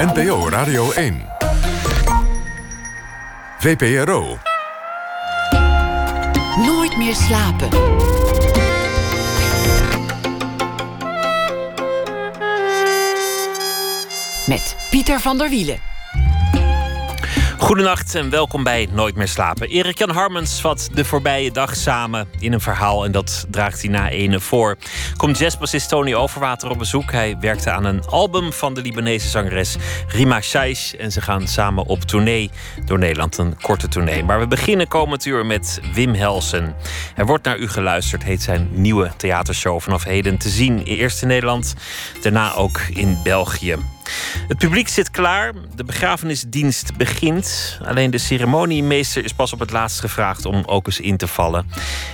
NPO Radio 1. VPRO. Nooit meer slapen. Met Pieter van der Wielen. Goedenacht en welkom bij Nooit meer slapen. Erik-Jan Harmens vat de voorbije dag samen in een verhaal... en dat draagt hij na ene voor. Komt jazzbassist Tony Overwater op bezoek. Hij werkte aan een album van de Libanese zangeres Rima Shaish... en ze gaan samen op tournee door Nederland, een korte tournee. Maar we beginnen komend uur met Wim Helsen. Er wordt naar u geluisterd, heet zijn nieuwe theatershow... vanaf heden te zien, eerst in Nederland, daarna ook in België. Het publiek zit klaar. De begrafenisdienst begint. Alleen de ceremoniemeester is pas op het laatst gevraagd om ook eens in te vallen.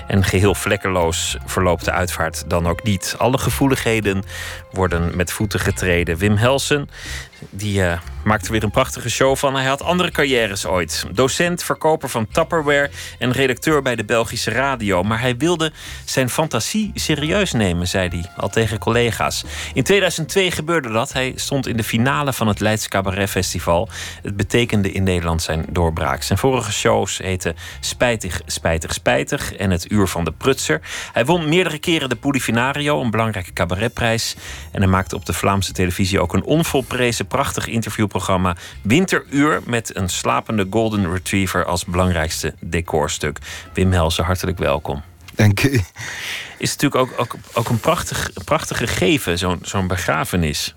En geheel vlekkeloos verloopt de uitvaart dan ook niet. Alle gevoeligheden worden met voeten getreden. Wim Helsen die uh, maakte weer een prachtige show van. Hij had andere carrières ooit. Docent, verkoper van Tupperware en redacteur bij de Belgische radio. Maar hij wilde zijn fantasie serieus nemen, zei hij al tegen collega's. In 2002 gebeurde dat. Hij stond in de finale van het Leids Cabaret Festival. Het betekende in Nederland zijn doorbraak. Zijn vorige shows heten Spijtig, Spijtig, Spijtig en Het Uur van de Prutser. Hij won meerdere keren de Pudifinario, een belangrijke cabaretprijs. En hij maakte op de Vlaamse televisie ook een onvolprezen prachtig interviewprogramma Winteruur met een slapende Golden Retriever als belangrijkste decorstuk. Wim Helsen, hartelijk welkom. Dank u. Is natuurlijk ook, ook, ook een prachtig, prachtig gegeven, zo'n zo'n begrafenis.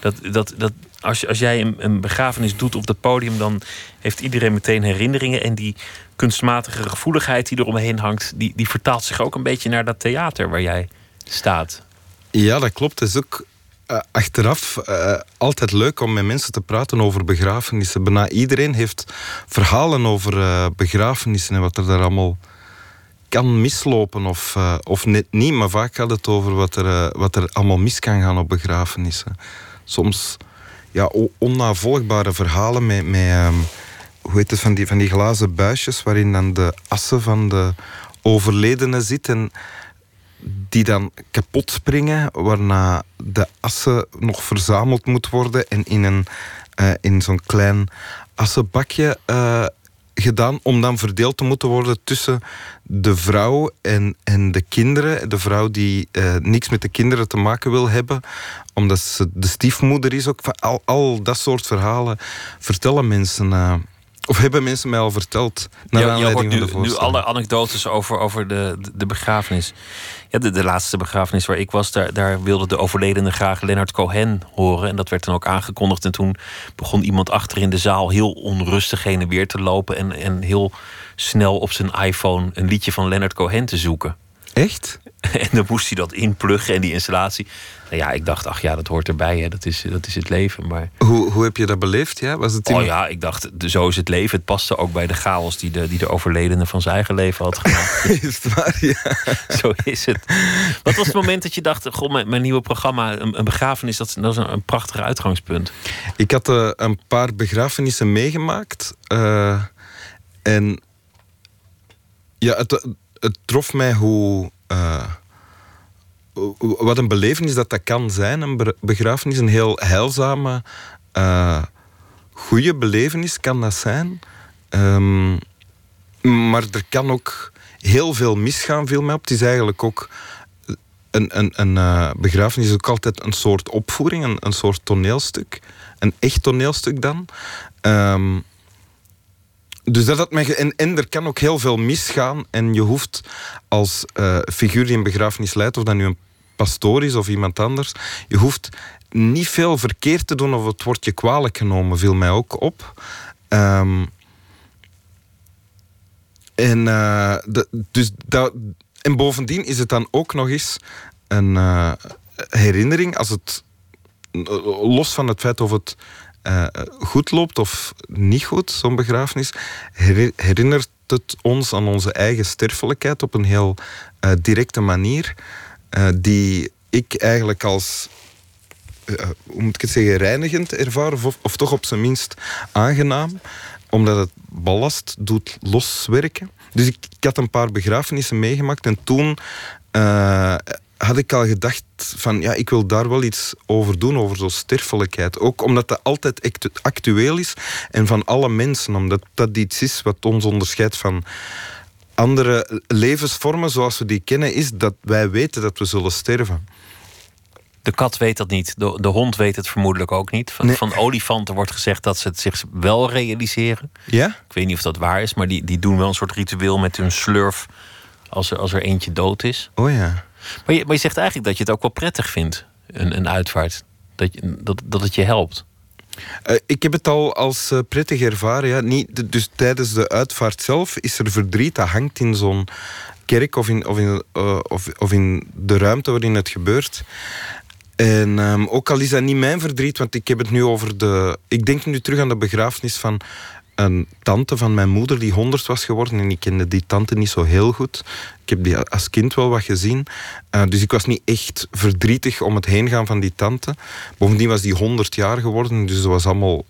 Dat, dat, dat, als, als jij een, een begrafenis doet op het podium, dan heeft iedereen meteen herinneringen. En die kunstmatige gevoeligheid die eromheen hangt, die, die vertaalt zich ook een beetje naar dat theater waar jij staat. Ja, dat klopt. Het is ook uh, achteraf uh, altijd leuk om met mensen te praten over begrafenissen. Bijna iedereen heeft verhalen over uh, begrafenissen en wat er daar allemaal kan mislopen of, of net niet. Maar vaak gaat het over wat er, wat er allemaal mis kan gaan op begrafenissen. Soms ja, onnavolgbare verhalen met, met um, hoe heet het, van, die, van die glazen buisjes waarin dan de assen van de overledene zitten die dan kapot springen, waarna de assen nog verzameld moet worden en in, een, uh, in zo'n klein assenbakje uh, gedaan, om dan verdeeld te moeten worden tussen de vrouw en, en de kinderen. De vrouw die uh, niks met de kinderen te maken wil hebben, omdat ze de stiefmoeder is. Ook al, al dat soort verhalen vertellen mensen of hebben mensen mij al verteld? Naar ja, je hoort nu, nu, alle anekdotes over, over de, de, begrafenis. Ja, de, de laatste begrafenis waar ik was, daar, daar wilde de overledene graag Leonard Cohen horen. En dat werd dan ook aangekondigd. En toen begon iemand achter in de zaal heel onrustig heen en weer te lopen. En, en heel snel op zijn iPhone een liedje van Leonard Cohen te zoeken. Echt? En dan moest hij dat inpluggen en die installatie. Nou ja, ik dacht, ach ja, dat hoort erbij, hè. Dat, is, dat is het leven. Maar... Hoe, hoe heb je dat beleefd? Ja? Was het Oh ja, ik dacht, zo is het leven. Het paste ook bij de chaos die de, die de overledene van zijn eigen leven had gemaakt. is het waar, ja. Zo is het. Wat was het moment dat je dacht, god, mijn, mijn nieuwe programma, een, een begrafenis, dat, dat is een, een prachtig uitgangspunt? Ik had uh, een paar begrafenissen meegemaakt. Uh, en ja, het, het trof mij hoe. Uh, wat een belevenis dat dat kan zijn. Een begrafenis, een heel heilzame, uh, goede belevenis kan dat zijn. Um, maar er kan ook heel veel misgaan, viel mij op. Het is eigenlijk ook. Een, een, een uh, begrafenis is ook altijd een soort opvoering, een, een soort toneelstuk. Een echt toneelstuk dan. Um, dus dat had en, en er kan ook heel veel misgaan. En je hoeft als uh, figuur die een begrafenis leidt, of dat nu een pastoor is of iemand anders, je hoeft niet veel verkeerd te doen of het wordt je kwalijk genomen, viel mij ook op. Um, en, de, dus dat, en bovendien is het dan ook nog eens een uh, herinnering, als het los van het feit of het uh, goed loopt of niet goed, zo'n begrafenis, herinnert het ons aan onze eigen sterfelijkheid op een heel uh, directe manier, uh, die ik eigenlijk als, hoe moet ik het zeggen, reinigend ervaar, of, toch op zijn minst aangenaam, omdat het ballast doet loswerken. Dus ik had een paar begrafenissen meegemaakt en toen had ik al gedacht van ja, ik wil daar wel iets over doen, over zo'n sterfelijkheid. Ook omdat dat altijd actueel is en van alle mensen, omdat dat iets is wat ons onderscheidt van andere levensvormen zoals we die kennen, is dat wij weten dat we zullen sterven. De kat weet dat niet. De, de hond weet het vermoedelijk ook niet. Van, van olifanten wordt gezegd dat ze het zich wel realiseren. Ja? Ik weet niet of dat waar is, maar die, die doen wel een soort ritueel met hun slurf als er, als er eentje dood is. Oh ja. Maar je, zegt eigenlijk dat je het ook wel prettig vindt, een, een uitvaart. Dat, je, dat, dat het je helpt. Uh, ik heb het al als uh, prettig ervaren. Ja. Niet, dus tijdens de uitvaart zelf is er verdriet. Dat hangt in zo'n kerk of in, of, in, uh, of, of in de ruimte waarin het gebeurt. En um, ook al is dat niet mijn verdriet, want ik heb het nu over de. Ik denk nu terug aan de begrafenis van een tante van mijn moeder die honderd was geworden. En ik kende die tante niet zo heel goed. Ik heb die als kind wel wat gezien. Uh, dus ik was niet echt verdrietig om het heen gaan van die tante. Bovendien was die honderd jaar geworden. Dus dat was allemaal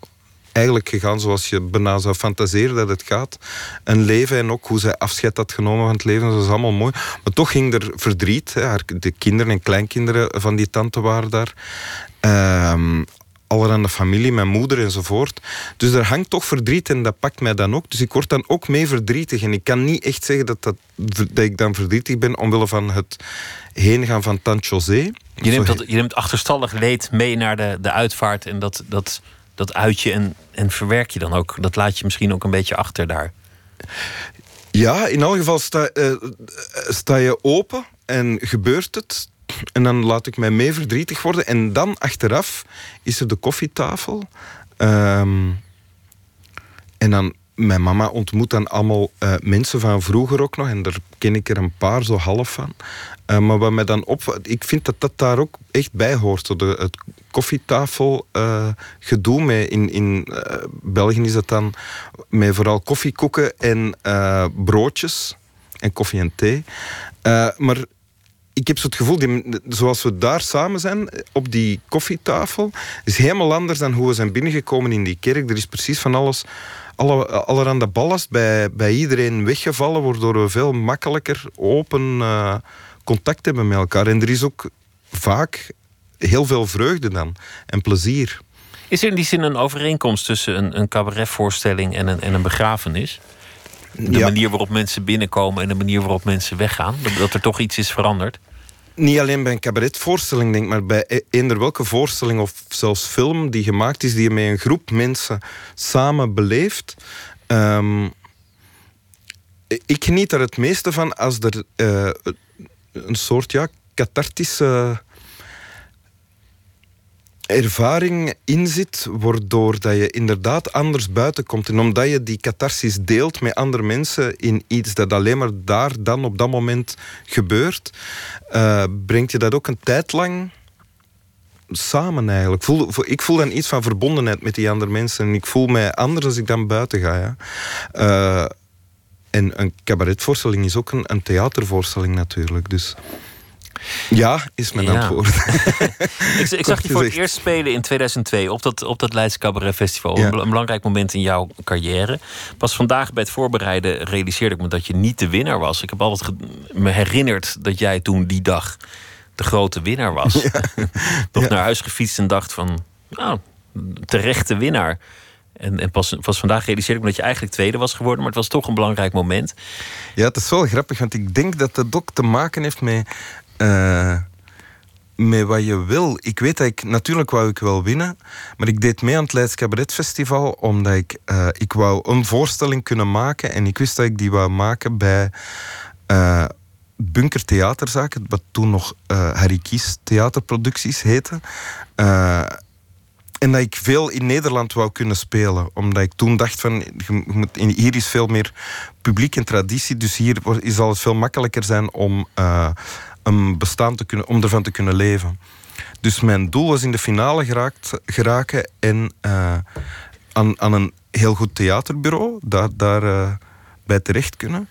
eigenlijk gegaan zoals je bijna zou fantaseren dat het gaat. Een leven en ook hoe zij afscheid had genomen van het leven, dat was allemaal mooi. Maar toch ging er verdriet. Hè. De kinderen en kleinkinderen van die tante waren daar. Uh, allerhande familie, mijn moeder enzovoort. Dus er hangt toch verdriet en dat pakt mij dan ook. Dus ik word dan ook mee verdrietig. En ik kan niet echt zeggen dat, dat, dat ik dan verdrietig ben omwille van het heen gaan van Tante José. Je neemt, dat, je neemt achterstallig leed mee naar de, de uitvaart en dat, dat, dat uit je en, en verwerk je dan ook. Dat laat je misschien ook een beetje achter daar. Ja, in elk geval sta, uh, sta je open en gebeurt het en dan laat ik mij mee verdrietig worden. En dan achteraf is er de koffietafel. Ehm, en dan, mijn mama ontmoet dan allemaal uh, mensen van vroeger ook nog. En daar ken ik er een paar zo half van. Uh, maar wat mij dan op... Ik vind dat dat daar ook echt bij hoort. De, het koffietafel uh, gedoe. Met in in België is dat dan met vooral koffiekoeken en broodjes. En koffie en thee. maar ik heb het gevoel, zoals we daar samen zijn, op die koffietafel, is helemaal anders dan hoe we zijn binnengekomen in die kerk. Er is precies van alles, alle, allerhande ballast bij, bij iedereen weggevallen, waardoor we veel makkelijker open uh, contact hebben met elkaar. En er is ook vaak heel veel vreugde dan en plezier. Is er in die zin een overeenkomst tussen een, een cabaretvoorstelling en een, en een begrafenis? De manier waarop mensen binnenkomen en de manier waarop mensen weggaan. Dat er toch iets is veranderd. Niet alleen bij een cabaretvoorstelling, denk maar bij e- eender welke voorstelling of zelfs film die gemaakt is, die je met een groep mensen samen beleeft. Um, ik geniet er het meeste van als er uh, een soort ja, cathartische ervaring in zit, waardoor dat je inderdaad anders buiten komt. En omdat je die catharsis deelt met andere mensen in iets dat alleen maar daar dan op dat moment gebeurt, uh, brengt je dat ook een tijd lang samen eigenlijk. Voel, ik voel dan iets van verbondenheid met die andere mensen. En ik voel mij anders als ik dan buiten ga. Ja. Uh, en een cabaretvoorstelling is ook een, een theatervoorstelling natuurlijk. Dus ja, is mijn antwoord. ik, ik zag je voor het eerst spelen in 2002 op dat, op dat Leidse Cabaret Festival. Een, belangrijk moment in jouw carrière. Pas vandaag bij het voorbereiden realiseerde ik me dat je niet de winnaar was. Ik heb altijd me herinnerd dat jij toen die dag de grote winnaar was. Ja. Nog naar huis gefietst en dacht van, nou, terechte winnaar. En, en pas, pas vandaag realiseerde ik me dat je eigenlijk tweede was geworden, maar het was toch een belangrijk moment. Ja, het is wel grappig, want ik denk dat het ook te maken heeft met uh, met wat je wil. Ik weet dat ik, natuurlijk wou ik wel winnen, maar ik deed mee aan het Leids Cabaret Festival omdat ik, uh, ik wou een voorstelling kunnen maken en ik wist dat ik die wou maken bij uh, Bunker Theaterzaken, wat toen nog Harry Kies Theaterproducties heette. en dat ik veel in Nederland wou kunnen spelen. Omdat ik toen dacht van, hier is veel meer publiek en traditie. Dus hier zal het veel makkelijker zijn om bestaan te kunnen, om ervan te kunnen leven. Dus mijn doel was in de finale geraakt, geraken en uh, aan, aan een heel goed theaterbureau, daar, daar uh, bij terecht kunnen.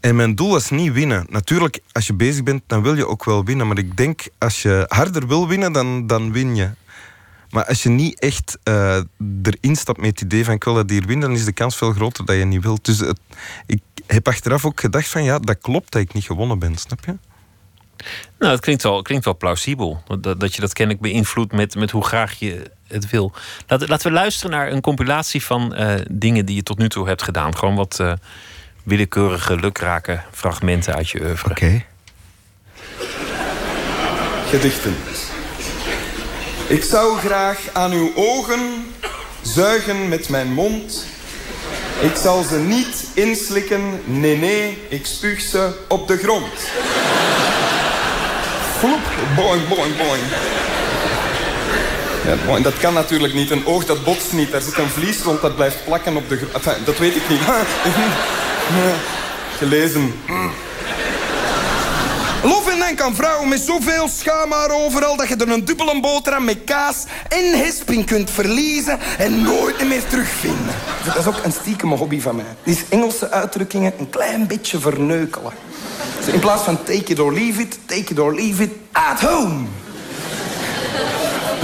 En mijn doel was niet winnen. Natuurlijk, als je bezig bent, dan wil je ook wel winnen. Maar ik denk, als je harder wil winnen, dan, dan win je. Maar als je niet echt uh, erin stapt met het idee van ik wil dat hier winnen, dan is de kans veel groter dat je niet wilt. Dus ik heb achteraf ook gedacht van ja, dat klopt dat ik niet gewonnen ben, snap je? Nou, het klinkt wel, klinkt wel plausibel. Dat, dat je dat kennelijk beïnvloedt met, met hoe graag je het wil. Laten, laten we luisteren naar een compilatie van uh, dingen die je tot nu toe hebt gedaan. Gewoon wat uh, willekeurige, lukrake fragmenten uit je oeuvre. Oké. Okay. Gedichten. Ik zou graag aan uw ogen zuigen met mijn mond. Ik zal ze niet inslikken, nee nee, ik spuug ze op de grond. Boing, boing, boing. Ja. Dat kan natuurlijk niet. Een oog dat botst niet. Er zit een vlies rond dat blijft plakken op de grond. Enfin, dat weet ik niet. Gelezen. Lof en dank aan vrouwen met zoveel schaamhaar overal dat je er een dubbele boterham met kaas en hesping kunt verliezen en nooit meer terugvinden. Dat is ook een stiekeme hobby van mij. Die is Engelse uitdrukkingen een klein beetje verneukelen. Dus in plaats van take it or leave it, take it or leave it at home.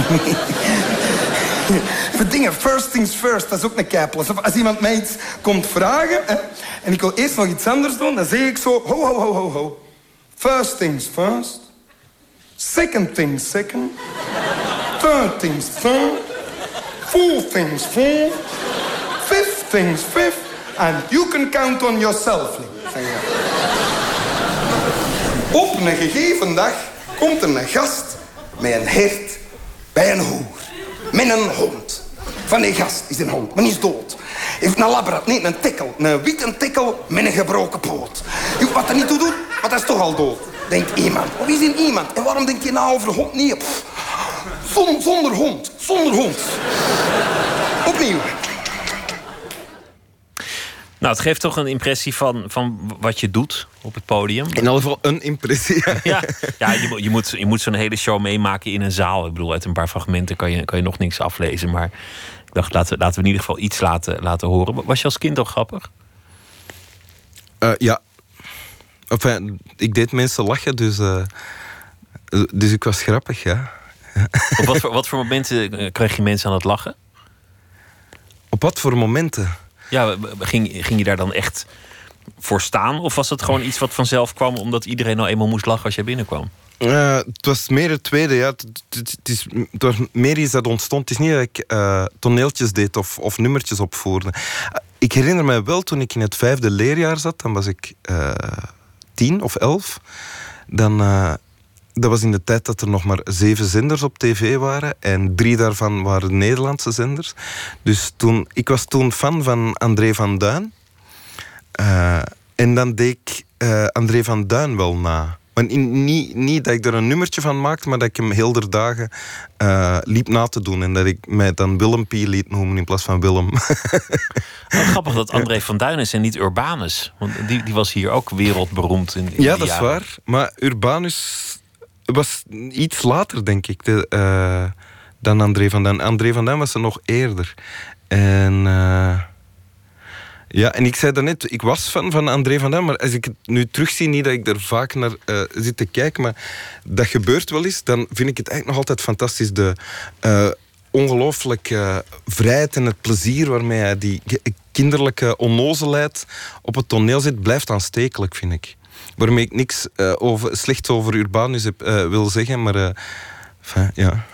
Voor dingen, first things first, dat is ook een keiplas. Als iemand mij iets komt vragen hè, en ik wil eerst nog iets anders doen, dan zeg ik zo, ho, ho, ho, ho, ho. First things first. Second things second. Third things third. Fourth things fourth. Fifth things fifth. And you can count on yourself. Op een gegeven dag komt er een gast met een hert bij een hoer. Met een hond. Van die gast is een hond, maar is dood. Heeft een labrat, nee, een tikkel. Een witte tikkel met een gebroken poot. Wat er niet toe doet, maar dat is toch al dood. Denkt iemand. Of is in iemand? En waarom denk je nou over hond niet? Pff, zonder hond. Zonder hond. Opnieuw. Nou, het geeft toch een impressie van, van wat je doet op het podium. In ieder geval een impressie. Ja, ja je, je moet, je moet zo'n hele show meemaken in een zaal. Ik bedoel, uit een paar fragmenten kan je, kan je nog niks aflezen. Maar ik dacht, laten, laten we in ieder geval iets laten, laten horen. Was je als kind al grappig? Uh, ja. Enfin, ik deed mensen lachen, dus, uh, dus ik was grappig, ja. Op wat voor, wat voor momenten eh, kreeg je mensen aan het lachen? Op wat voor momenten? Ja, ging, ging je daar dan echt voor staan? Of was het gewoon iets wat vanzelf kwam omdat iedereen nou eenmaal moest lachen als jij binnenkwam? Uh, het was meer het tweede, ja. Het, het, het, is, het was meer iets dat ontstond. Het is niet dat ik uh, toneeltjes deed of, of nummertjes opvoerde. Uh, ik herinner me wel toen ik in het vijfde leerjaar zat, dan was ik tien of elf. Dan, dat was in de tijd dat er nog maar zeven zenders op tv waren. En drie daarvan waren Nederlandse zenders. Dus toen, ik was toen fan van André van Duin. en dan deed ik André van Duin wel na. Maar niet, niet dat ik er een nummertje van maakte, maar dat ik hem heel de dagen uh, liep na te doen. En dat ik mij dan Willempie liet noemen in plaats van Willem. Grappig dat André van Duin is en niet Urbanus. Want die, die was hier ook wereldberoemd in, in Ja, dat is waar. Maar Urbanus was iets later, denk ik, de, uh, dan André van Duin. André van Duin was er nog eerder. En... Uh, ja, en ik zei daarnet, ik was fan van André van Duin, maar als ik het nu terugzie, niet dat ik er vaak naar uh, zit te kijken, maar dat gebeurt wel eens, dan vind ik het eigenlijk nog altijd fantastisch. De uh, ongelooflijke vrijheid en het plezier waarmee hij die kinderlijke onnozelheid op het toneel zit, blijft aanstekelijk, vind ik. Waarmee ik niks uh, over, slechts over Urbanus wil zeggen, maar ja...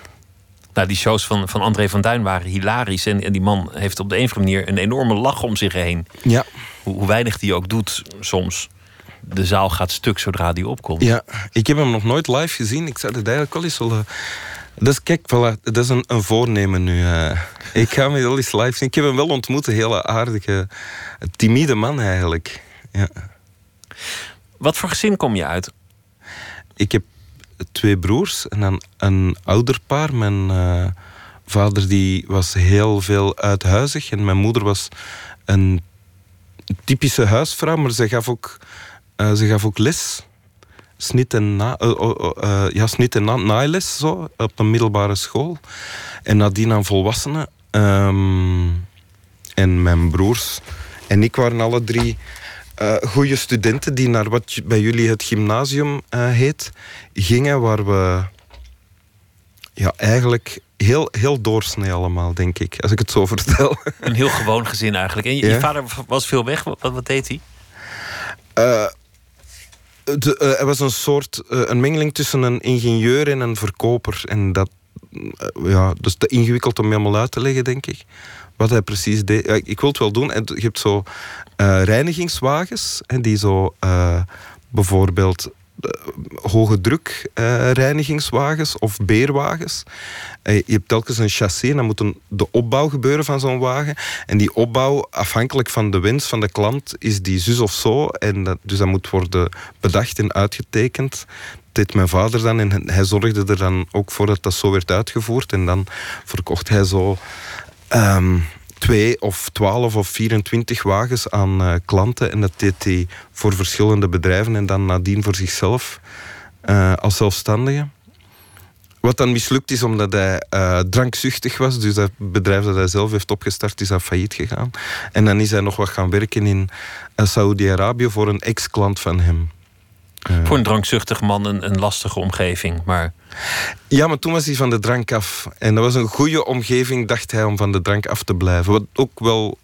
Nou, die shows van, van André van Duin waren hilarisch. En, en die man heeft op de een of andere manier een enorme lach om zich heen. Ja. Hoe, hoe weinig die ook doet soms. De zaal gaat stuk zodra die opkomt. Ja, ik heb hem nog nooit live gezien. Ik zou het eigenlijk wel eens willen... Dus kijk, voilà, dat is een, een voornemen nu. Uh, ik ga hem wel eens live zien. Ik heb hem wel ontmoet, een hele aardige, timide man eigenlijk. Ja. Wat voor gezin kom je uit? Ik heb twee broers en dan een ouderpaar. Mijn uh, vader die was heel veel uithuizig en mijn moeder was een typische huisvrouw, maar ze gaf ook, uh, ze gaf ook les. Snit en, na, uh, ja, snit en na, naailes zo, op een middelbare school. En nadien aan volwassenen. Um, en mijn broers en ik waren alle drie uh, goede studenten die naar wat bij jullie het gymnasium uh, heet, gingen, waar we ja, eigenlijk heel, heel doorsnee allemaal, denk ik, als ik het zo vertel. Een heel gewoon gezin eigenlijk. En je, ja. je vader was veel weg, wat, wat deed hij? Uh, de, uh, hij was een soort uh, een mengeling tussen een ingenieur en een verkoper. En dat, uh, ja, dus te ingewikkeld om helemaal uit te leggen, denk ik. Wat hij precies deed. Ik wil het wel doen. En je hebt zo reinigingswagens. En die zo bijvoorbeeld hoge druk reinigingswagens of beerwagens. je hebt telkens een chassis en dan moet een, de opbouw gebeuren van zo'n wagen. En die opbouw, afhankelijk van de wens van de klant, is die zus of zo. En dat, dus dat moet worden bedacht en uitgetekend. Deed mijn vader dan en hij zorgde er dan ook voor dat dat zo werd uitgevoerd. En dan verkocht hij zo... Um, twee of twaalf of 24 wagens aan uh, klanten. En dat deed hij voor verschillende bedrijven en dan nadien voor zichzelf uh, als zelfstandige. Wat dan mislukt is omdat hij uh, drankzuchtig was. Dus dat bedrijf dat hij zelf heeft opgestart is aan failliet gegaan. En dan is hij nog wat gaan werken in Saoedi-Arabië voor een ex-klant van hem. Voor een drankzuchtig man een, een, lastige omgeving, maar... Ja, maar toen was hij van de drank af. En dat was een goede omgeving, dacht hij, om van de drank af te blijven. Wat ook wel...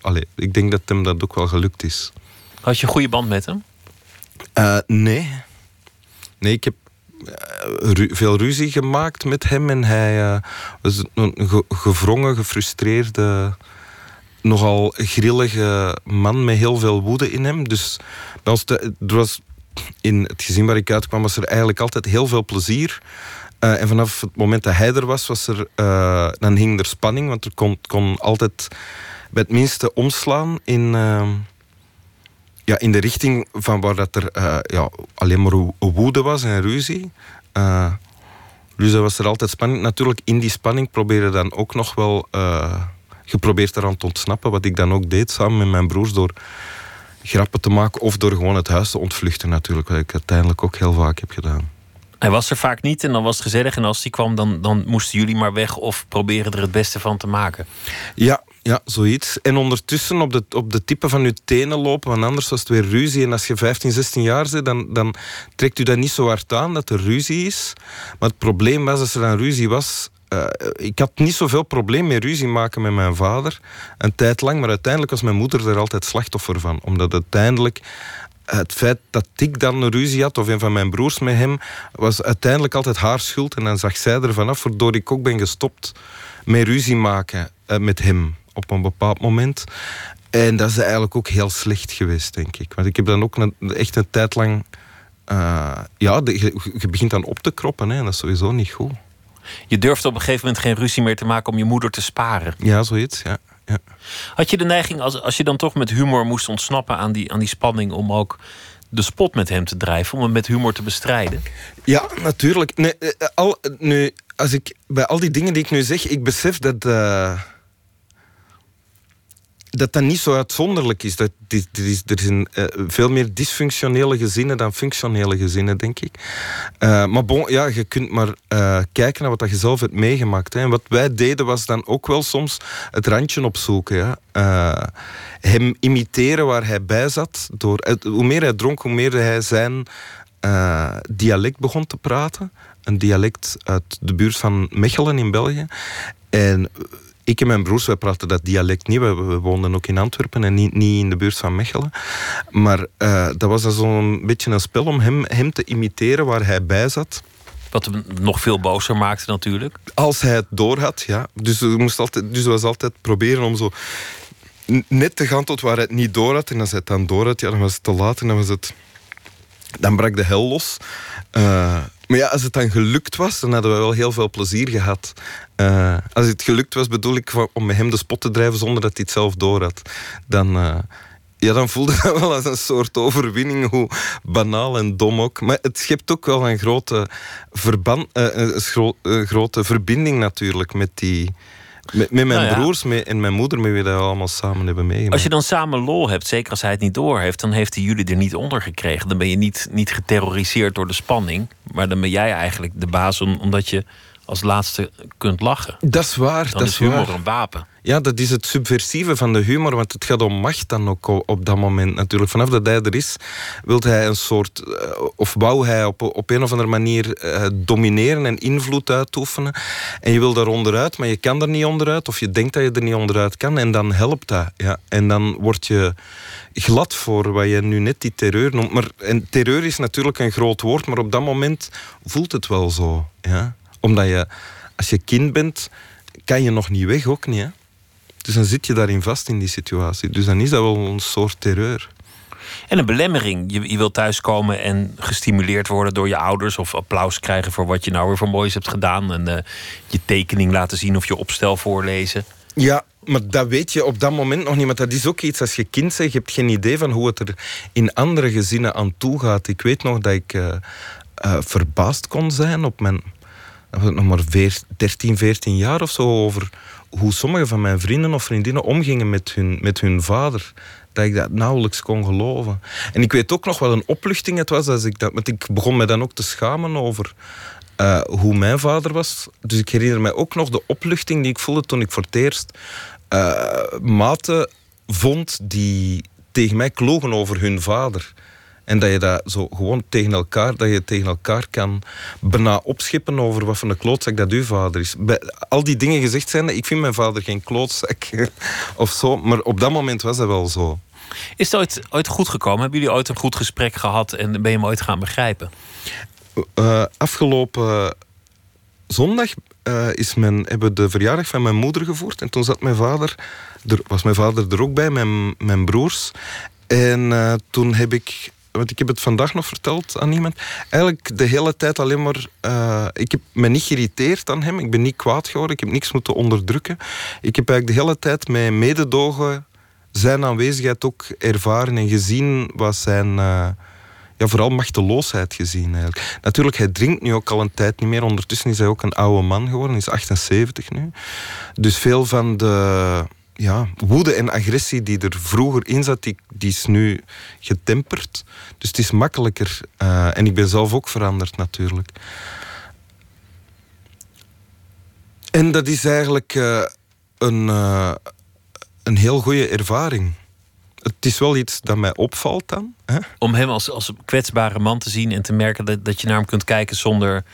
Allee, ik denk dat hem dat ook wel gelukt is. Had je een goede band met hem? Uh, nee. Nee, ik heb ru veel ruzie gemaakt met hem. En hij uh, was een ge gevrongen, gefrustreerde nogal grillige man met heel veel woede in hem. Dus was er was in het gezin waar ik uitkwam, was er eigenlijk altijd heel veel plezier. Uh, en vanaf het moment dat hij er was, was er, uh, dan hing er spanning. Want er kon, kon altijd bij het minste omslaan in, uh, ja, in de richting van waar dat er ja, alleen maar woede was en ruzie. dus dat was er altijd spanning. Natuurlijk, in die spanning probeerde dan ook nog wel geprobeerd eraan te ontsnappen. Wat ik dan ook deed samen met mijn broers door grappen te maken of door gewoon het huis te ontvluchten natuurlijk. Wat ik uiteindelijk ook heel vaak heb gedaan. Hij was er vaak niet en dan was het gezellig. En als hij kwam, dan, dan moesten jullie maar weg of proberen er het beste van te maken. Ja, ja, zoiets. En ondertussen op de, op de tippen van je tenen lopen, want anders was het weer ruzie. En als je 15, 16 jaar bent, dan, dan trekt u dat niet zo hard aan dat er ruzie is. Maar het probleem was, als er dan ruzie was, uh, ik had niet zoveel probleem met ruzie maken met mijn vader. Een tijd lang, maar uiteindelijk was mijn moeder er altijd slachtoffer van. Omdat uiteindelijk het feit dat ik dan een ruzie had, of een van mijn broers met hem, was uiteindelijk altijd haar schuld. En dan zag zij er vanaf, waardoor ik ook ben gestopt met ruzie maken uh, met hem op een bepaald moment. En dat is eigenlijk ook heel slecht geweest, denk ik. Want ik heb dan ook een, echt een tijd lang. Uh, ja, je, begint dan op te kroppen, hè, en dat is sowieso niet goed. Je durfde op een gegeven moment geen ruzie meer te maken om je moeder te sparen. Ja, zoiets, ja. ja. Had je de neiging, als, als je dan toch met humor moest ontsnappen aan die, aan die spanning, om ook de spot met hem te drijven, om hem met humor te bestrijden? Ja, natuurlijk. Nee, eh, al, nu, als ik, bij al die dingen die ik nu zeg, ik besef dat. Uh dat dat niet zo uitzonderlijk is. Dat, is, is er zijn uh, veel meer dysfunctionele gezinnen dan functionele gezinnen, denk ik. Uh, maar bon, ja, je kunt maar uh, kijken naar wat je zelf hebt meegemaakt. Hè. En wat wij deden was dan ook wel soms het randje opzoeken. Ja. hem imiteren waar hij bij zat. Door, hoe meer hij dronk, hoe meer hij zijn dialect begon te praten. Een dialect uit de buurt van Mechelen in België. En ik en mijn broers, wij praten dat dialect niet. We, we woonden ook in Antwerpen en niet, niet in de buurt van Mechelen. Maar uh, dat was zo'n beetje een spel om hem, hem te imiteren waar hij bij zat. Wat hem nog veel bozer maakte natuurlijk. Als hij het door had, ja. Dus we moest altijd, dus was altijd proberen om zo net te gaan tot waar hij het niet door had. En als hij het dan door had, ja, dan was het te laat en dan was het... Dan brak de hel los. Uh, maar ja, als het dan gelukt was, dan hadden we wel heel veel plezier gehad. Uh, als het gelukt was, bedoel ik om met hem de spot te drijven zonder dat hij het zelf door had. Dan, uh, ja, dan voelde dat wel als een soort overwinning, hoe banaal en dom ook. Maar het schept ook wel een grote, verband, een gro grote verbinding natuurlijk met die, met, met mijn nou broers met, en mijn moeder, met wie we dat allemaal samen hebben meegemaakt. Als je dan samen lol hebt, zeker als hij het niet door heeft, dan heeft hij jullie er niet onder gekregen. Dan ben je niet, niet geterroriseerd door de spanning. Maar dan ben jij eigenlijk de baas, omdat je als laatste kunt lachen. Dat is waar. Dan dat is humor waar. een wapen. Ja, dat is het subversieve van de humor, want het gaat om macht dan ook op dat moment natuurlijk. Vanaf dat hij er is, wil hij een soort, eh, of wou hij op, op een of andere manier uh, domineren en invloed uitoefenen. En je wil daar onderuit, maar je kan er niet onderuit, of je denkt dat je er niet onderuit kan, en dan helpt dat. Ja. En dan word je glad voor wat je nu net die terreur noemt. Maar, en terreur is natuurlijk een groot woord, maar op dat moment voelt het wel zo. Ja? Omdat je, als je kind bent, kan je nog niet weg, ook niet. Dus dan zit je daarin vast in die situatie. Dus dan is dat wel een soort terreur. En een belemmering. Je, je wilt thuiskomen en gestimuleerd worden door je ouders. Of applaus krijgen voor wat je nou weer voor moois hebt gedaan. En uh, je tekening laten zien of je opstel voorlezen. Ja, maar dat weet je op dat moment nog niet. Maar dat is ook iets als je kind zegt. Je hebt geen idee van hoe het er in andere gezinnen aan toe gaat. Ik weet nog dat ik uh, uh, verbaasd kon zijn op mijn nog maar 13, 14 jaar of zo over hoe sommige van mijn vrienden of vriendinnen omgingen met hun, met hun vader. Dat ik dat nauwelijks kon geloven. En ik weet ook nog wat een opluchting het was als ik dat. Want ik begon me dan ook te schamen over uh, hoe mijn vader was. Dus ik herinner mij ook nog de opluchting die ik voelde toen ik voor het eerst uh, maten vond die tegen mij klogen over hun vader. En dat je dat zo gewoon tegen elkaar, dat je tegen elkaar kan bijna opschippen over wat voor een klootzak dat uw vader is. Bij al die dingen gezegd zijn, ik vind mijn vader geen klootzak of zo. Maar op dat moment was dat wel zo. Is het ooit, ooit goed gekomen? Hebben jullie ooit een goed gesprek gehad en ben je hem ooit gaan begrijpen? Uh, afgelopen zondag uh, is mijn, hebben we de verjaardag van mijn moeder gevoerd. En toen zat mijn vader, er, was mijn vader er ook bij, mijn, mijn broers. En uh, toen heb ik want ik heb het vandaag nog verteld aan iemand. Eigenlijk de hele tijd alleen maar. Uh, ik heb me niet geïrriteerd aan hem. Ik ben niet kwaad geworden. Ik heb niks moeten onderdrukken. Ik heb eigenlijk de hele tijd mijn mededogen, zijn aanwezigheid ook ervaren en gezien wat zijn. Uh, ja, vooral machteloosheid gezien eigenlijk. Natuurlijk, hij drinkt nu ook al een tijd niet meer. Ondertussen is hij ook een oude man geworden, is 78 nu. Dus veel van de ja, woede en agressie die er vroeger in zat, die, die is nu getemperd. Dus het is makkelijker. Uh, en ik ben zelf ook veranderd natuurlijk. En dat is eigenlijk uh, een, uh, een heel goede ervaring. Het is wel iets dat mij opvalt dan. Hè? Om hem als, als kwetsbare man te zien en te merken dat, dat je naar hem kunt kijken zonder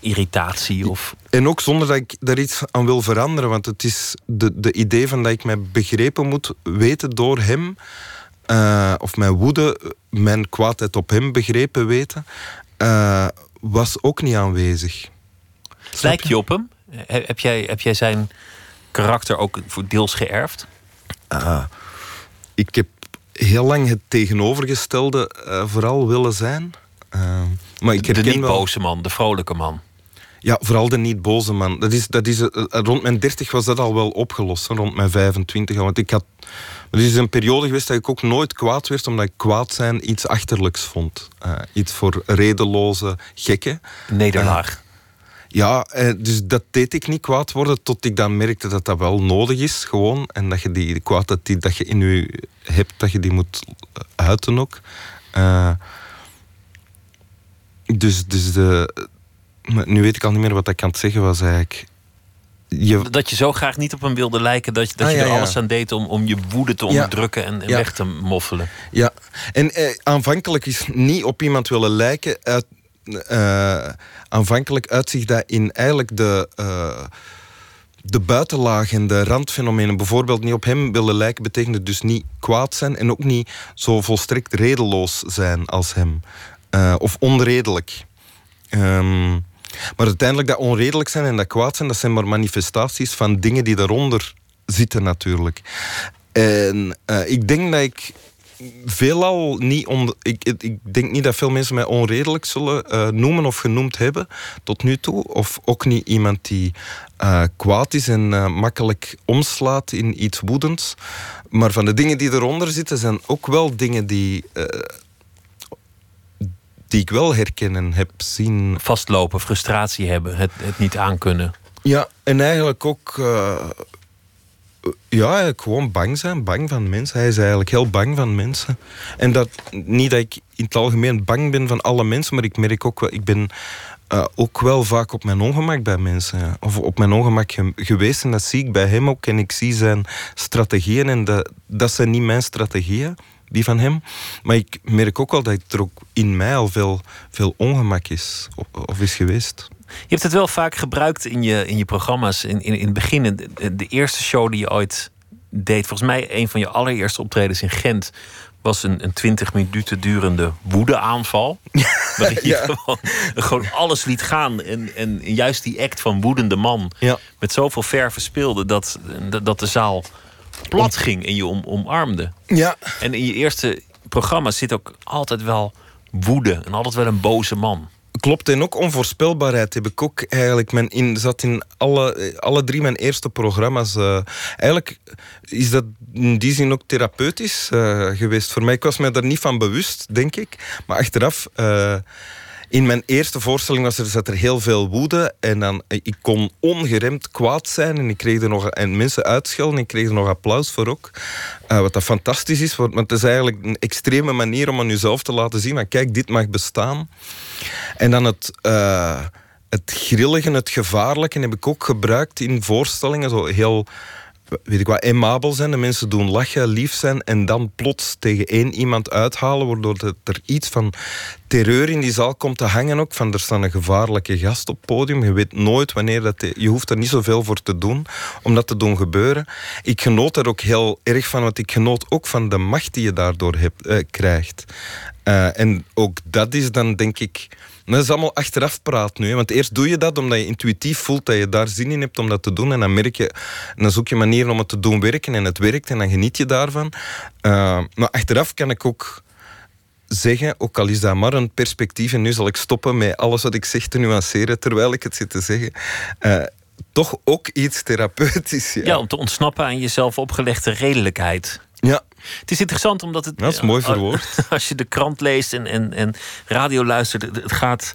irritatie. Of... En ook zonder dat ik daar iets aan wil veranderen. Want het is de, de idee van dat ik mij begrepen moet weten door hem. Uh, of mijn woede, mijn kwaadheid op hem begrepen weten. Uh, was ook niet aanwezig. Lijk je op hem? Heb jij, heb jij zijn karakter ook voor deels geërfd? Uh, ik heb heel lang het tegenovergestelde vooral willen zijn. maar ik de niet boze man, de vrolijke man. Ja, vooral de niet boze man. Dat is, dat is, uh, rond mijn 30 was dat al wel opgelost. Rond mijn 25. Want ik had. Er is een periode geweest dat ik ook nooit kwaad werd, omdat ik kwaad zijn iets achterlijks vond. Uh, iets voor redeloze gekken. Nederlaag. ja, dus dat deed ik niet kwaad worden, tot ik dan merkte dat dat wel nodig is, gewoon. En dat je die kwaadheid die dat je in je hebt, dat je die moet uiten ook. dus, dus de, nu weet ik al niet meer wat ik aan het zeggen was eigenlijk. Je... Dat je zo graag niet op hem wilde lijken dat, je, dat ah, je er alles aan deed om, om je woede te onderdrukken en, weg te moffelen. Ja, en eh, aanvankelijk is niet op iemand willen lijken. Uit, uh, aanvankelijk uitzicht dat in eigenlijk de, uh, de buitenlaag en de randfenomenen. Bijvoorbeeld niet op hem willen lijken betekende dus niet kwaad zijn en ook niet zo volstrekt redeloos zijn als hem. Uh, of onredelijk. Um, maar uiteindelijk dat onredelijk zijn en dat kwaad zijn, dat zijn maar manifestaties van dingen die daaronder zitten natuurlijk. En uh, ik denk dat ik veelal niet... On, ik, ik denk niet dat veel mensen mij onredelijk zullen uh, noemen of genoemd hebben tot nu toe. Of ook niet iemand die uh, kwaad is en makkelijk omslaat in iets woedends. Maar van de dingen die eronder zitten zijn ook wel dingen die die ik wel herkennen heb zien. Vastlopen, frustratie hebben, het, het niet aankunnen. Ja, en eigenlijk ook. Uh, ja, gewoon bang zijn, bang van mensen. Hij is eigenlijk heel bang van mensen. En dat niet dat ik in het algemeen bang ben van alle mensen, maar ik merk ook wel, ik ben uh, ook wel vaak op mijn ongemak bij mensen. Ja. Of op mijn ongemak ge geweest. En dat zie ik bij hem ook. En ik zie zijn strategieën. En dat, dat zijn niet mijn strategieën, die van hem. Maar ik merk ook wel dat er ook in mij al veel, veel ongemak is. Of, of is geweest. Je hebt het wel vaak gebruikt in je, in je programma's. In, in, in het begin, de, de eerste show die je ooit deed. Volgens mij een van je allereerste optredens in Gent was een, een 20 minuten durende woedeaanval. waarin je ja. gewoon, gewoon, alles liet gaan. En, en juist die act van woedende man ja. met zoveel verven speelde dat, dat de zaal plat ging en je om, omarmde. Ja. En in je eerste programma zit ook altijd wel woede en altijd wel een boze man. Klopt, en ook onvoorspelbaarheid heb ik ook eigenlijk. Mijn in, zat in alle, alle drie mijn eerste programma's. Uh, eigenlijk is dat in die zin ook therapeutisch uh, geweest voor mij. Ik was mij daar niet van bewust, denk ik. Maar achteraf. Uh, in mijn eerste voorstelling was er, zat er heel veel woede. En dan, ik kon ongeremd kwaad zijn. En, ik kreeg er nog, en mensen uitschelden. En ik kreeg er nog applaus voor ook. Uh, wat dat fantastisch is. Want het is eigenlijk een extreme manier om aan jezelf te laten zien. Maar kijk, dit mag bestaan. En dan het... Uh, het grillige, het gevaarlijke heb ik ook gebruikt in voorstellingen. Zo heel weet ik wat, emabel zijn. De mensen doen lachen, lief zijn en dan plots tegen één iemand uithalen, waardoor er iets van terreur in die zaal komt te hangen ook. Van er staat een gevaarlijke gast op het podium. Je weet nooit wanneer dat... Je hoeft er niet zoveel voor te doen om dat te doen gebeuren. Ik genoot er ook heel erg van, want ik genoot ook van de macht die je daardoor hebt, eh, krijgt. Uh, en ook dat is dan, denk ik dat is allemaal achteraf praat nu. Hè. Want eerst doe je dat omdat je intuïtief voelt dat je daar zin in hebt om dat te doen. En dan merk je, en dan zoek je manieren om het te doen werken en het werkt en dan geniet je daarvan. Uh, maar achteraf kan ik ook zeggen, ook al is dat maar een perspectief, en nu zal ik stoppen met alles wat ik zeg te nuanceren terwijl ik het zit te zeggen. Uh, toch ook iets therapeutisch. Ja. ja, om te ontsnappen aan jezelf opgelegde redelijkheid. Ja. Het is interessant omdat het. Dat is mooi verwoord. Als je de krant leest en, en, en radio luistert, het gaat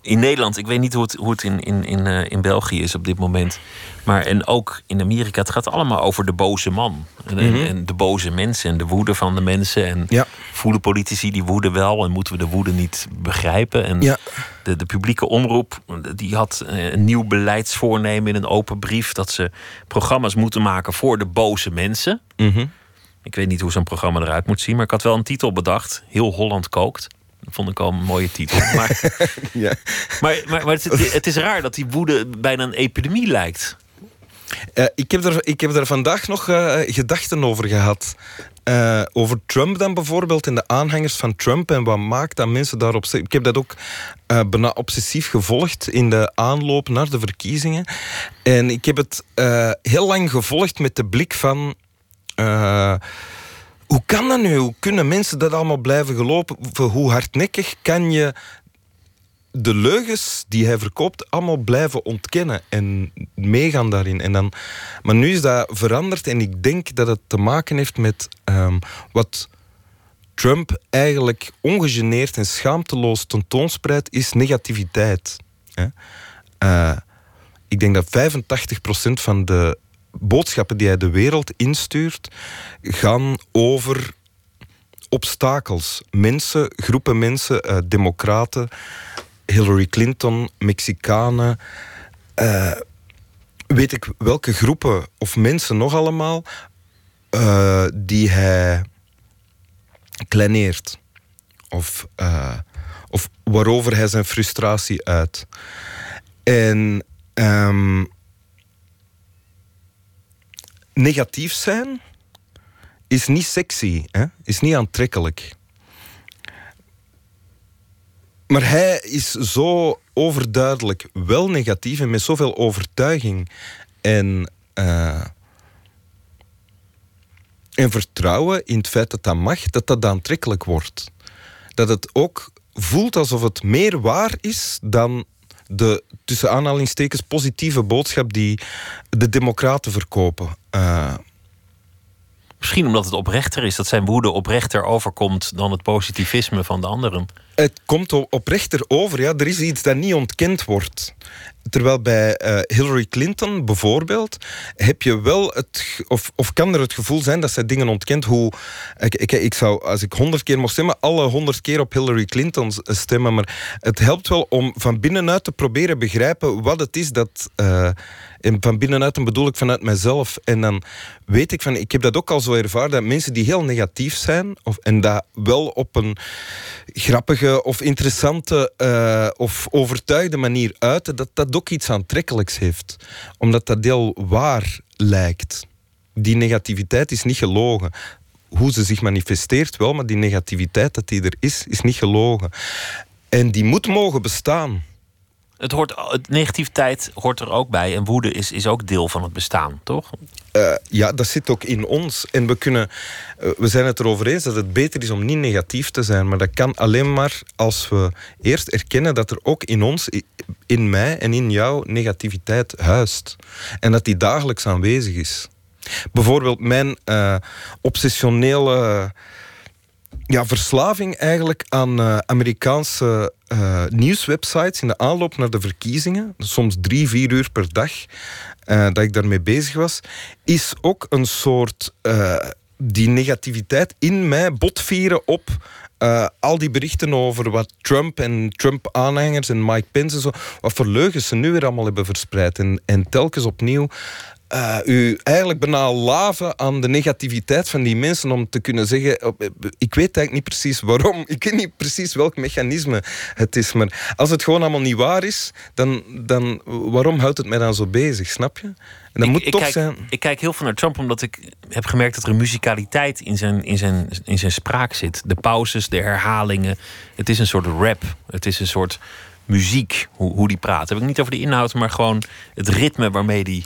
in Nederland. Ik weet niet hoe het, hoe het in, in, in, uh, in België is op dit moment. Maar en ook in Amerika. Het gaat allemaal over de boze man. En, mm -hmm. en de boze mensen en de woede van de mensen. En ja. voelen politici die woede wel en moeten we de woede niet begrijpen? En ja. de, de publieke omroep die had eh, een nieuw beleidsvoornemen in een open brief. Dat ze programma's moeten maken voor de boze mensen. Mm -hmm. Ik weet niet hoe zo'n programma eruit moet zien, maar ik had wel een titel bedacht: Heel Holland kookt. Dat vond ik al een mooie titel. Maar, ja. maar, maar, maar het, het, is raar dat die woede bijna een epidemie lijkt. Uh, ik, heb er, ik heb er vandaag nog uh, gedachten over gehad. Uh, over Trump dan bijvoorbeeld en de aanhangers van Trump en wat maakt dat mensen daarop Ik heb dat ook bijna obsessief gevolgd in de aanloop naar de verkiezingen. En ik heb het heel lang gevolgd met de blik van uh, hoe kan dat nu? Hoe kunnen mensen dat allemaal blijven gelopen? Hoe hardnekkig kan je de leugens die hij verkoopt allemaal blijven ontkennen en meegaan daarin? En dan, maar nu is dat veranderd en ik denk dat het te maken heeft met um, wat Trump eigenlijk ongegeneerd en schaamteloos tentoonspreidt, is negativiteit. Uh, ik denk dat 85% van de boodschappen die hij de wereld instuurt, gaan over obstakels. Mensen, groepen mensen, uh, democraten, Hillary Clinton, Mexicanen. Uh, weet ik welke groepen of mensen nog allemaal uh, die hij kleineert. Of, of waarover hij zijn frustratie uit. En um, negatief zijn is niet sexy, hè? is niet aantrekkelijk. Maar hij is zo overduidelijk wel negatief en met zoveel overtuiging en, uh, en vertrouwen in het feit dat dat mag, dat dat aantrekkelijk wordt. Dat het ook voelt alsof het meer waar is dan de tussen aanhalingstekens positieve boodschap die de Democraten verkopen. Uh, Misschien omdat het oprechter is, dat zijn woede oprechter overkomt dan het positivisme van de anderen. Het komt oprechter over, ja. Er is iets dat niet ontkend wordt. Terwijl bij uh, Hillary Clinton bijvoorbeeld heb je wel het, of, of kan er het gevoel zijn dat zij dingen ontkent. Hoe, ik, ik, ik zou, als ik honderd keer mocht stemmen, alle honderd keer op Hillary Clinton stemmen. Maar het helpt wel om van binnenuit te proberen begrijpen wat het is dat. Uh, en van binnenuit dan bedoel ik vanuit mezelf. En dan weet ik van, ik heb dat ook al zo ervaren, dat mensen die heel negatief zijn, of, en dat wel op een grappige of interessante uh, of overtuigde manier uiten, dat dat ook iets aantrekkelijks heeft. Omdat dat heel waar lijkt. Die negativiteit is niet gelogen. Hoe ze zich manifesteert wel, maar die negativiteit dat die er is, is niet gelogen. En die moet mogen bestaan. Het hoort, het negativiteit hoort er ook bij. En woede is, is ook deel van het bestaan, toch? Uh, ja, dat zit ook in ons. En we, kunnen, uh, we zijn het erover eens dat het beter is om niet negatief te zijn. Maar dat kan alleen maar als we eerst erkennen dat er ook in ons, in mij en in jou, negativiteit huist. En dat die dagelijks aanwezig is. Bijvoorbeeld mijn uh, obsessionele ja, verslaving eigenlijk aan uh, Amerikaanse uh, nieuwswebsites in de aanloop naar de verkiezingen, soms drie, vier uur per dag dat ik daarmee bezig was, is ook een soort die negativiteit in mij botvieren op al die berichten over wat Trump en Trump-aanhangers en Mike Pence en zo, wat voor leugens ze nu weer allemaal hebben verspreid. En, en telkens opnieuw uh, u eigenlijk bijna laven aan de negativiteit van die mensen om te kunnen zeggen, oh, ik weet eigenlijk niet precies waarom, ik weet niet precies welk mechanisme het is, maar als het gewoon allemaal niet waar is, dan, dan waarom houdt het mij dan zo bezig, snap je? En dat ik, moet ik toch kijk, zijn. Ik kijk heel veel naar Trump omdat ik heb gemerkt dat er een muzikaliteit in zijn, in, zijn, in zijn spraak zit. De pauzes, de herhalingen. Het is een soort rap. Het is een soort muziek, hoe, hoe die praat. Dat heb ik niet over de inhoud, maar gewoon het ritme waarmee die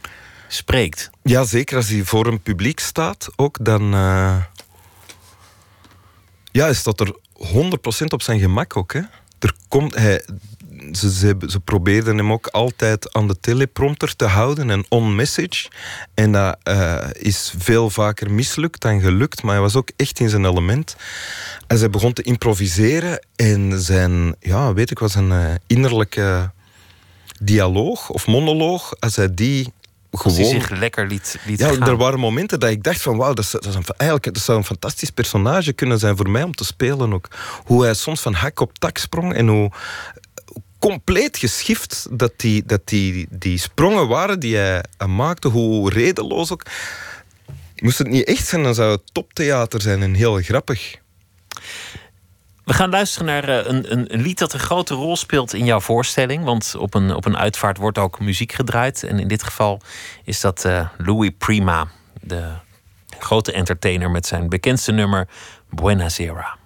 spreekt. Ja, zeker als hij voor een publiek staat ook, dan uh, ja, is dat er 100% op zijn gemak ook. Hè? Er komt, hij, ze, ze, probeerden hem ook altijd aan de teleprompter te houden en on-message. En dat uh, is veel vaker mislukt dan gelukt, maar hij was ook echt in zijn element. En zij begon te improviseren en zijn, ja, weet ik wat, zijn uh, innerlijke dialoog of monoloog, als hij die gewoon... Als hij zich lekker liet, liet ja, gaan. er waren momenten dat ik dacht van wauw, dat, dat, is een, eigenlijk, dat zou een fantastisch personage kunnen zijn voor mij om te spelen ook. Hoe hij soms van hak op tak sprong en hoe compleet geschift dat die, dat die, die sprongen waren die hij maakte, hoe redeloos ook. Moest het niet echt zijn, dan zou het toptheater zijn en heel grappig. We gaan luisteren naar eh, een, een, een, lied dat een grote rol speelt in jouw voorstelling. Want op een, op een uitvaart wordt ook muziek gedraaid. En in dit geval is dat uh, Louis Prima, de grote entertainer met zijn bekendste nummer Buena Zera.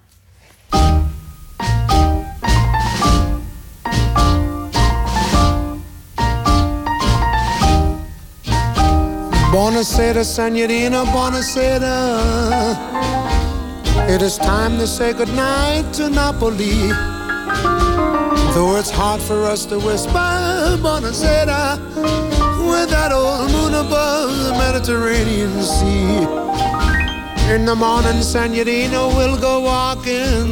Buonasera, signorina, buonasera. It is time to say goodnight to Napoli. Though it's hard for us to whisper Buonasera with that old moon above the Mediterranean Sea. In the morning, Senorina will go walking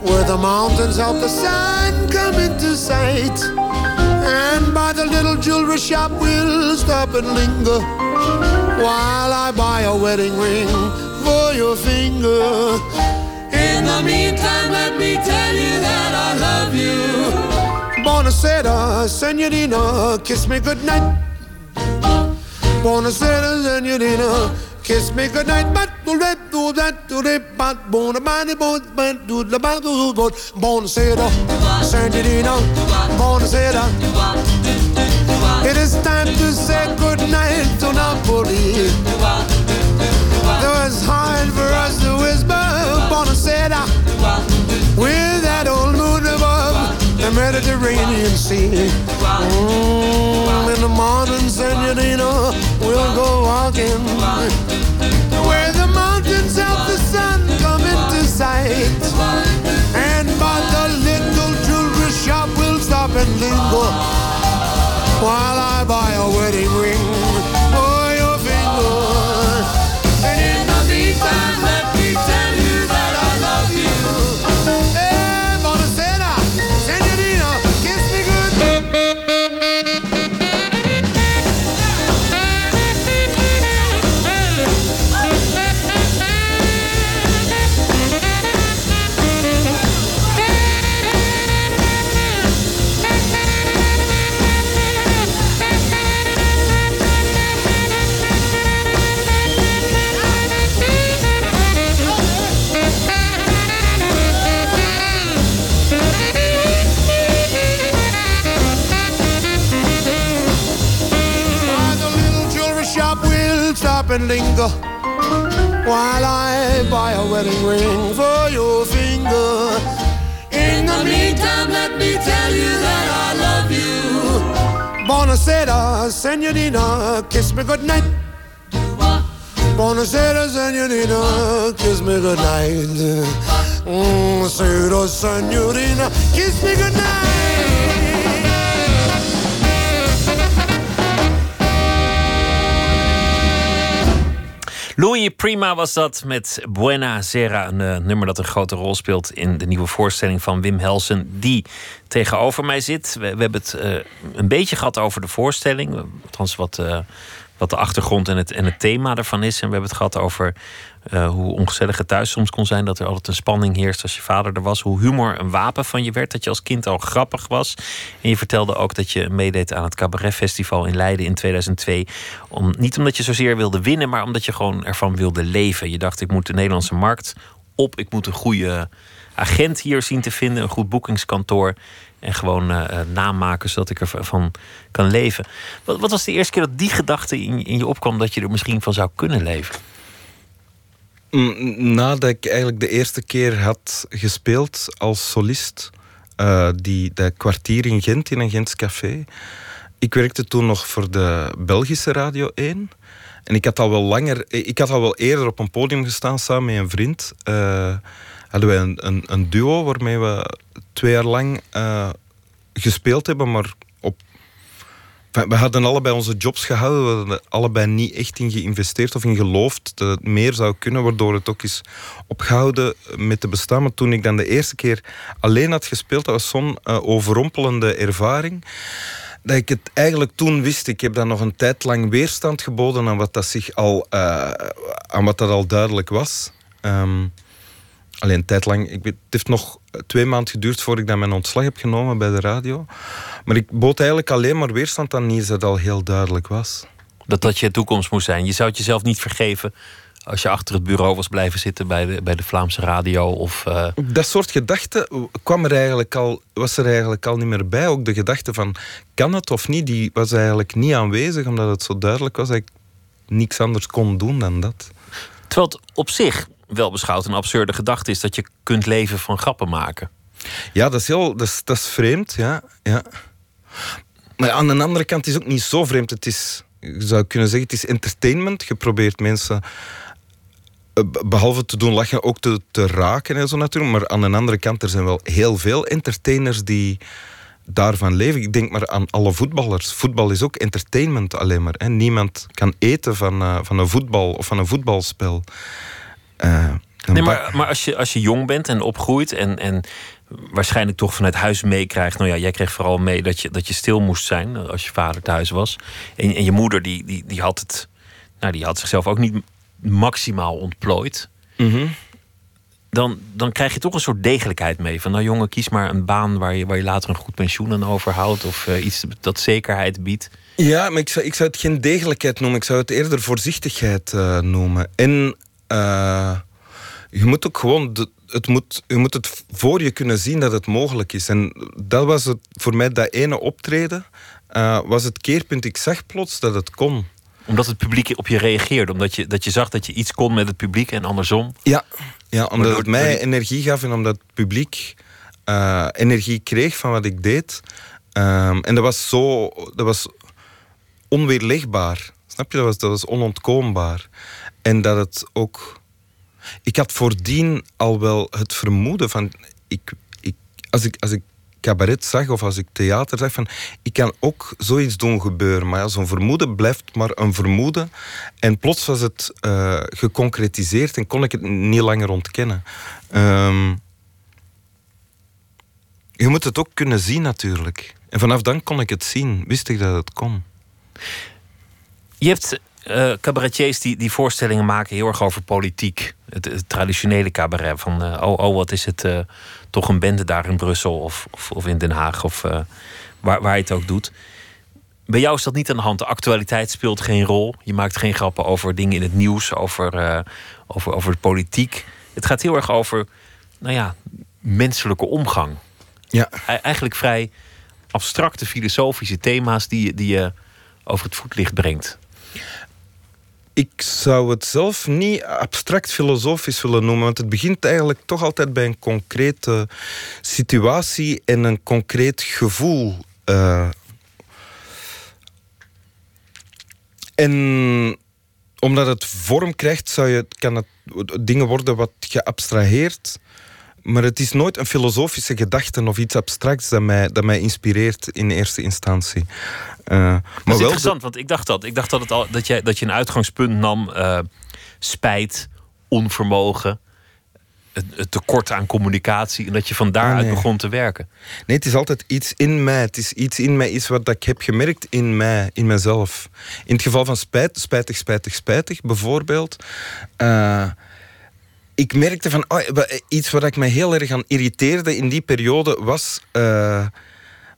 where the mountains of the sun come into sight. And by the little jewelry shop, we'll stop and linger while I buy a wedding ring for your finger. In the meantime, let me tell you that I love you. Buonasera, senorina, kiss me goodnight. Buonasera, senorina, kiss me goodnight. But do that, do that, do that, but bona bani, bona do the do do Buonasera, senorina, buonasera. It is time to say goodnight to Napoli. It's hard for us to whisper Buonasera With that old moon above the Mediterranean Sea. Mm, In the morning, Senorita, we'll go walking. Where the mountains of the sun come into sight. And by the little jewelry shop we'll stop and linger While I buy a wedding ring linger while I buy a wedding ring for your finger. In the meantime, let me tell you that I love you. Buonasera, senorina, kiss me goodnight. Buonasera, senorina, kiss me goodnight. Mm, senorina, kiss me goodnight. Louis Prima was dat met Buena Sera, een uh, nummer dat een grote rol speelt in de nieuwe voorstelling van Wim Helsen, die tegenover mij zit. We, hebben het uh, een beetje gehad over de voorstelling, althans wat, wat de achtergrond en het, en het thema ervan is. En we hebben het gehad over uh, hoe ongezellig het thuis soms kon zijn. Dat er altijd een spanning heerst als je vader er was. Hoe humor een wapen van je werd. Dat je als kind al grappig was. En je vertelde ook dat je meedeed aan het Cabaret Festival in Leiden in 2002. Om, niet omdat je zozeer wilde winnen, maar omdat je gewoon ervan wilde leven. Je dacht, ik moet de Nederlandse markt op. Ik moet een goede agent hier zien te vinden. Een goed boekingskantoor. En gewoon uh, naam maken zodat ik ervan kan leven. Wat, wat, was de eerste keer dat die gedachte in, in je opkwam dat je er misschien van zou kunnen leven? Nadat ik eigenlijk de eerste keer had gespeeld als solist, uh, die, dat kwartier in Gent, in een Gents café. Ik werkte toen nog voor de Belgische Radio 1. En ik had al wel langer, ik had al wel eerder op een podium gestaan samen met een vriend. Hadden wij een, een, een, duo waarmee we twee jaar lang uh, gespeeld hebben, maar op we hadden allebei onze jobs gehouden. We hadden allebei niet echt in geïnvesteerd of in geloofd dat het meer zou kunnen, waardoor het ook is opgehouden met te bestaan. Maar toen ik dan de eerste keer alleen had gespeeld, dat was zo'n uh, overrompelende ervaring. Dat ik het eigenlijk toen wist. Ik heb dan nog een tijd lang weerstand geboden aan wat dat, zich al, uh, aan wat dat al duidelijk was. Um, alleen een tijd lang. Ik weet, het heeft nog twee maanden geduurd voordat ik dan mijn ontslag heb genomen bij de radio. Maar ik bood eigenlijk alleen maar weerstand aan Niels dat al heel duidelijk was. Dat dat je toekomst moest zijn. Je zou het jezelf niet vergeven als je achter het bureau was blijven zitten bij de, bij de Vlaamse radio? Of, uh... Dat soort gedachten kwam er eigenlijk al, was er eigenlijk al niet meer bij. Ook de gedachte van kan het of niet, die was eigenlijk niet aanwezig, omdat het zo duidelijk was dat ik niks anders kon doen dan dat. Terwijl het op zich wel beschouwd een absurde gedachte is dat je kunt leven van grappen maken. Ja, dat is heel dat is, dat is vreemd, ja. ja. Maar aan de andere kant is het ook niet zo vreemd. Het is, je zou kunnen zeggen, het is entertainment. Je probeert mensen eh, behalve te doen lachen, ook te, te raken en zo natuurlijk. Maar aan de andere kant, er zijn wel heel veel entertainers die daarvan leven. Ik denk maar aan alle voetballers. Voetbal is ook entertainment alleen maar. Hè. Niemand kan eten van, uh, van een voetbal of van een voetbalspel. Uh, nee, maar, maar als, je, als je jong bent en opgroeit en, en waarschijnlijk toch vanuit huis meekrijgt. Nou ja, jij kreeg vooral mee dat je, dat je stil moest zijn als je vader thuis was. En, en je moeder, die, die, die had het. Nou, die had zichzelf ook niet maximaal ontplooid. Mm -hmm. Dan, dan krijg je toch een soort degelijkheid mee. Van nou jongen, kies maar een baan waar je, waar je later een goed pensioen aan overhoudt. Of uh, iets dat zekerheid biedt. Ja, maar ik zou, ik zou het geen degelijkheid noemen. Ik zou het eerder voorzichtigheid uh, noemen. En uh, je moet ook gewoon de, het moet, je moet het voor je kunnen zien dat het mogelijk is. En dat was het voor mij, dat ene optreden, uh, was het keerpunt. Ik zag plots dat het kon. Omdat het publiek op je reageerde, omdat je, dat je zag dat je iets kon met het publiek en andersom. Ja, ja omdat het mij energie gaf en omdat het publiek uh, energie kreeg van wat ik deed. Um, en dat was zo, dat was onweerlegbaar. Snap je? Dat was, dat was onontkoombaar. En dat het ook ik had voordien al wel het vermoeden van... Ik, ik, als, ik, als ik cabaret zag of als ik theater zag, van ik kan ook zoiets doen gebeuren. Maar ja, zo'n vermoeden blijft maar een vermoeden. En plots was het uh, geconcretiseerd en kon ik het niet langer ontkennen. Um, je moet het ook kunnen zien natuurlijk. En vanaf dan kon ik het zien, wist ik dat het kon. Je hebt uh, cabaretiers die, die voorstellingen maken heel erg over politiek. Het, het traditionele cabaret. Van uh, oh, oh, wat is het uh, toch een bende daar in Brussel of, of, of in Den Haag of waar, waar je het ook doet. Bij jou is dat niet aan de hand. De actualiteit speelt geen rol. Je maakt geen grappen over dingen in het nieuws, over, over, over de politiek. Het gaat heel erg over, nou ja, menselijke omgang. Ja. Eigenlijk vrij abstracte filosofische thema's die, die je over het voetlicht brengt. Ik zou het zelf niet abstract filosofisch willen noemen, want het begint eigenlijk toch altijd bij een concrete situatie en een concreet gevoel. Uh, en omdat het vorm krijgt, zou je, kan het dingen worden wat geabstraheerd. Maar het is nooit een filosofische gedachte of iets abstracts dat mij, dat mij inspireert in eerste instantie. Uh, maar dat is interessant, want ik dacht dat. Ik dacht dat, het al, dat, jij, dat je een uitgangspunt nam: uh, spijt, onvermogen, het, tekort aan communicatie. En dat je van daaruit begon te werken. Nee, het is altijd iets in mij. Het is iets in mij, iets wat ik heb gemerkt in mij, in mezelf. In het geval van spijt, spijtig, spijtig, spijtig, bijvoorbeeld. Uh, ik merkte van oh, iets waar ik me heel erg aan irriteerde in die periode was uh,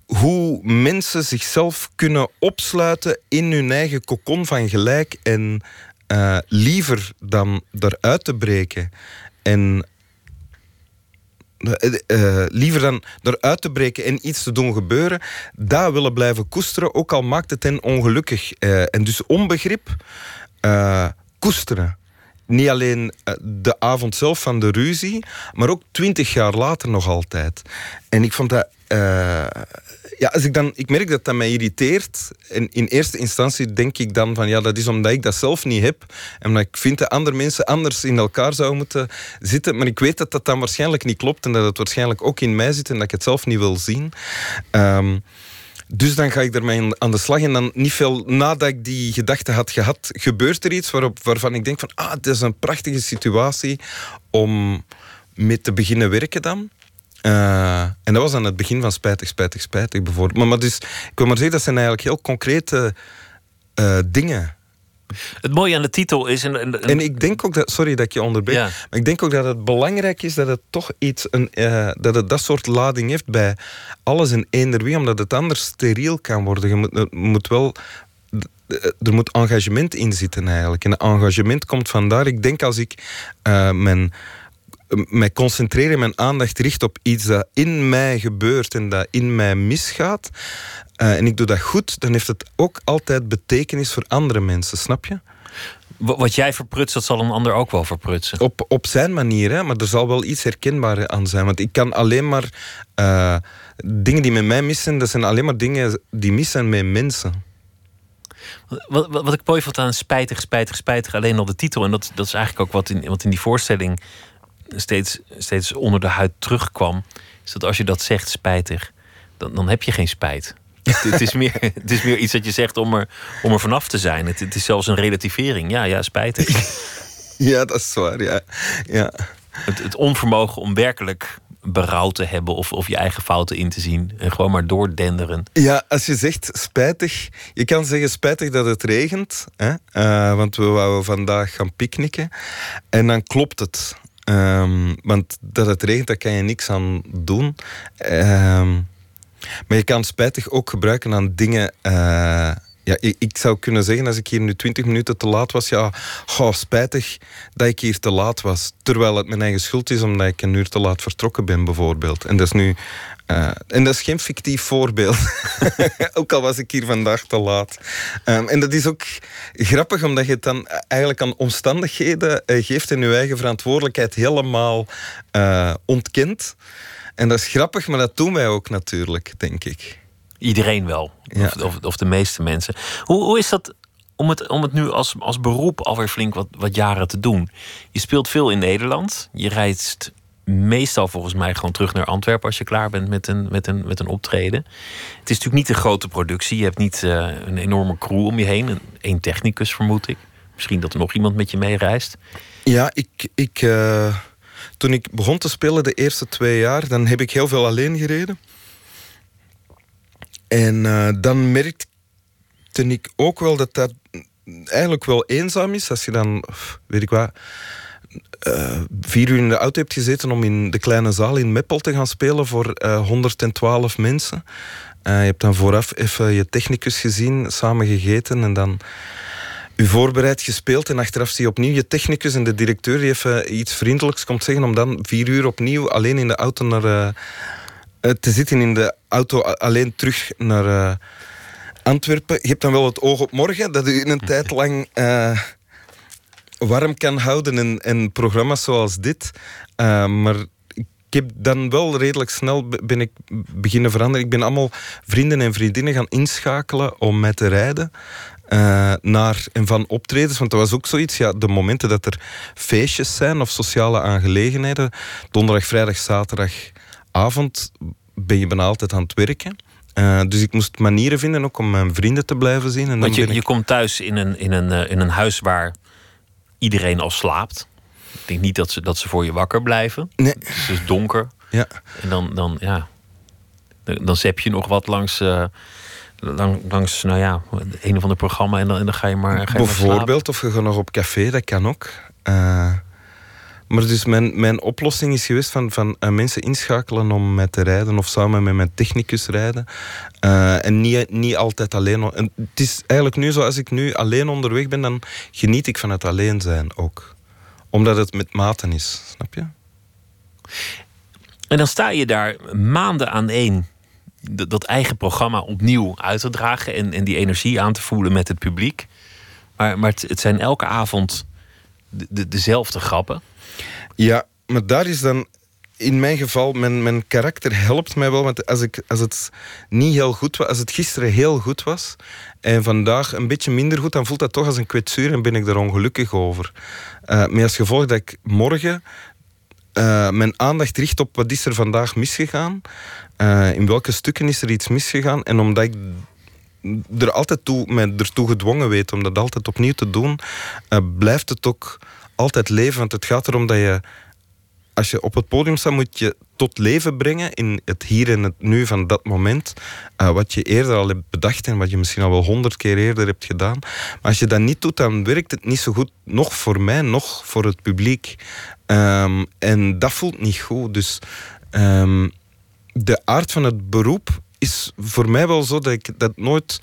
hoe mensen zichzelf kunnen opsluiten in hun eigen kokon van gelijk en uh, liever dan eruit te breken. En liever dan eruit te breken en iets te doen gebeuren, dat willen blijven koesteren, ook al maakt het hen ongelukkig. En dus onbegrip, koesteren niet alleen eh, de avond zelf van de ruzie, maar ook twintig jaar later nog altijd. En ik vond dat. Uh, ja, als ik, dan, ik merk dat dat mij irriteert. En in eerste instantie denk ik dan van ja, dat is omdat ik dat zelf niet heb. En omdat ik vind dat andere mensen anders in elkaar zouden moeten zitten. Maar ik weet dat dat dan waarschijnlijk niet klopt en dat het waarschijnlijk ook in mij zit en dat ik het zelf niet wil zien. Um, dus dan ga ik ermee aan de slag. En dan niet veel nadat ik die gedachte had gehad, gebeurt er iets waarop, waarvan ik denk van ah, het is een prachtige situatie om mee te beginnen werken dan. Uh, en dat was aan het begin van Spijtig, Spijtig, Spijtig bijvoorbeeld. Maar, maar dus, ik wil maar zeggen, dat zijn eigenlijk heel concrete uh, dingen het mooie aan de titel is. En, en, ik denk ook dat, sorry dat ik je onderbreek, maar ik denk ook dat het belangrijk is dat het toch iets, een, uh, dat het dat soort lading heeft bij alles in eender wie, omdat het anders steriel kan worden. Je moet, moet wel er moet engagement in zitten eigenlijk. En engagement komt vandaar. Ik denk als ik uh, mijn, mij concentreer en mijn aandacht richt op iets dat in mij gebeurt en dat in mij misgaat, uh, en ik doe dat goed, dan heeft het ook altijd betekenis voor andere mensen, snap je? Wat jij verprutst, dat zal een ander ook wel verprutsen. Op, op zijn manier, hè? maar er zal wel iets herkenbaar aan zijn. Want ik kan alleen maar. Uh, dingen die met mij missen, dat zijn alleen maar dingen die missen met mensen. Wat, wat, wat, ik mooi vond aan spijtig, spijtig, spijtig, alleen al de titel. En dat, dat is eigenlijk ook wat in, wat in die voorstelling steeds, steeds onder de huid terugkwam. Is dat als je dat zegt, spijtig, dan, dan heb je geen spijt het, is meer, het is meer iets dat je zegt om er, om er vanaf te zijn. Het, het is zelfs een relativering. Ja, ja, spijtig. Ja, dat is waar, ja. ja. Het, het onvermogen om werkelijk berouw te hebben of, of je eigen fouten in te zien. En gewoon maar doordenderen. Ja, als je zegt spijtig. Je kan zeggen spijtig dat het regent. Hè? Uh, want we wouden vandaag gaan picknicken. En dan klopt het. Um, want dat het regent, daar kan je niks aan doen. Um, maar je kan spijtig ook gebruiken aan dingen. Uh, ja, ik, ik, zou kunnen zeggen, als ik hier nu 20 minuten te laat was, ja, goh, spijtig dat ik hier te laat was. Terwijl het mijn eigen schuld is omdat ik een uur te laat vertrokken ben, bijvoorbeeld. En dat is nu. Uh, en dat is geen fictief voorbeeld. ook al was ik hier vandaag te laat. Um, en dat is ook grappig, omdat je het dan eigenlijk aan omstandigheden uh, geeft en je eigen verantwoordelijkheid helemaal ontkent. En dat is grappig, maar dat doen wij ook natuurlijk, denk ik. Iedereen wel. Of, of, of, de meeste mensen. Hoe, hoe is dat om het, om het nu als, als beroep alweer flink wat, wat jaren te doen? Je speelt veel in Nederland. Je reist meestal volgens mij gewoon terug naar Antwerpen als je klaar bent met een, met een, met een optreden. Het is natuurlijk niet een grote productie. Je hebt niet uh, een enorme crew om je heen. Eén technicus vermoed ik. Misschien dat er nog iemand met je meereist. Ja, ik, ik, uh, toen ik begon te spelen de eerste twee jaar, dan heb ik heel veel alleen gereden. En uh, dan merkte ik ook wel dat dat eigenlijk wel eenzaam is. Als je dan, weet ik wat, uh, vier uur in de auto hebt gezeten om in de kleine zaal in Meppel te gaan spelen voor uh, eh, 112 mensen. je hebt dan vooraf even je technicus gezien, samen gegeten en dan u voorbereid gespeeld en achteraf zie je opnieuw je technicus en de directeur die even iets vriendelijks komt zeggen om dan vier uur opnieuw alleen in de auto naar uh, te zitten in de auto alleen terug naar uh, Antwerpen. Je hebt dan wel het oog op morgen dat u in een tijd lang uh, warm kan houden in, in programma's zoals dit. Maar ik heb dan wel redelijk snel ben ik beginnen veranderen. Ik ben allemaal vrienden en vriendinnen gaan inschakelen om met te rijden. Uh, naar en van optredens. Want dat was ook zoiets. Ja, de momenten dat er feestjes zijn of sociale aangelegenheden. Donderdag, vrijdag, zaterdagavond ben je bijna altijd aan het werken. Uh, dus ik moest manieren vinden ook om mijn vrienden te blijven zien. En Want je, je komt thuis in een, in, een, uh, in een huis waar iedereen al slaapt. Ik denk niet dat ze, dat ze voor je wakker blijven. Nee. Het is donker. Ja. En dan, dan, ja, dan zep je nog wat langs, uh, lang, langs nou ja, een of ander programma en dan, en dan ga je maar. Ga je Bijvoorbeeld, of je gaat nog op café, dat kan ook. Uh, maar dus mijn, mijn oplossing is geweest van, van uh, mensen inschakelen om met te rijden of samen met mijn technicus rijden. Uh, en niet, niet altijd alleen. En het is eigenlijk nu zo, als ik nu alleen onderweg ben, dan geniet ik van het alleen zijn ook. Omdat het met maten is, snap je? En dan sta je daar maanden aan één dat, eigen programma opnieuw uit te dragen en, die energie aan te voelen met het publiek. Maar, maar het, het zijn elke avond de, de, dezelfde grappen. Ja, maar daar is dan in mijn geval, mijn, mijn karakter helpt mij wel. Want als, ik, als het niet heel goed was, als het gisteren heel goed was en vandaag een beetje minder goed, dan voelt dat toch als een kwetsuur en ben ik er ongelukkig over. Uh, met als gevolg dat ik morgen uh, mijn aandacht richt op wat is er vandaag misgegaan. Uh, in welke stukken is er iets misgegaan. En omdat ik er altijd toe, mij ertoe gedwongen weet om dat altijd opnieuw te doen, uh, blijft het ook altijd leven. Want het gaat erom dat je, als je op het podium staat, moet je tot leven brengen in het hier en het nu van dat moment. Uh, wat je eerder al hebt bedacht en wat je misschien al wel honderd keer eerder hebt gedaan. Maar als je dat niet doet, dan werkt het niet zo goed, nog voor mij, nog voor het publiek. Um, en dat voelt niet goed. Dus um, de aard van het beroep is voor mij wel zo dat ik dat nooit.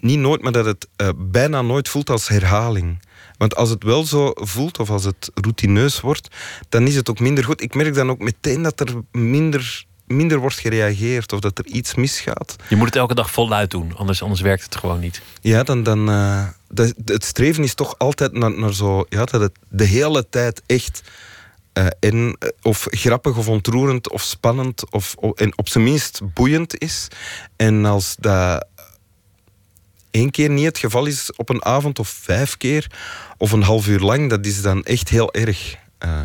Niet nooit, maar dat het uh, bijna nooit voelt als herhaling. Want als het wel zo voelt, of als het routineus wordt, dan is het ook minder goed. Ik merk dan ook meteen dat er minder, minder wordt gereageerd of dat er iets misgaat. Je moet het elke dag voluit doen, anders, anders werkt het gewoon niet. Ja, dan. dan uh, de, het streven is toch altijd naar, naar zo. Ja, dat het de hele tijd echt. Uh, en, of grappig of ontroerend of spannend of, en op zijn minst boeiend is. En als dat één keer niet het geval is op een avond of vijf keer of een half uur lang, dat is dan echt heel erg. Uh...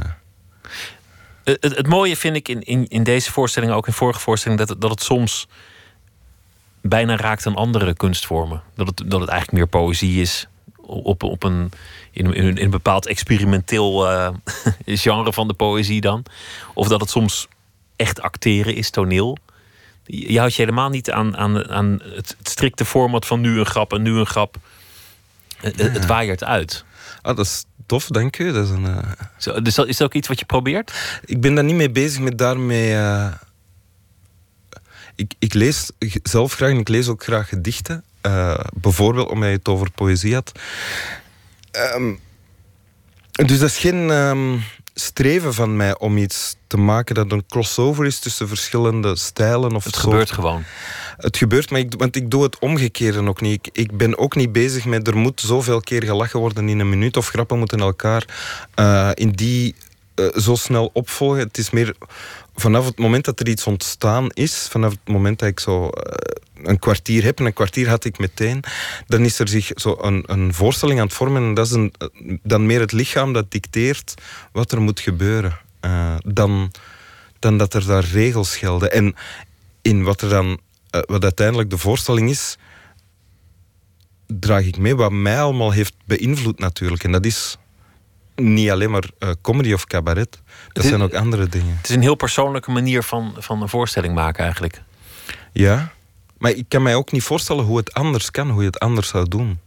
Het, het, mooie vind ik in, in, in deze voorstelling, ook in vorige voorstelling, dat, dat het soms bijna raakt aan andere kunstvormen. Dat het, dat het eigenlijk meer poëzie is op, op een, in, in, in een bepaald experimenteel uh, genre van de poëzie dan. Of dat het soms echt acteren is, toneel. Je houdt je helemaal niet aan, aan, aan het, strikte format van nu een grap en nu een grap. Het, ja. het waaiert uit. Ah, dat is tof, dank je. Dat is, een, uh... Zo, dus is dat ook iets wat je probeert? Ik ben daar niet mee bezig met daarmee. Uh... Ik, ik lees zelf graag en ik lees ook graag gedichten. Uh, bijvoorbeeld, omdat je het over poëzie had. Um, dus dat is geen um, streven van mij om iets te maken dat een crossover is tussen verschillende stijlen. Of het gebeurt gewoon. Het gebeurt, maar ik, want ik doe het omgekeerde ook niet. Ik, ik, ben ook niet bezig met er moet zoveel keer gelachen worden in een minuut of grappen moeten elkaar uh, in die uh, zo snel opvolgen. Het is meer vanaf het moment dat er iets ontstaan is, vanaf het moment dat ik zo uh, een kwartier heb, en een kwartier had ik meteen, dan is er zich zo een, een voorstelling aan het vormen. En dat is een, dan meer het lichaam dat dicteert wat er moet gebeuren. Uh, dan, dan dat er daar regels gelden. En in wat er dan, uh, wat uiteindelijk de voorstelling is, draag ik mee wat mij allemaal heeft beïnvloed natuurlijk. En dat is niet alleen maar uh, comedy of cabaret. Dat is, zijn ook andere dingen. Het is een heel persoonlijke manier van, van een voorstelling maken eigenlijk. Ja, maar ik kan mij ook niet voorstellen hoe het anders kan, hoe je het anders zou doen.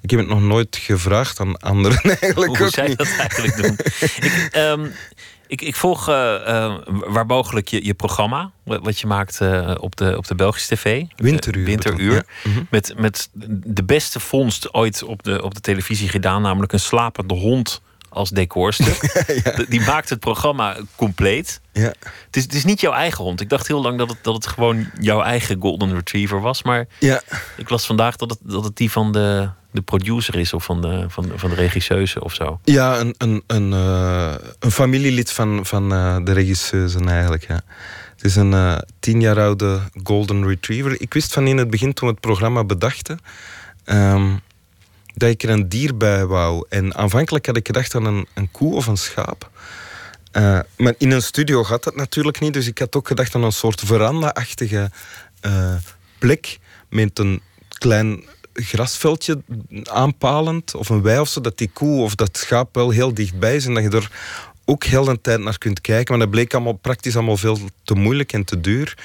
Ik heb het nog nooit gevraagd aan anderen eigenlijk. Hoe je niet. dat eigenlijk doen? ik, um, ik, ik, volg uh, uh, waar mogelijk je, je programma, wat je maakt uh, op, de, op de Belgische tv. Winteruur. Winteruur. Ja. Mm -hmm. met, met de beste vondst ooit op de, op de televisie gedaan, namelijk een slapende hond als decorstuk. ja. Die maakt het programma compleet. Ja. Het, is, het is niet jouw eigen hond. Ik dacht heel lang dat het, dat het gewoon jouw eigen Golden Retriever was. Maar ja. ik las vandaag dat het, dat het die van de, de producer is of van de, van, van de regisseuse of zo. Ja, een, een, een, uh, een familielid van, van uh, de regisseuse eigenlijk. Ja. Het is een uh, tien jaar oude Golden Retriever. Ik wist van in het begin toen we het programma bedachten. Um, dat ik er een dier bij wou. En aanvankelijk had ik gedacht aan een, een koe of een schaap. Uh, maar in een studio gaat dat natuurlijk niet. Dus ik had ook gedacht aan een soort veranda-achtige uh, plek met een klein grasveldje aanpalend of een wei of zo, dat die koe of dat schaap wel heel dichtbij is en dat je er ook heel de tijd naar kunt kijken. Maar dat bleek allemaal praktisch allemaal veel te moeilijk en te duur.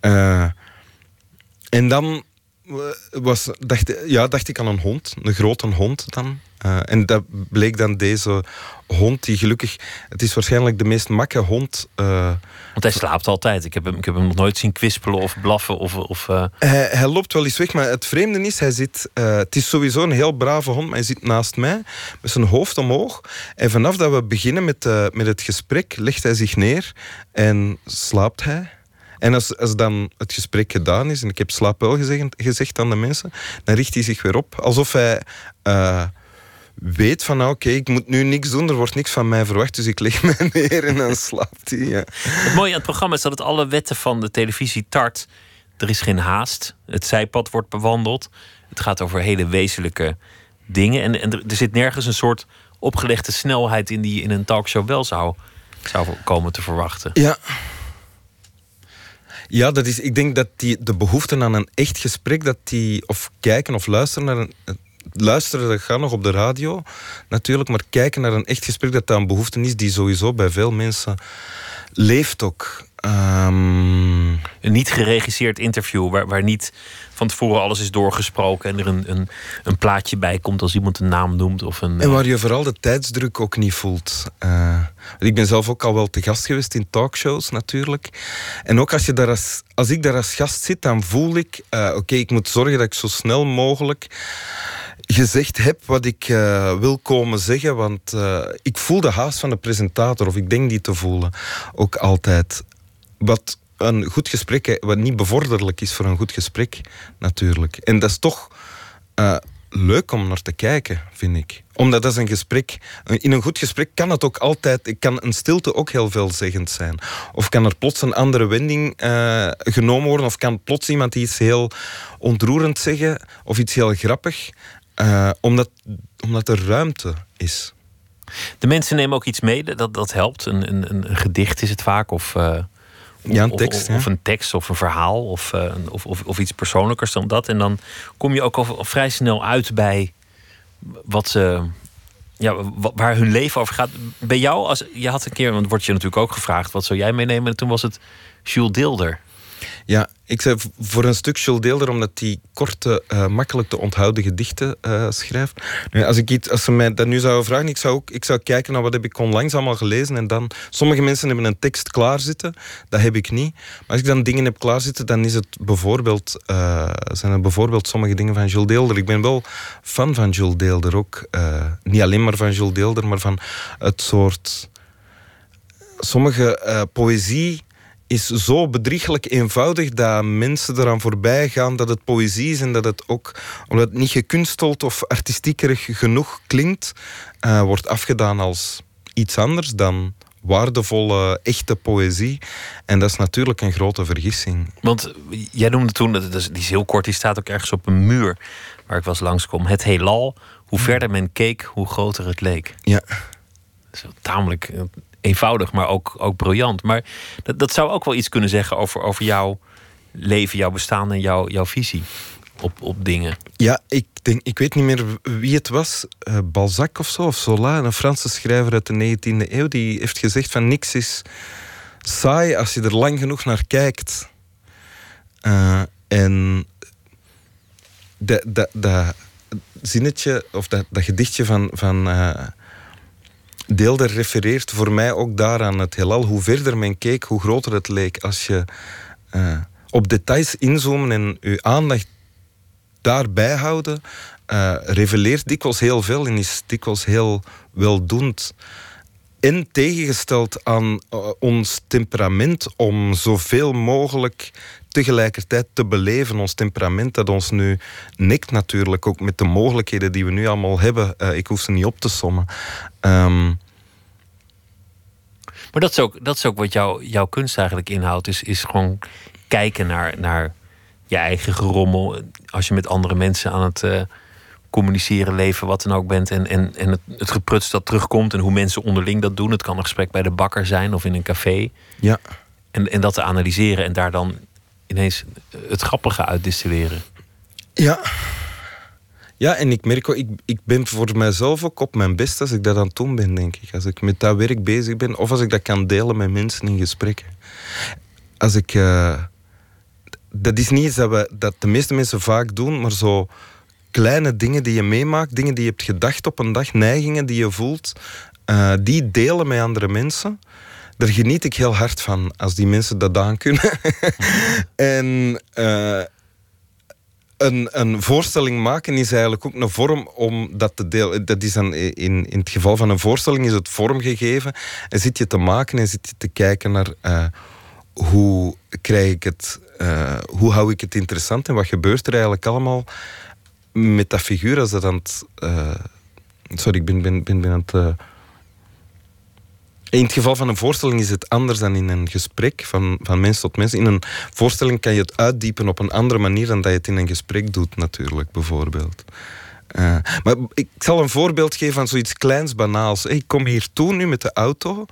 Uh, en dan was, dacht, ja, dacht ik aan een hond, een grote hond dan. Uh, en dat bleek dan deze hond, die gelukkig... Het is waarschijnlijk de meest makke hond... Uh, Want hij slaapt altijd. Ik heb hem, ik heb hem nog nooit zien kwispelen of blaffen. Of, of, uh... hij, hij, loopt wel eens weg, maar het vreemde is... Hij zit, het is sowieso een heel brave hond, maar hij zit naast mij met zijn hoofd omhoog. En vanaf dat we beginnen met, met het gesprek, legt hij zich neer en slaapt hij. En als, als dan het gesprek gedaan is en ik heb slaap wel gezegd, gezegd aan de mensen, dan richt hij zich weer op. Alsof hij uh, weet van nou, oké, okay, ik moet nu niks doen, er wordt niks van mij verwacht, dus ik leg mij neer en dan slaapt hij. Ja. Het mooie aan het programma is dat het alle wetten van de televisie tart. Er is geen haast, het zijpad wordt bewandeld. Het gaat over hele wezenlijke dingen. En, en er zit nergens een soort opgelegde snelheid in die je in een talkshow wel zou, zou komen te verwachten. Ja, ja, dat is, ik denk dat die, de behoefte aan een echt gesprek, dat die, of kijken of luisteren naar een. Luisteren, dat gaat nog op de radio natuurlijk, maar kijken naar een echt gesprek, dat dat een behoefte is die sowieso bij veel mensen leeft ook. Um... Een niet geregisseerd interview waar, waar niet van tevoren alles is doorgesproken en er een, een, een plaatje bij komt als iemand een naam noemt. Of een, en waar je vooral de tijdsdruk ook niet voelt. Uh, ik ben zelf ook al wel te gast geweest in talkshows natuurlijk. En ook als, je daar als, als ik daar als gast zit, dan voel ik, uh, oké, ik moet zorgen dat ik zo snel mogelijk gezegd heb wat ik uh, wil komen zeggen. Want uh, ik voel de haast van de presentator, of ik denk die te voelen, ook altijd. Wat een goed gesprek, wat niet bevorderlijk is voor een goed gesprek, natuurlijk. En dat is toch uh, leuk om naar te kijken, vind ik. Omdat dat is een gesprek. In een goed gesprek kan het ook altijd. Kan een stilte ook heel veelzeggend zijn. Of kan er plots een andere wending uh, genomen worden. Of kan plots iemand iets heel ontroerend zeggen. Of iets heel grappig. Uh, omdat, omdat er ruimte is. De mensen nemen ook iets mee, dat, dat helpt. Een, een, een gedicht is het vaak. Of, ja, een tekst. Of, een tekst of een verhaal. Of, uh, of, of, of, iets persoonlijkers dan dat. En dan kom je ook al, al vrij snel uit bij wat ze. Ja, waar hun leven over gaat. Bij jou, als, je had een keer, want wordt je natuurlijk ook gevraagd: wat zou jij meenemen? En toen was het Jules Deelder. Ja, ik zei voor een stuk Jules Deelder, omdat hij korte, uh, makkelijk te onthouden gedichten uh, schrijft. Nu, als, ik iets, als ze mij dat nu zouden vragen, ik zou, ook, ik zou kijken naar wat heb ik onlangs allemaal gelezen. En dan, sommige mensen hebben een tekst klaarzitten, dat heb ik niet. Maar als ik dan dingen heb klaarzitten, dan is het bijvoorbeeld, uh, zijn er bijvoorbeeld sommige dingen van Jules Deelder. Ik ben wel fan van Jules Deelder ook. niet alleen maar van Jules Deelder, maar van het soort... Sommige poëzie is zo bedriegelijk eenvoudig dat mensen eraan voorbij gaan dat het poëzie is en dat het ook, omdat het niet gekunsteld of artistiekerig genoeg klinkt, uh, wordt afgedaan als iets anders dan waardevolle, echte poëzie. En dat is natuurlijk een grote vergissing. Want jij noemde toen, dat is, die is heel kort, die staat ook ergens op een muur waar ik was langskom. Het heelal, hoe verder men keek, hoe groter het leek. Ja. Dat is tamelijk eenvoudig, maar ook, ook briljant. Maar dat, dat zou ook wel iets kunnen zeggen over, over jouw leven, jouw bestaan en jouw, jouw visie op, op dingen. Ja, ik, denk, ik weet niet meer wie het was. Uh, Balzac of zo, of Zola, een Franse schrijver uit de 19e eeuw. Die heeft gezegd van niks is saai als je er lang genoeg naar kijkt. Uh, en dat, zinnetje, of dat, dat gedichtje van, van uh, Deelder refereert voor mij ook daaraan. Het heelal, hoe verder men keek, hoe groter het leek. Als je uh, op details inzoomen en je aandacht daarbij houden, uh, reveleert dikwijls heel veel en is dikwijls heel weldoend. en tegengesteld aan uh, ons temperament om zoveel mogelijk tegelijkertijd te beleven. Ons temperament dat ons nu nikt natuurlijk, ook met de mogelijkheden die we nu allemaal hebben. Uh, ik hoef ze niet op te sommen. Um, maar dat is ook, dat is ook wat jou, jouw kunst eigenlijk inhoudt. Is, is gewoon kijken naar, naar je eigen gerommel. Als je met andere mensen aan het uh, communiceren, leven, wat dan ook bent. En, en, en het, het gepruts dat terugkomt. En hoe mensen onderling dat doen. Het kan een gesprek bij de bakker zijn of in een café. Ja. En, en dat te analyseren en daar dan ineens het grappige uit distilleren. Ja. Ja, en ik merk ook, ik, ik ben voor mijzelf ook op mijn best als ik dat aan het doen ben, denk ik. Als ik met dat werk bezig ben, of als ik dat kan delen met mensen in gesprekken. Als ik... Uh, dat is niet iets dat, we, dat de meeste mensen vaak doen, maar zo kleine dingen die je meemaakt, dingen die je hebt gedacht op een dag, neigingen die je voelt, uh, die delen met andere mensen. Daar geniet ik heel hard van als die mensen dat aan kunnen. en uh, een, een voorstelling maken is eigenlijk ook een vorm om dat te delen. Dat is dan in, in het geval van een voorstelling is het vormgegeven. En zit je te maken en zit je te kijken naar hoe krijg ik het, hoe hou ik het interessant en wat gebeurt er eigenlijk allemaal met dat figuur als dat aan het. Sorry, ik ben, ben, ben, ben aan het in het geval van een voorstelling is het anders dan in een gesprek van, van mens tot mens. In een voorstelling kan je het uitdiepen op een andere manier dan dat je het in een gesprek doet, natuurlijk, bijvoorbeeld. Uh, maar ik zal een voorbeeld geven van zoiets kleins, banaals. Ik kom hier toe nu met de auto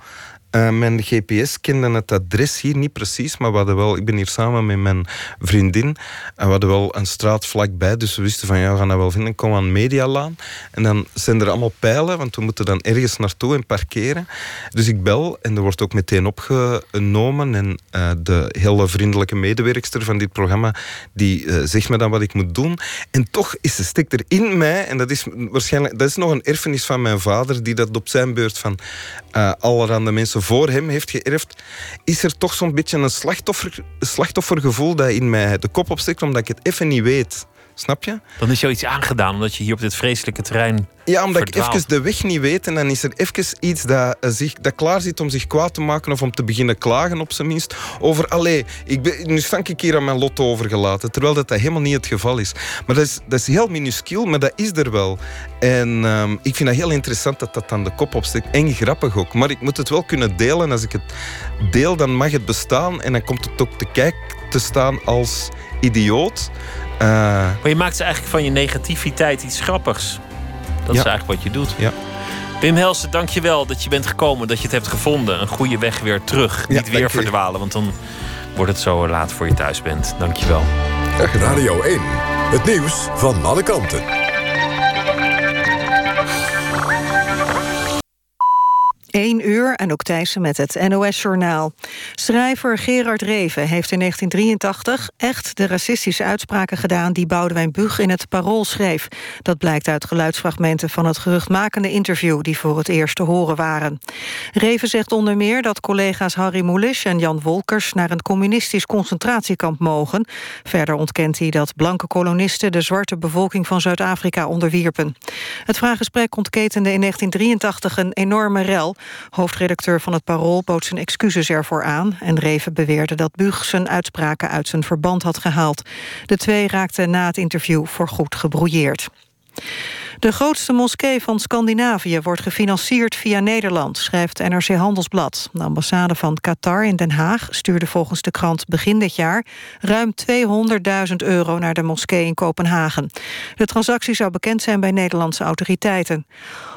uh, mijn GPS kende het adres hier niet precies, maar we hadden wel, ik ben hier samen met mijn vriendin en we hadden wel een straat vlakbij, dus we wisten van ja, we gaan dat wel vinden. Kom aan Medialaan en dan zijn er allemaal pijlen, want we moeten dan ergens naartoe en parkeren. Dus ik bel en er wordt ook meteen opgenomen en uh, de hele vriendelijke medewerkster van dit programma die uh, zegt me dan wat ik moet doen. En toch is de stek er in mij en dat is waarschijnlijk, dat is nog een erfenis van mijn vader die dat op zijn beurt van allerhande mensen voor hem heeft geërfd, is er toch zo'n beetje een slachtoffer, slachtoffergevoel dat in mij de kop opsteekt, omdat ik het even niet weet. Snap je? Dan is jou iets aangedaan omdat je hier op dit vreselijke terrein. Ja, omdat ik even de weg niet weet en dan is er even iets dat, uh, zich, dat klaar zit om zich kwaad te maken of om te beginnen klagen, op zijn minst. Over, allee, ik ben, nu stank ik hier aan mijn lot overgelaten, terwijl dat, dat helemaal niet het geval is. Maar dat is, dat is heel minuscuul, maar dat is er wel. En um, ik vind dat heel interessant dat dat aan de kop opsteekt. En grappig ook. Maar ik moet het wel kunnen delen. Als ik het deel, dan mag het bestaan en dan komt het ook te kijk te staan als idioot. Uh, maar je maakt eigenlijk van je negativiteit iets grappigs. Dat ja. is eigenlijk wat je doet. Ja. Wim Helsen, dank je wel dat je bent gekomen, dat je het hebt gevonden. Een goede weg weer terug. Ja, Niet weer verdwalen, want dan wordt het zo laat voor je thuis bent. Dank je wel. Radio 1, het nieuws van alle kanten. 1 uur en ook Thijssen met het NOS-journaal. Schrijver Gerard Reven heeft in 1983 echt de racistische uitspraken gedaan... die Boudewijn Bug in het Parool schreef. Dat blijkt uit geluidsfragmenten van het geruchtmakende interview... die voor het eerst te horen waren. Reven zegt onder meer dat collega's Harry Mulisch en Jan Wolkers... naar een communistisch concentratiekamp mogen. Verder ontkent hij dat blanke kolonisten... de zwarte bevolking van Zuid-Afrika onderwierpen. Het vraaggesprek ontketende in 1983 een enorme rel... Hoofdredacteur van het Parool bood zijn excuses ervoor aan... en Reven beweerde dat Bug zijn uitspraken uit zijn verband had gehaald. De twee raakten na het interview voorgoed gebrouilleerd. De grootste moskee van Scandinavië wordt gefinancierd via Nederland, schrijft NRC Handelsblad. De ambassade van Qatar in Den Haag stuurde volgens de krant begin dit jaar ruim 200.000 euro naar de moskee in Kopenhagen. De transactie zou bekend zijn bij Nederlandse autoriteiten.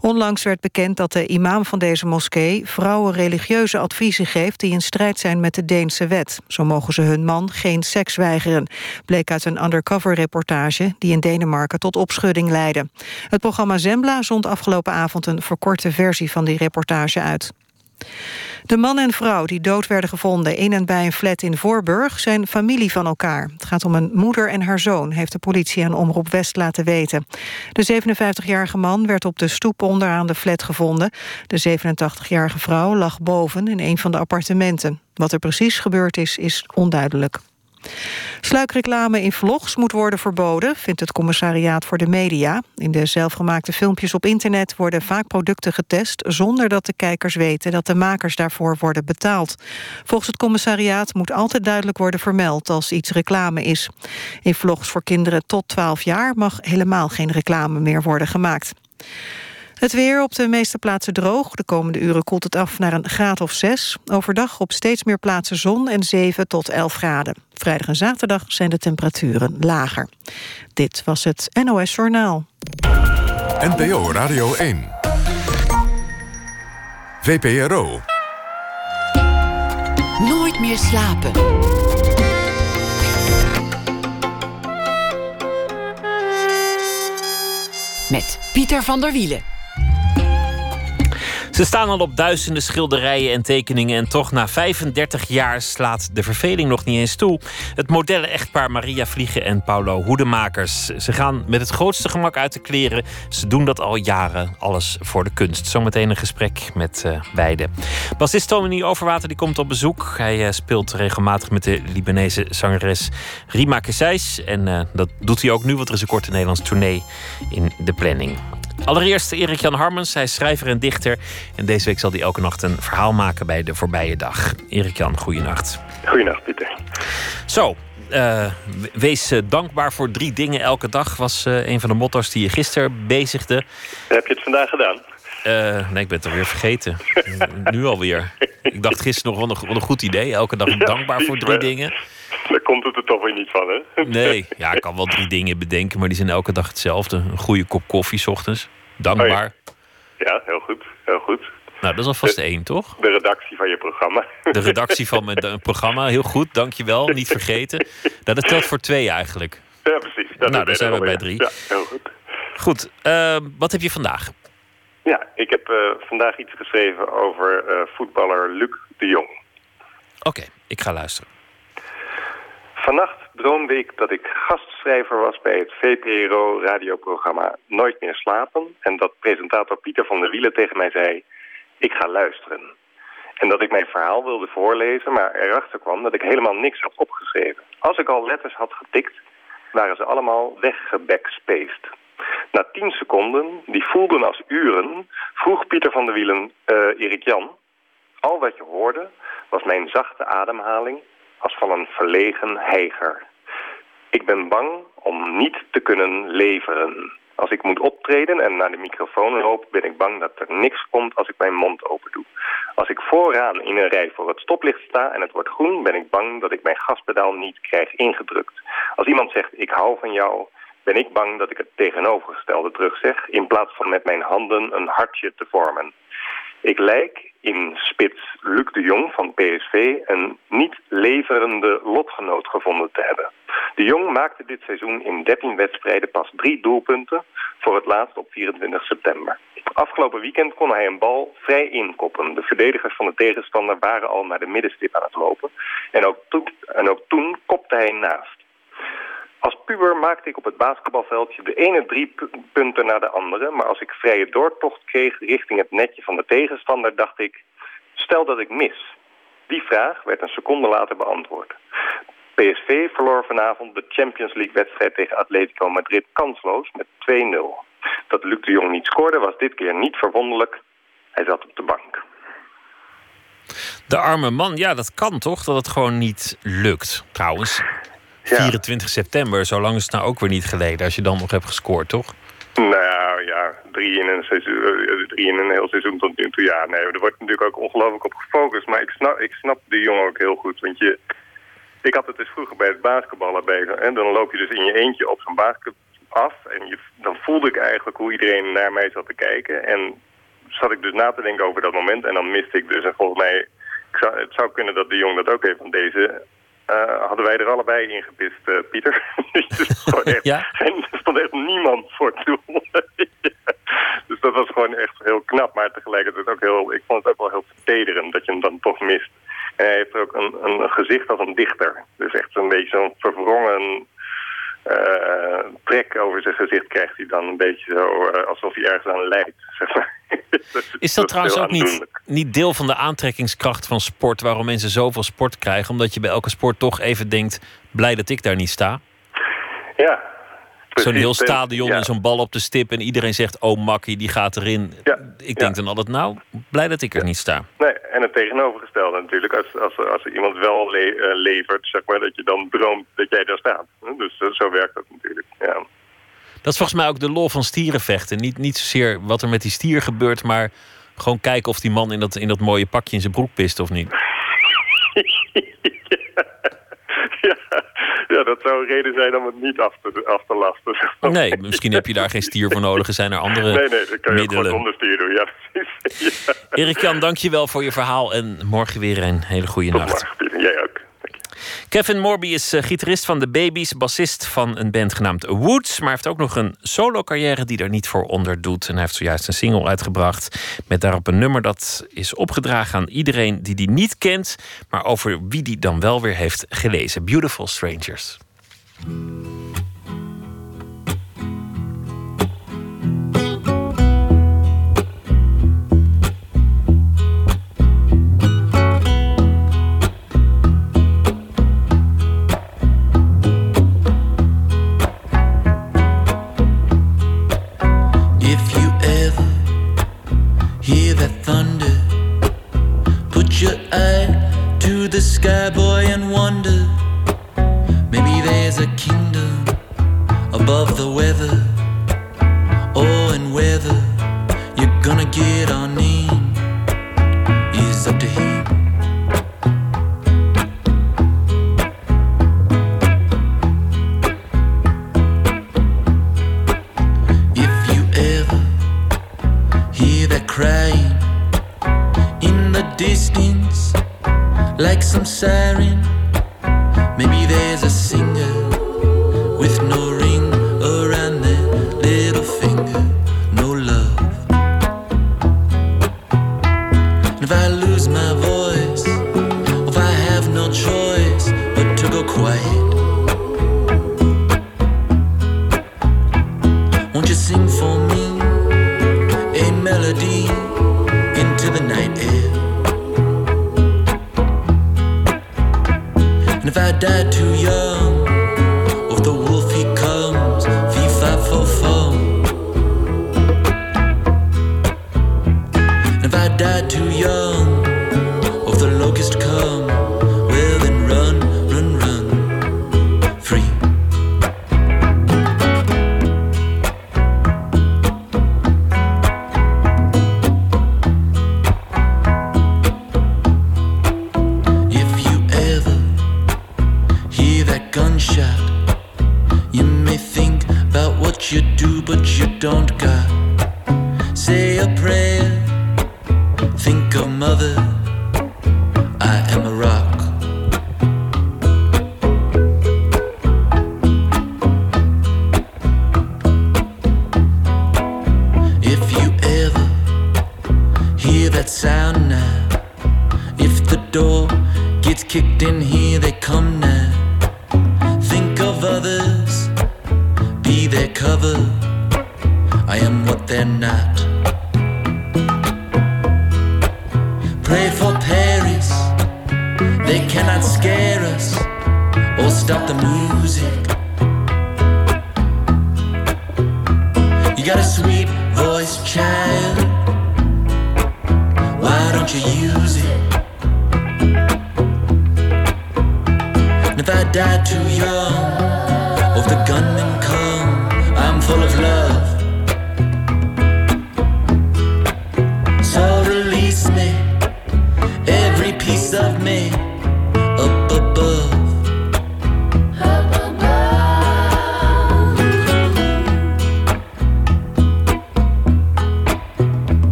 Onlangs werd bekend dat de imam van deze moskee vrouwen religieuze adviezen geeft die in strijd zijn met de Deense wet. Zo mogen ze hun man geen seks weigeren, bleek uit een undercover reportage die in Denemarken tot opschudding leidde. Het programma Zembla zond afgelopen avond een verkorte versie van die reportage uit. De man en vrouw die dood werden gevonden in en bij een flat in Voorburg zijn familie van elkaar. Het gaat om een moeder en haar zoon, heeft de politie aan Omroep West laten weten. De 57-jarige man werd op de stoep onderaan de flat gevonden. De 87-jarige vrouw lag boven in een van de appartementen. Wat er precies gebeurd is, is onduidelijk. Sluikreclame in vlogs moet worden verboden, vindt het commissariaat voor de media. In de zelfgemaakte filmpjes op internet worden vaak producten getest... zonder dat de kijkers weten dat de makers daarvoor worden betaald. Volgens het commissariaat moet altijd duidelijk worden vermeld... als iets reclame is. In vlogs voor kinderen tot 12 jaar mag helemaal geen reclame meer worden gemaakt. Het weer op de meeste plaatsen droog. De komende uren koelt het af naar een graad of 6. Overdag op steeds meer plaatsen zon en 7 tot 11 graden. Vrijdag en zaterdag zijn de temperaturen lager. Dit was het NOS Journaal. NPO Radio 1. VPRO. Nooit meer slapen. Met Pieter van der Wielen. Ze staan al op duizenden schilderijen en tekeningen en toch na 35 jaar slaat de verveling nog niet eens toe. Het modellen-echtpaar Maria Vliegen en Paulo Hoedemakers. Ze gaan met het grootste gemak uit de kleren. Ze doen dat al jaren, alles voor de kunst. Zometeen een gesprek met uh, beide. Bassist Tomini Overwater die komt op bezoek. Hij uh, speelt regelmatig met de Libanese zangeres Rima Kesseis. En uh, dat doet hij ook nu, want er is een korte Nederlands tournee in de planning. Allereerst Erik-Jan Harmens, hij is schrijver en dichter. En deze week zal hij elke nacht een verhaal maken bij de voorbije dag. Erik-Jan, goeienacht. Goeienacht, Pieter. Zo, uh, wees uh, dankbaar voor drie dingen elke dag... was uh, een van de motto's die je gisteren bezigde. Heb je het vandaag gedaan? nee, ik ben het alweer vergeten. nu alweer. Ik dacht gisteren nog wel een, wel een goed idee. Elke dag dankbaar voor drie dingen. Daar komt het er toch weer niet van, hè? Nee, ja, ik kan wel drie dingen bedenken, maar die zijn elke dag hetzelfde. Een goede kop koffie s ochtends. Dankbaar. Oh ja. ja. heel goed. Heel goed. Nou, dat is alvast de, één, toch? De redactie van je programma. De redactie van mijn programma, heel goed, dankjewel. Niet vergeten. Nou, dat telt voor twee eigenlijk. Ja, precies. Dat nou, dan zijn we bij drie. Ja, heel goed. Goed, uh, wat heb je vandaag? Ja, ik heb uh, vandaag iets geschreven over uh, voetballer Luc de Jong. Oké, okay, ik ga luisteren. Vannacht droomde ik dat ik gastschrijver was bij het VPRO-radioprogramma Nooit meer slapen... en dat presentator Pieter van der Wielen tegen mij zei... ik ga luisteren. En dat ik mijn verhaal wilde voorlezen, maar erachter kwam dat ik helemaal niks had opgeschreven. Als ik al letters had getikt, waren ze allemaal weggebackspaced. Na tien seconden, die voelden als uren, vroeg Pieter van der Wielen, uh, Erik Jan... al wat je hoorde was mijn zachte ademhaling als van een verlegen heiger. Ik ben bang om niet te kunnen leveren. Als ik moet optreden en naar de microfoon loop, ben ik bang dat er niks komt als ik mijn mond open doe. Als ik vooraan in een rij voor het stoplicht sta en het wordt groen, ben ik bang dat ik mijn gaspedaal niet krijg ingedrukt. Als iemand zegt, ik hou van jou, ben ik bang dat ik het tegenovergestelde terugzeg, in plaats van met mijn handen een hartje te vormen. Ik lijk in spits Luc de Jong van PSV een niet leverende lotgenoot gevonden te hebben. De Jong maakte dit seizoen in 13 wedstrijden pas drie doelpunten, voor het laatst op 24 september. Afgelopen weekend kon hij een bal vrij inkoppen. De verdedigers van de tegenstander waren al naar de middenstip aan het lopen. En ook, en ook toen kopte hij naast. Als puber maakte ik op het basketbalveldje de ene drie punten naar de andere. Maar als ik vrije doortocht kreeg richting het netje van de tegenstander, dacht ik... Stel dat ik mis. Die vraag werd een seconde later beantwoord. PSV verloor vanavond de Champions League-wedstrijd tegen Atletico Madrid kansloos met 2-0. Dat Luc de Jong niet scoorde was dit keer niet verwonderlijk. Hij zat op de bank. De arme man, ja, dat kan toch? Dat het gewoon niet lukt. Trouwens, 24 september, zo lang is het nou ook weer niet geleden als je dan nog hebt gescoord, toch? Nou ja, drie in een, seizoen, eh, drie in een heel seizoen tot nu toe. Ja, nee, er wordt natuurlijk ook ongelooflijk op gefocust. Maar ik snap, ik snap de jongen ook heel goed. Want je, ik had het dus vroeger bij het basketballen bezig. En dan loop je dus in je eentje op zo'n basket af. En je, dan voelde ik eigenlijk hoe iedereen naar mij zat te kijken. En zat ik dus na te denken over dat moment. En dan miste ik dus. En volgens mij, ik zou, het zou kunnen dat de jong dat ook heeft. Want deze uh, hadden wij er allebei in gepist, uh, Pieter. dus echt, ja? En er stond echt niemand voor het doel. dus dat was gewoon echt heel knap. Maar tegelijkertijd ook heel, ik vond het ook wel heel vertederend dat je hem dan toch mist. En hij heeft ook een, een gezicht als een dichter. Dus echt een beetje zo'n verwrongen uh, trek over zijn gezicht krijgt hij dan een beetje zo alsof hij ergens aan lijdt. Zeg maar. is dat, dat trouwens ook niet niet deel van de aantrekkingskracht van sport, waarom mensen zoveel sport krijgen? Omdat je bij elke sport toch even denkt: blij dat ik daar niet sta. Ja. Zo'n heel stadion Ja. en zo'n bal op de stip en iedereen zegt: Oh, makkie, die gaat erin. Ja, Ik denk dan altijd: Nou, blij dat ik er niet sta. Nee, en het tegenovergestelde natuurlijk. Als, als, als er iemand wel le- eh, levert, zeg maar, dat je dan droomt dat jij daar staat. Dus eh, zo werkt dat natuurlijk. Ja. Dat is volgens mij ook de lol van stierenvechten. Niet, niet zozeer wat er met die stier gebeurt, maar gewoon kijken of die man in dat, in dat mooie pakje in zijn broek pist of niet. ja, ja, dat zou een reden zijn om het niet af te, af te lasten. maar. Nee, misschien heb je daar geen stier voor nodig. Er zijn er andere Nee, nee, dat kan je middelen. gewoon zonder stuur doen. Ja, precies. Ja. Erik Jan, dank je wel voor je verhaal. En morgen weer een hele goede Tot nacht. morgen. Jij ook. Kevin Morby is eh, gitarist van de Babies, bassist van een band genaamd Woods. Maar heeft ook nog een solo-carrière die er niet voor onder doet. En hij heeft zojuist een single uitgebracht. Met daarop een nummer dat is opgedragen aan iedereen die die niet kent. Maar over wie die dan wel weer heeft gelezen. Beautiful Strangers. Your eye to the sky, boy, and wonder. Maybe there's a kingdom above the weather. I'm staring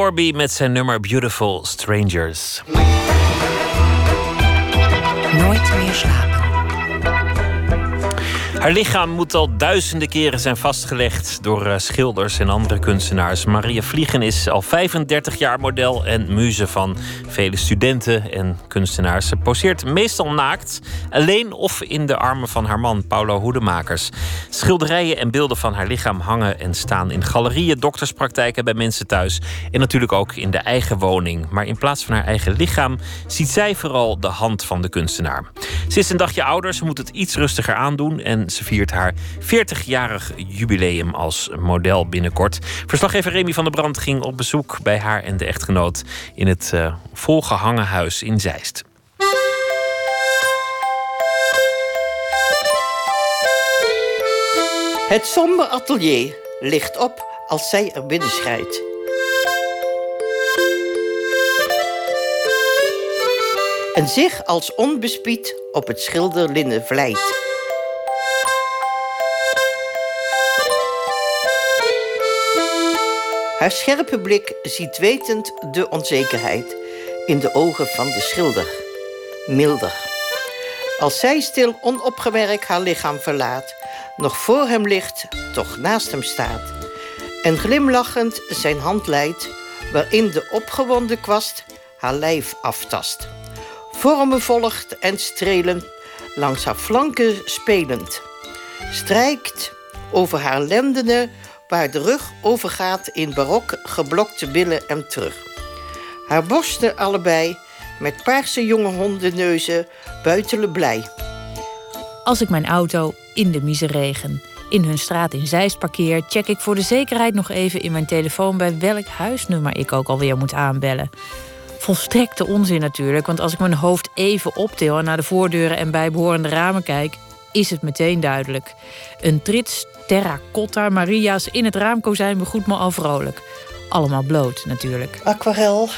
Morby met zijn nummer Beautiful Strangers. Nooit meer slapen. Haar lichaam moet al duizenden keren zijn vastgelegd door eh, schilders en andere kunstenaars. Maria Vliegen is al 35 jaar model en muze van vele studenten en kunstenaars. Ze poseert meestal naakt, alleen of in de armen van haar man Paulo Hoedemakers. Schilderijen en beelden van haar lichaam hangen en staan in galerieën, dokterspraktijken bij mensen thuis en natuurlijk ook in de eigen woning. Maar in plaats van haar eigen lichaam ziet zij vooral de hand van de kunstenaar. Ze is een dagje ouder, ze moet het iets rustiger aandoen en ze viert haar 40-jarig jubileum als model binnenkort. Verslaggever Remy van der Brand ging op bezoek bij haar en de echtgenoot in het uh, volgehangen huis in Zeist. Het somber atelier ligt op als zij er binnen schrijdt. En zich als onbespied op het schilderlinnen vlijt. Haar scherpe blik ziet wetend de onzekerheid in de ogen van de schilder. Milder. Als zij stil onopgemerkt haar lichaam verlaat, nog voor hem ligt, toch naast hem staat. En glimlachend zijn hand leidt, waarin de opgewonden kwast haar lijf aftast. Vormen volgt en strelend, langs haar flanken spelend. Strijkt over haar lendenen waar de rug overgaat in barok geblokte billen en terug. Haar borsten allebei, met paarse jonge hondenneuzen, buitelen blij. Als ik mijn auto in de miseregen in hun straat in Zeist parkeer, check ik voor de zekerheid nog even in mijn telefoon bij welk huisnummer ik ook alweer moet aanbellen. Volstrekte onzin natuurlijk, want als ik mijn hoofd even optil en naar de voordeuren en bijbehorende ramen kijk, is het meteen duidelijk. Een trits terracotta Maria's in het raamkozijn begroet me al vrolijk. Allemaal bloot natuurlijk. Aquarel.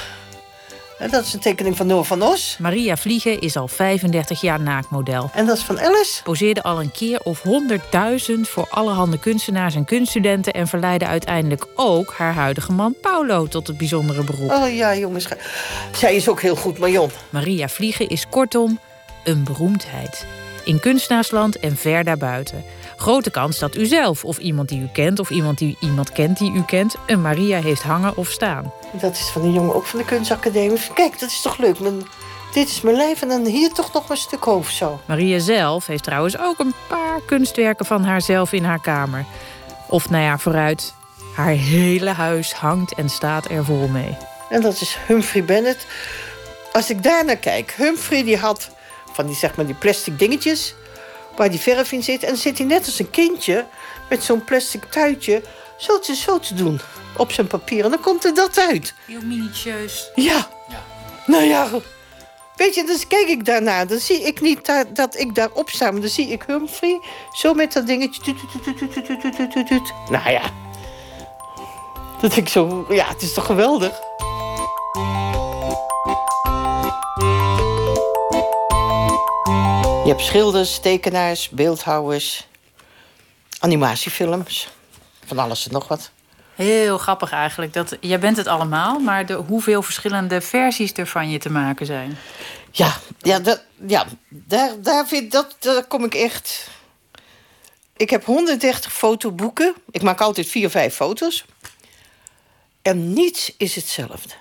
Dat is een tekening van Noor van Os. Maria Vliegen is al 35 jaar naakmodel. En dat is van Alice. Poseerde al een keer of honderdduizend voor allerhande kunstenaars en kunststudenten... en verleidde uiteindelijk ook haar huidige man Paulo tot het bijzondere beroep. Oh ja, jongens. Zij is ook heel goed Marion. Maria Vliegen is kortom een beroemdheid. In kunstenaarsland en ver daarbuiten grote kans dat u zelf of iemand die u kent of iemand die iemand kent die u kent een Maria heeft hangen of staan. Dat is van de jongen ook van de kunstacademie. Kijk, dat is toch leuk. dit is mijn lijf en dan hier toch nog een stuk hoofd zo. Maria zelf heeft trouwens ook een paar kunstwerken van haarzelf in haar kamer. Of nou ja, vooruit. Haar hele huis hangt en staat er vol mee. En dat is Humphrey Bennett. Als ik daar naar kijk, Humphrey die had van die, zeg maar, die plastic dingetjes waar die verf in zit. En dan zit hij net als een kindje met zo'n plastic tuitje zo te, zo te doen op zijn papier. En dan komt er dat uit. Heel minutieus. Ja. ja. Nou ja, weet je, dus kijk ik daarna. Dan zie ik niet dat, dat ik daarop sta, maar dan zie ik Humphrey zo met dat dingetje. Nou ja. Dat ik zo, ja, het is toch geweldig. Je hebt schilders, tekenaars, beeldhouwers, animatiefilms, van alles en nog wat. Heel grappig eigenlijk. Dat, jij bent het allemaal, maar de, hoeveel verschillende versies er van je te maken zijn. Ja, ja, dat, ja daar, daar, vind, dat, daar kom ik echt... Ik heb 130 fotoboeken. Ik maak altijd vier, vijf foto's. En niets is hetzelfde.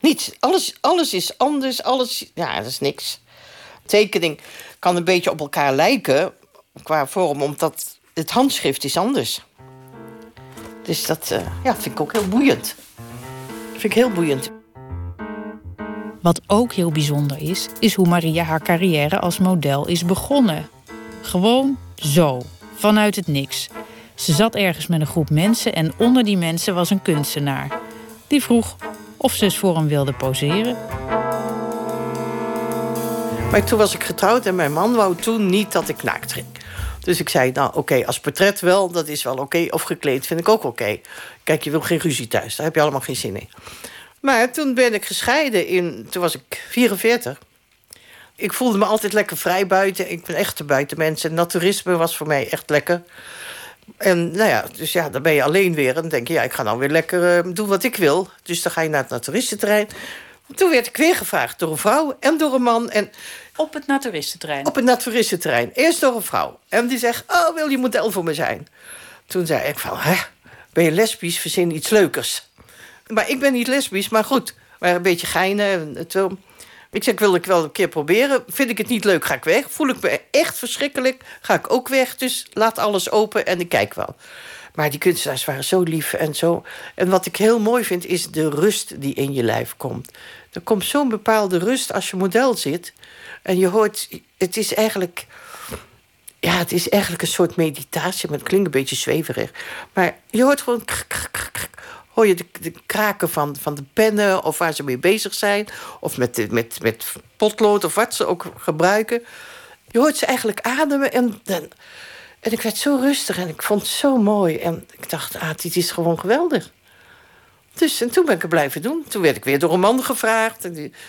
Niets. Alles, alles is anders. Alles, ja, dat is niks. Tekening kan een beetje op elkaar lijken qua vorm, omdat het handschrift is anders. Dus dat uh, ja, vind ik ook heel boeiend. vind ik heel boeiend. Wat ook heel bijzonder is, is hoe Maria haar carrière als model is begonnen. Gewoon zo, vanuit het niks. Ze zat ergens met een groep mensen en onder die mensen was een kunstenaar. Die vroeg of ze eens voor hem wilde poseren. Maar toen was ik getrouwd en mijn man wou toen niet dat ik naakt ging. Dus ik zei, nou oké, als portret wel, dat is wel oké. Of gekleed vind ik ook oké. Kijk, je wil geen ruzie thuis, daar heb je allemaal geen zin in. Maar toen ben ik gescheiden, in, toen was ik 44. Ik voelde me altijd lekker vrij buiten. Ik ben echt een buitenmens. naturisme was voor mij echt lekker. En nou ja, dus ja, dan ben je alleen weer. En dan denk je, ja, ik ga nou weer lekker uh, doen wat ik wil. Dus dan ga je naar het naturistenterrein. Toen werd ik weer gevraagd door een vrouw en door een man. En Op het naturistenterrein? Op het naturistenterrein. Eerst door een vrouw. En die zegt, oh, wil je model voor me zijn? Toen zei ik van, hè, ben je lesbisch? Verzin iets leukers. Maar ik ben niet lesbisch, maar goed. Maar een beetje geinen. Ik zeg, wil ik wel een keer proberen. Vind ik het niet leuk, ga ik weg. Voel ik me echt verschrikkelijk, ga ik ook weg. Dus laat alles open en ik kijk wel. Maar die kunstenaars waren zo lief en zo. En wat ik heel mooi vind, is de rust die in je lijf komt. Er komt zo'n bepaalde rust als je model zit. En je hoort, het is eigenlijk. Ja, het is eigenlijk een soort meditatie, maar het klinkt een beetje zweverig. Maar je hoort gewoon. hoor je de, de, kraken van, van de pennen of waar ze mee bezig zijn. Of met, met, met potlood of wat ze ook gebruiken. Je hoort ze eigenlijk ademen en. dan en ik werd zo rustig en ik vond het zo mooi. En ik dacht, ah, dit is gewoon geweldig. Dus en toen ben ik het blijven doen. Toen werd ik weer door een man gevraagd.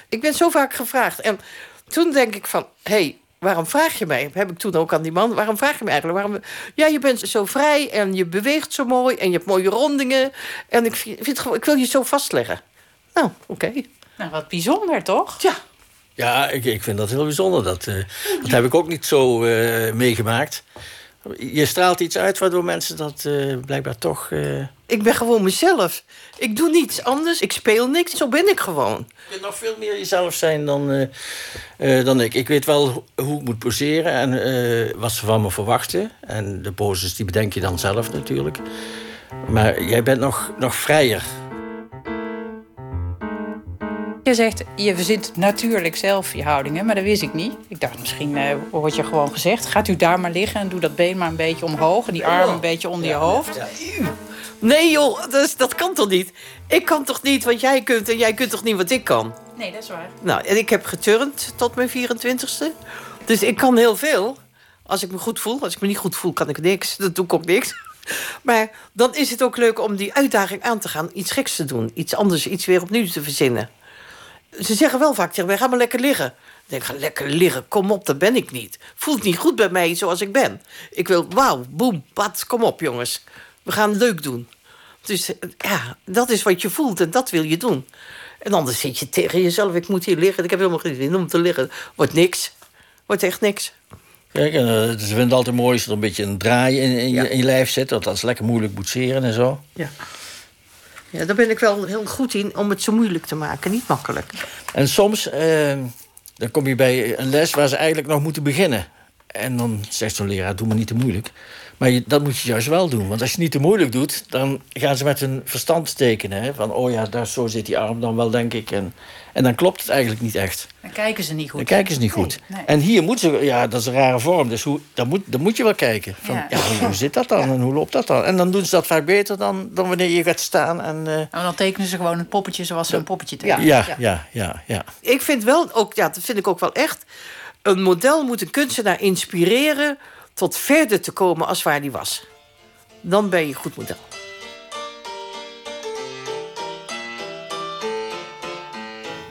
Ik ben zo vaak gevraagd. En toen denk ik van, hé, hey, waarom vraag je mij? Heb ik toen ook aan die man, waarom vraag je me eigenlijk? Waarom, ja, je bent zo vrij en je beweegt zo mooi en je hebt mooie rondingen. En ik, vind, ik wil je zo vastleggen. Nou, oké. Nou, wat bijzonder, toch? Ja. Ja, ik, ik vind dat heel bijzonder. Dat, uh, dat heb ik ook niet zo uh, meegemaakt. Je straalt iets uit waardoor mensen dat uh, blijkbaar toch. Uh... Ik ben gewoon mezelf. Ik doe niets anders. Ik speel niks. Zo ben ik gewoon. Je kunt nog veel meer jezelf zijn dan, uh, dan ik. Ik weet wel hoe ik moet poseren en wat ze van me verwachten. En de poses die bedenk je dan zelf natuurlijk. Maar jij bent nog, nog vrijer. Je zegt, je verzint natuurlijk zelf je houdingen, maar dat wist ik niet. Ik dacht, misschien uh, wordt je gewoon gezegd... gaat u daar maar liggen en doe dat been maar een beetje omhoog... en die arm een beetje onder je hoofd. Nee joh, dat, dat kan toch niet? Ik kan toch niet wat jij kunt en jij kunt toch niet wat ik kan? Nee, dat is waar. Nou, en ik heb geturnd tot mijn 24ste. Dus ik kan heel veel. Als ik me goed voel. Als ik me niet goed voel, kan ik niks. Dan doe ik ook niks. Maar dan is het ook leuk om die uitdaging aan te gaan. Iets geks te doen. Iets anders, iets weer opnieuw te verzinnen ze zeggen wel vaak tegen mij, ga maar lekker liggen. Ik denk, ga lekker liggen, kom op, dat ben ik niet. Voelt niet goed bij mij zoals ik ben. Ik wil, wauw, boem, pat, kom op jongens. We gaan leuk doen. Dus ja, dat is wat je voelt en dat wil je doen. En anders zit je tegen jezelf, ik moet hier liggen. Ik heb helemaal geen zin om te liggen. Wordt niks. Wordt echt niks. Kijk, en, uh, ze vinden het altijd mooi als er een beetje een draai in, in, je, in je lijf zit. Want dat is lekker moeilijk boetseren en zo. Ja. Ja, daar ben ik wel heel goed in om het zo moeilijk te maken. Niet makkelijk. En soms uh, dan kom je bij een les waar ze eigenlijk nog moeten beginnen. En dan zegt zo'n leraar, doe maar niet te moeilijk. Maar je, dat moet je juist wel doen. Want als je niet te moeilijk doet, dan gaan ze met hun verstand tekenen. Hè? Van, oh ja, daar, zo zit die arm dan wel, denk ik. En, en dan klopt het eigenlijk niet echt. Dan kijken ze niet goed. Dan kijken ze niet goed. En hier moeten ze, ja, dat is een rare vorm. Dus hoe, dan, moet, dan moet je wel kijken. Van, ja. hoe, zit dat dan en hoe loopt dat dan? En dan doen ze dat vaak beter dan, dan wanneer je gaat staan. En, uh... en dan tekenen ze gewoon een poppetje zoals ze een poppetje tekenen. Ja, ja, ja, ja, Ik vind wel ook, ja, dat vind ik ook wel echt. Een model moet een kunstenaar inspireren tot verder te komen als waar die was dan ben je goed model.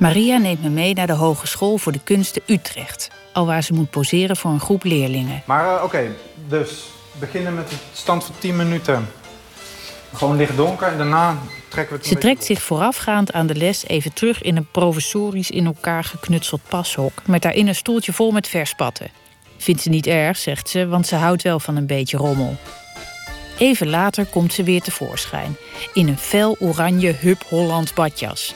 Maria neemt me mee naar de Hogeschool voor de Kunsten Utrecht. Alwaar ze moet poseren voor een groep leerlingen. Maar uh, oké, dus beginnen met een stand van 10 minuten. Gewoon licht donker en daarna trekken we het Ze trekt zich voorafgaand aan de les even terug in een provisorisch in elkaar geknutseld pashok... met daarin een stoeltje vol met verspatten. Vindt ze niet erg, zegt ze, want ze houdt wel van een beetje rommel. Even later komt ze weer tevoorschijn. In een fel oranje Hub Holland badjas.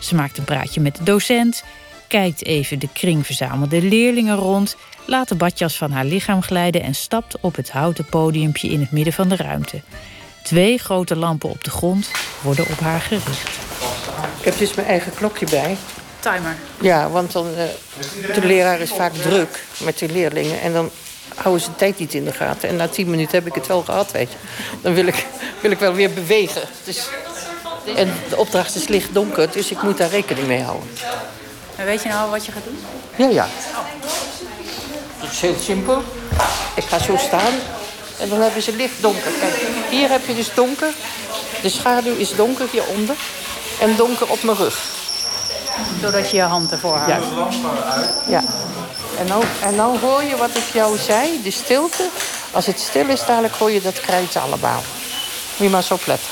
Ze maakt een praatje met de docent. Kijkt even de kring verzamelde leerlingen rond. Laat de badjas van haar lichaam glijden en stapt op het houten podiumpje in het midden van de ruimte. Twee grote lampen op de grond worden op haar gericht. Ik heb dus mijn eigen klokje bij. Timer. Ja, want dan, uh, de leraar is vaak druk met de leerlingen. En dan houden ze de tijd niet in de gaten. En na tien minuten heb ik het wel gehad, weet je. Dan wil ik, wil ik wel weer bewegen. Dus, en de opdracht is licht donker, dus ik moet daar rekening mee houden. En weet je nou wat je gaat doen? Ja, ja. Het is heel simpel. Ik ga zo staan en dan hebben ze licht donker. Kijk, hier heb je dus donker. De schaduw is donker hieronder. En donker op mijn rug. Doordat je je hand ervoor houdt. Ja. ja. En dan, en dan hoor je wat ik jou zei, de stilte. Als het stil is, dadelijk hoor je dat krijt allemaal. Moet je maar zo opletten.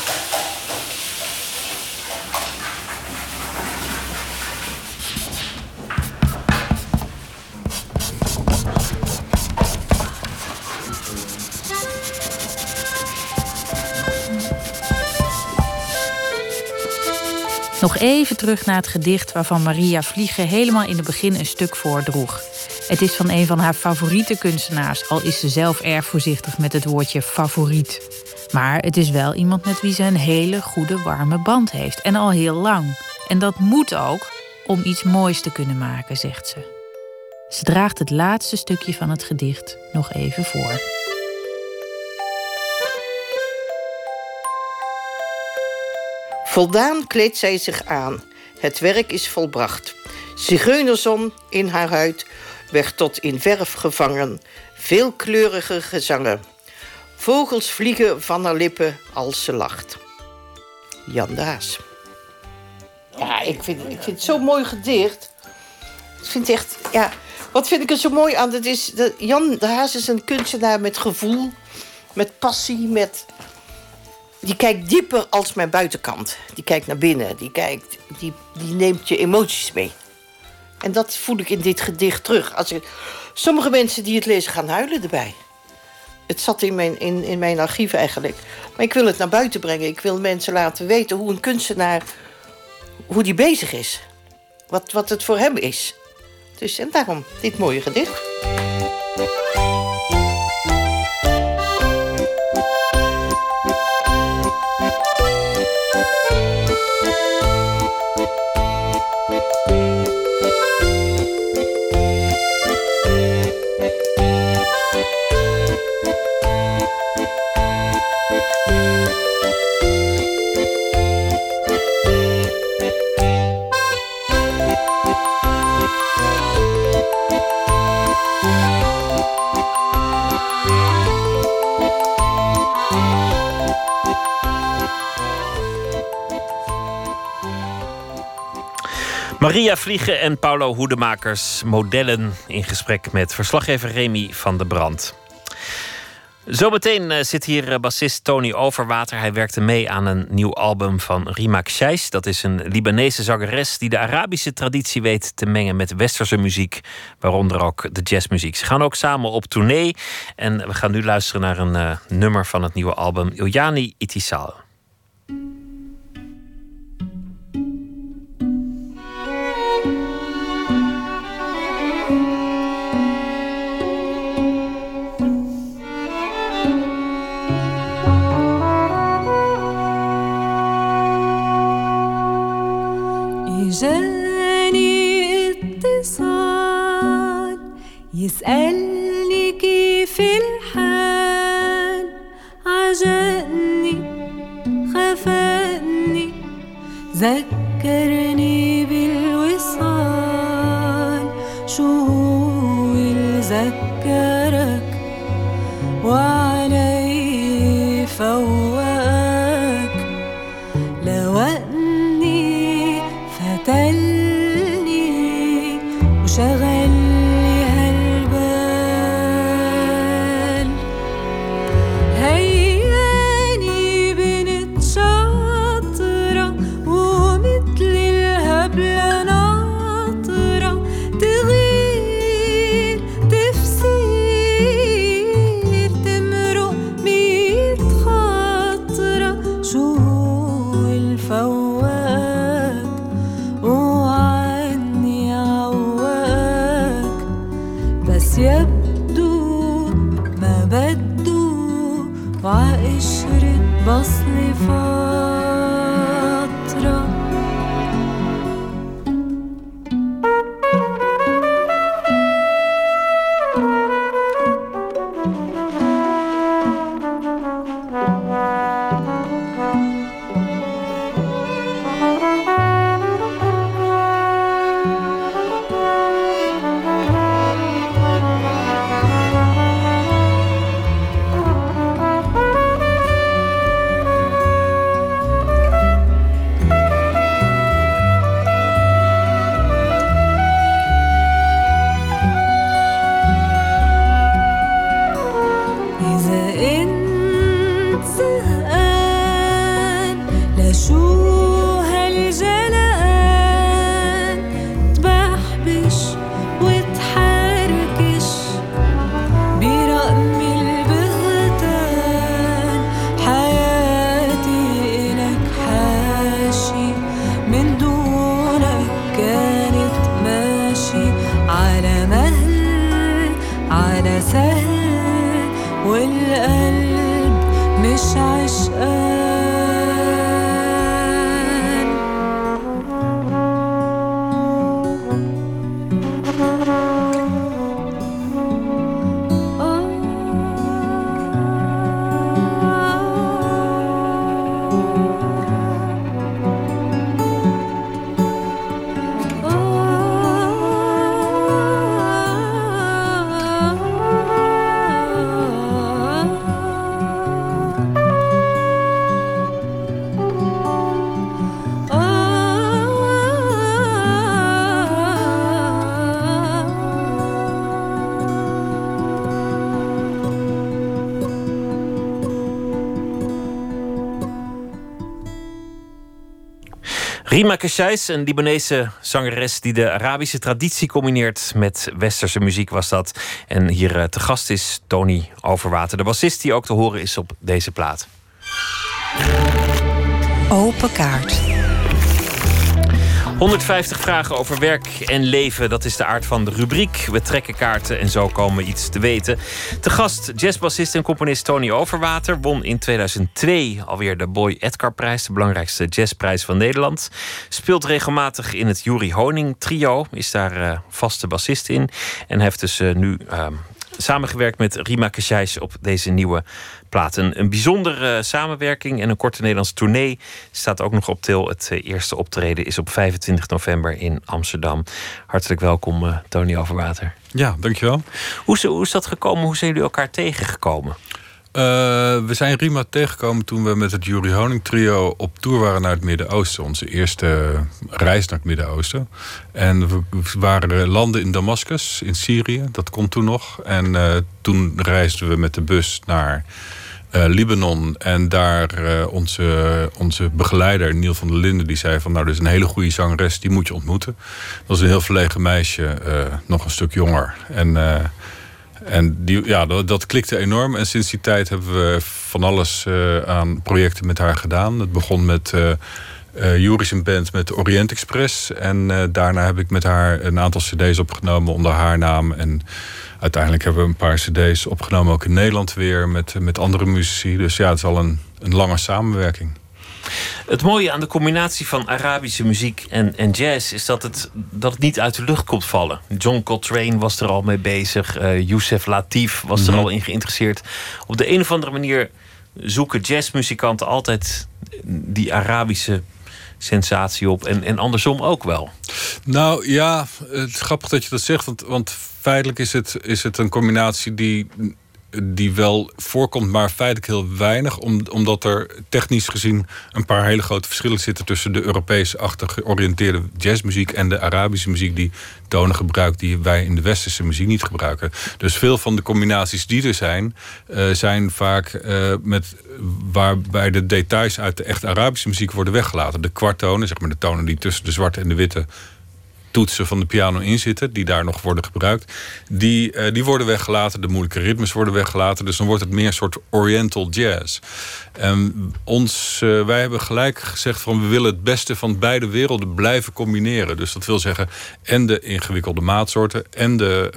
Nog even terug naar het gedicht waarvan Maria Vliegen helemaal in het begin een stuk voordroeg. Het is van een van haar favoriete kunstenaars, al is ze zelf erg voorzichtig met het woordje favoriet. Maar het is wel iemand met wie ze een hele goede warme band heeft en al heel lang. En dat moet ook om iets moois te kunnen maken, zegt ze. Ze draagt het laatste stukje van het gedicht nog even voor. Voldaan kleedt zij zich aan. Het werk is volbracht. Zigeunerzon in haar huid werd tot in verf gevangen. Veelkleurige gezangen. Vogels vliegen van haar lippen als ze lacht. Jan Daas. Ja, ik vind, ik vind het zo'n mooi gedicht. Ik vind echt, ja, wat vind ik er zo mooi aan? Dat is, Jan de Haas is een kunstenaar met gevoel, met passie, met... Die kijkt dieper als mijn buitenkant. Die kijkt naar binnen, die, kijkt, die, die neemt je emoties mee. En dat voel ik in dit gedicht terug. Als sommige mensen die het lezen gaan huilen erbij. Het zat in mijn, in, in mijn archief eigenlijk. Maar ik wil het naar buiten brengen. Ik wil mensen laten weten hoe een kunstenaar... hoe die bezig is. Wat, wat het voor hem is. Dus en daarom dit mooie gedicht. Maria Vliegen en Paulo Hoedemakers modellen in gesprek met verslaggever Remy van der Brand. Zometeen eh, zit hier eh, bassist Tony Overwater. Hij werkte mee aan een nieuw album van Rima Shais. Dat is een Libanese zangeres die de Arabische traditie weet te mengen met westerse muziek, waaronder ook de jazzmuziek. Ze gaan ook samen op tournee en we gaan nu luisteren naar een uh, nummer van het nieuwe album Iljani Itisal. جاني اتصال يسألني كيف الحال؟ عجقني خفقني ذكرني Rima Kashais, een Libanese zangeres die de Arabische traditie combineert met westerse muziek was dat. En hier eh, te gast is Tony Overwater, de bassist die ook te horen is op deze plaat. Open kaart. 150 vragen over werk en leven, dat is de aard van de rubriek. We trekken kaarten en zo komen we iets te weten. Te gast jazzbassist en componist Tony Overwater won in 2002 alweer de Boy Edgar prijs, de belangrijkste jazzprijs van Nederland. Speelt regelmatig in het Jury Honing trio, is daar eh, vaste bassist in en heeft dus eh, nu ehm, samengewerkt met Rima Kashais op deze nieuwe plaat. Een, een bijzondere samenwerking en een korte Nederlandse tournee staat ook nog op til. Het eh, eerste optreden is op 25 november in Amsterdam. Hartelijk welkom, eh, Tony Overwater. Ja, dankjewel. Hoe is, hoe is dat gekomen? Hoe zijn jullie elkaar tegengekomen? Eh, we zijn Rima tegengekomen toen we met het Jury Honing trio op tour waren naar het Midden-Oosten. Onze eerste reis naar het Midden-Oosten. En we waren landen in Damascus, in Syrië. Dat kon toen nog. En eh, toen reisden we met de bus naar eh, Libanon. En daar onze, onze begeleider, Neil van der Linden, die zei van... nou, er is een hele goede zangeres, die moet je ontmoeten. Dat was een heel verlegen meisje, nog een stuk jonger. En... en die, ja, dat, klikte enorm. En sinds die tijd hebben we van alles eh, aan projecten met haar gedaan. Het begon met eh eh, Juris een band met Orient Express. En daarna heb ik met haar een aantal cd's opgenomen onder haar naam. En uiteindelijk hebben we een paar cd's opgenomen, ook in Nederland weer, met, met andere muzici. Dus ja, het is al een, een lange samenwerking. Het mooie aan de combinatie van Arabische muziek en, en jazz is dat het, dat het niet uit de lucht komt vallen. John Coltrane was er al mee bezig, eh Youssef Latif was er Mhm. al in geïnteresseerd. Op de een of andere manier zoeken jazzmuzikanten altijd die Arabische sensatie op en, en andersom ook wel. Nou ja, het is grappig dat je dat zegt. Want, want feitelijk is het, is het een combinatie die, die wel voorkomt, maar feitelijk heel weinig. Om, omdat er technisch gezien een paar hele grote verschillen zitten tussen de Europees-achtig georiënteerde jazzmuziek en de Arabische muziek die tonen gebruikt die wij in de westerse muziek niet gebruiken. Dus veel van de combinaties die er zijn, eh, zijn vaak eh, met waarbij de details uit de echt Arabische muziek worden weggelaten. De kwarttonen, zeg maar de tonen die tussen de zwarte en de witte toetsen van de piano in zitten, die daar nog worden gebruikt, die, eh, die worden weggelaten. De moeilijke ritmes worden weggelaten. Dus dan wordt het meer een soort Oriental jazz. En ons, eh, wij hebben gelijk gezegd van we willen het beste van beide werelden blijven combineren. Dus dat wil zeggen en de ingewikkelde maatsoorten en de,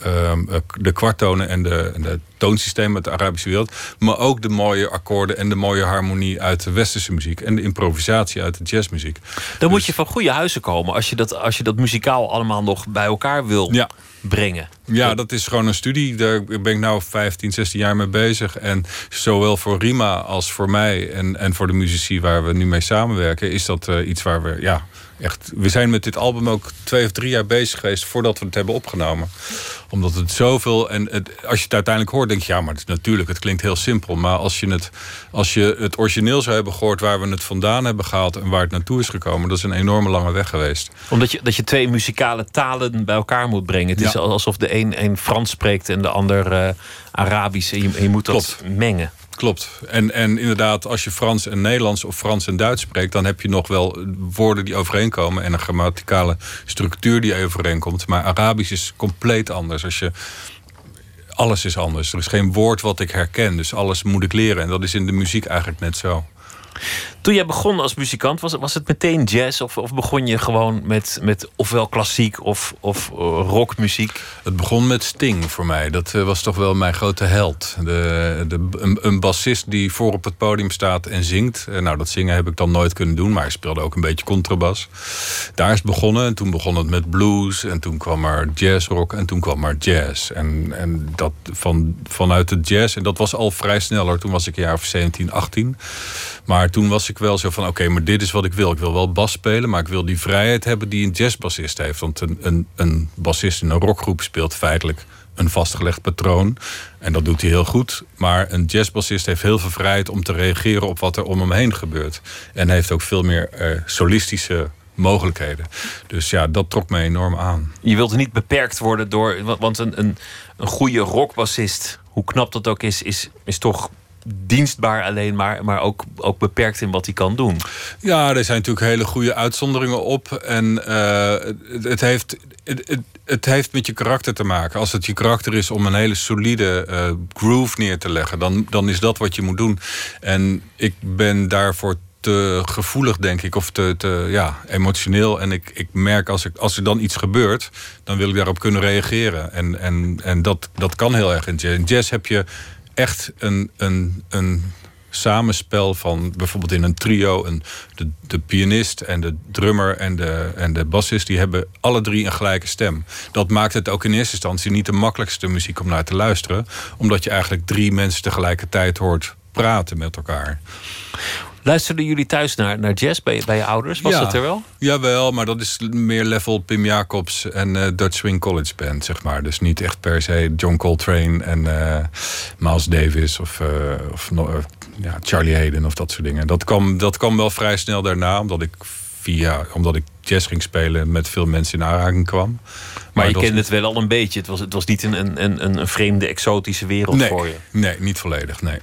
ehm, eh, de kwarttonen en de, en de toonsystemen uit de Arabische wereld. Maar ook de mooie akkoorden en de mooie harmonie uit de westerse muziek. En de improvisatie uit de jazzmuziek. Dan moet je van goede huizen komen als je dat, als je dat muzikaal allemaal nog bij elkaar wil brengen. Ja, dat is gewoon een studie. Daar ben ik nou 15, 16 jaar mee bezig. En zowel voor Rima als voor mij en, en voor de muzici waar we nu mee samenwerken, is dat eh, iets waar we ja, echt. We zijn met dit album ook twee of drie jaar bezig geweest voordat we het hebben opgenomen. Omdat het zoveel. En het, als je het uiteindelijk hoort, denk je, ja, maar het is natuurlijk, het klinkt heel simpel. Maar als je het, als je het origineel zou hebben gehoord waar we het vandaan hebben gehaald en waar het naartoe is gekomen, dat is een enorme lange weg geweest. Omdat je, dat je twee muzikale talen bij elkaar moet brengen. Het is alsof de een, een Frans spreekt en de ander eh, Arabisch. En je, en je moet dat mengen. Klopt. En, en inderdaad, als je Frans en Nederlands of Frans en Duits spreekt, dan heb je nog wel woorden die overeenkomen en een grammaticale structuur die overeenkomt. Maar Arabisch is compleet anders. Als je, alles is anders. Er is geen woord wat ik herken, dus alles moet ik leren. En dat is in de muziek eigenlijk net zo. Toen jij begon als muzikant, was, het- was het meteen jazz? Of, of begon je gewoon met, met ofwel klassiek of, of eh, rockmuziek? Het begon met Sting voor mij. Dat eh, was toch wel mijn grote held. De, de, een, bassist die voor op het podium staat en zingt. Eh, nou, dat zingen heb ik dan nooit kunnen doen, maar ik speelde ook een beetje contrabas. Daar is het begonnen. En toen begon het met blues. En toen kwam er jazzrock. En toen kwam er jazz. En, en dat van, vanuit de jazz. En dat was al vrij snel hoor. Toen was ik een jaar of 17, 18. Maar toen was ik wel zo van: oké, maar dit is wat ik wil. Ik wil wel bas spelen, maar ik wil die vrijheid hebben die een jazzbassist heeft. Want een, een, een bassist in een rockgroep speelt feitelijk een vastgelegd patroon. En dat doet hij heel goed. Maar een jazzbassist heeft heel veel vrijheid om te reageren op wat er om hem heen gebeurt. En heeft ook veel meer eh, solistische mogelijkheden. Dus ja, dat trok me enorm aan. Je wilt niet beperkt worden door. wa- Want een, een, een goede rockbassist, hoe knap dat ook is, is, is toch dienstbaar alleen maar, maar ook, ook beperkt in wat hij kan doen. Ja, er zijn natuurlijk hele goede uitzonderingen op. En eh, het, heeft, het, het, heeft met je karakter te maken. Als het je karakter is om een hele solide eh, groove neer te leggen, dan, dan is dat wat je moet doen. En ik ben daarvoor te gevoelig, denk ik, of te, te ja, emotioneel. En ik, ik merk als, ik, als er dan iets gebeurt, dan wil ik daarop kunnen reageren. En, en, en dat, dat kan heel erg. In jazz heb je echt een, een, een samenspel van bijvoorbeeld in een trio, een, de, de pianist en de drummer en de, en de bassist, die hebben alle drie een gelijke stem. Dat maakt het ook in eerste instantie niet de makkelijkste muziek om naar te luisteren, omdat je eigenlijk drie mensen tegelijkertijd hoort praten met elkaar. Luisterden jullie thuis naar, naar jazz bij, bij je ouders? Was Ja. dat er wel? Jawel, maar dat is meer level Pim Jacobs en eh, Dutch Swing College Band, zeg maar. Dus niet echt per se John Coltrane en eh, Miles Davis of, eh, of ja, Charlie Hayden of dat soort dingen. Dat kwam, dat kwam wel vrij snel daarna, omdat ik via, omdat ik jazz ging spelen en met veel mensen in aanraking kwam. Maar, je kende het wel al een beetje. Het was, het was niet een, een, een, een vreemde, exotische wereld nee, voor je. Nee, niet volledig, nee.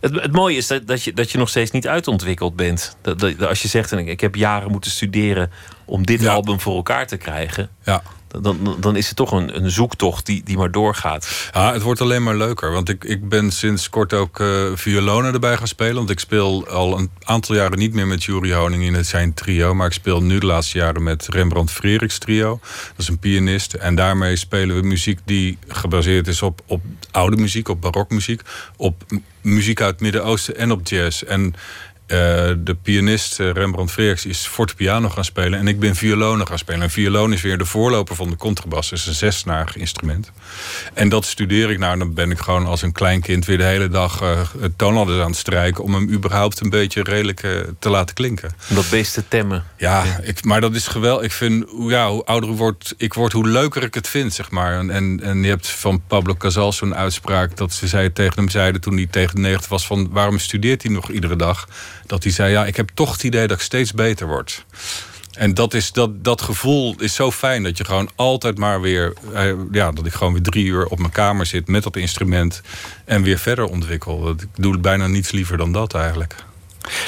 Het, het mooie is dat, dat, je, dat je nog steeds niet uitontwikkeld bent. Dat, dat, als je zegt, ik heb jaren moeten studeren om dit album voor elkaar te krijgen. Ja. Dan, dan, is het toch een, een zoektocht die, die maar doorgaat. Ja, het wordt alleen maar leuker. Want ik, ik ben sinds kort ook eh violonen erbij gaan spelen. Want ik speel al een aantal jaren niet meer met Jury Honing in zijn trio. Maar ik speel nu de laatste jaren met Rembrandt Frerichs trio. Dat is een pianist. En daarmee spelen we muziek die gebaseerd is op, op oude muziek, op barokmuziek. Op muziek uit het Midden-Oosten en op jazz. En eh, de pianist eh, Rembrandt Frerichs is fortepiano gaan spelen. En ik ben violonen gaan spelen. En violoon is weer de voorloper van de contrabas. Is een zesnarig instrument. En dat studeer ik nou. En dan ben ik gewoon als een klein kind weer de hele dag eh toonladders aan het strijken. Om hem überhaupt een beetje redelijk te laten klinken. Om dat beest te temmen. Ja, ik, maar dat is geweldig. Ik vind, hoe- ja, hoe ouder ik word, ik word, hoe leuker ik het vind, zeg maar. En, en, en je hebt van Pablo Casals zo'n uitspraak dat ze zei, tegen hem zeiden toen hij tegen de 90 was van waarom studeert hij nog iedere dag? Dat hij zei, ja, ik heb toch het idee dat ik steeds beter word. En dat, is, dat, dat gevoel is zo fijn dat je gewoon altijd maar weer, eh, ja, dat ik gewoon weer drie uur op mijn kamer zit met dat instrument en weer verder ontwikkel. Ik doe bijna niets liever dan dat eigenlijk.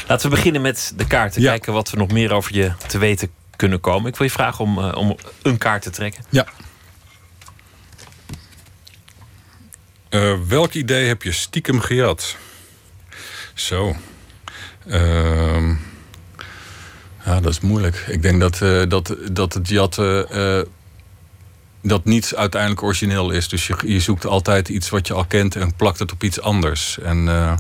Laten we beginnen met de kaarten. Kijken wat we nog meer over je te weten kunnen komen. Ik wil je vragen om, eh, om een kaart te trekken. Ja. Eh, welk idee heb je stiekem gejat? Zo. Ehm, ja, dat is moeilijk. Ik denk dat, eh, dat, dat het jatten. eh, dat niets uiteindelijk origineel is. Dus je, je zoekt altijd iets wat je al kent en plakt het op iets anders. En eh,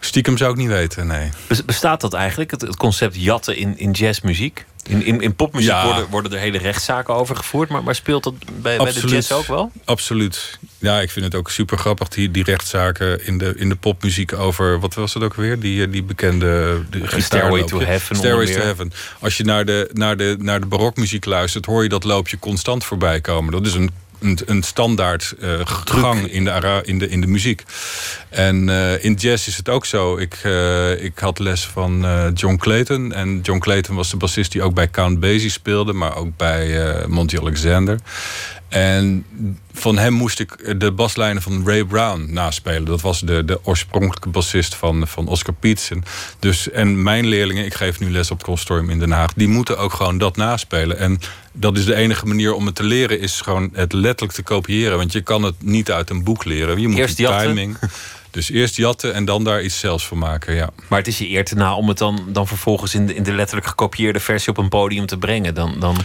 stiekem zou ik niet weten, nee. Bes- Bestaat dat eigenlijk, het, het concept jatten in, in jazzmuziek? In, in, in popmuziek Ja. worden, worden er hele rechtszaken over gevoerd, maar, maar speelt dat bij, bij de jazz ook wel? Absoluut. Ja, ik vind het ook super grappig, die, die rechtszaken in de, in de popmuziek over... Wat was het ook weer? Die, eh, die bekende... De Stairway gitaarloopje. to Heaven Stairway to. Heaven. Als je naar de, naar, de, naar de barokmuziek luistert... hoor je dat loopje constant voorbij komen. Dat is een een, een standaard eh, gang in de, in, de, in de muziek. En eh, in jazz is het ook zo. Ik, eh, ik had les van John Clayton. En John Clayton was de bassist die ook bij Count Basie speelde, maar ook bij Monty Alexander. En van hem moest ik de baslijnen van Ray Brown naspelen. Dat was de, de oorspronkelijke bassist van, van Oscar Pietz. En, dus, en mijn leerlingen, ik geef nu les op Consortium in Den Haag... die moeten ook gewoon dat naspelen. En dat is de enige manier om het te leren... is gewoon het letterlijk te kopiëren. Want je kan het niet uit een boek leren. Je moet Eerst die jatten. timing... Dus eerst jatten en dan daar iets zelfs van maken, ja. Maar het is je eer te na om het dan, dan vervolgens in de, in de letterlijk gekopieerde versie op een podium te brengen. Dan, dan...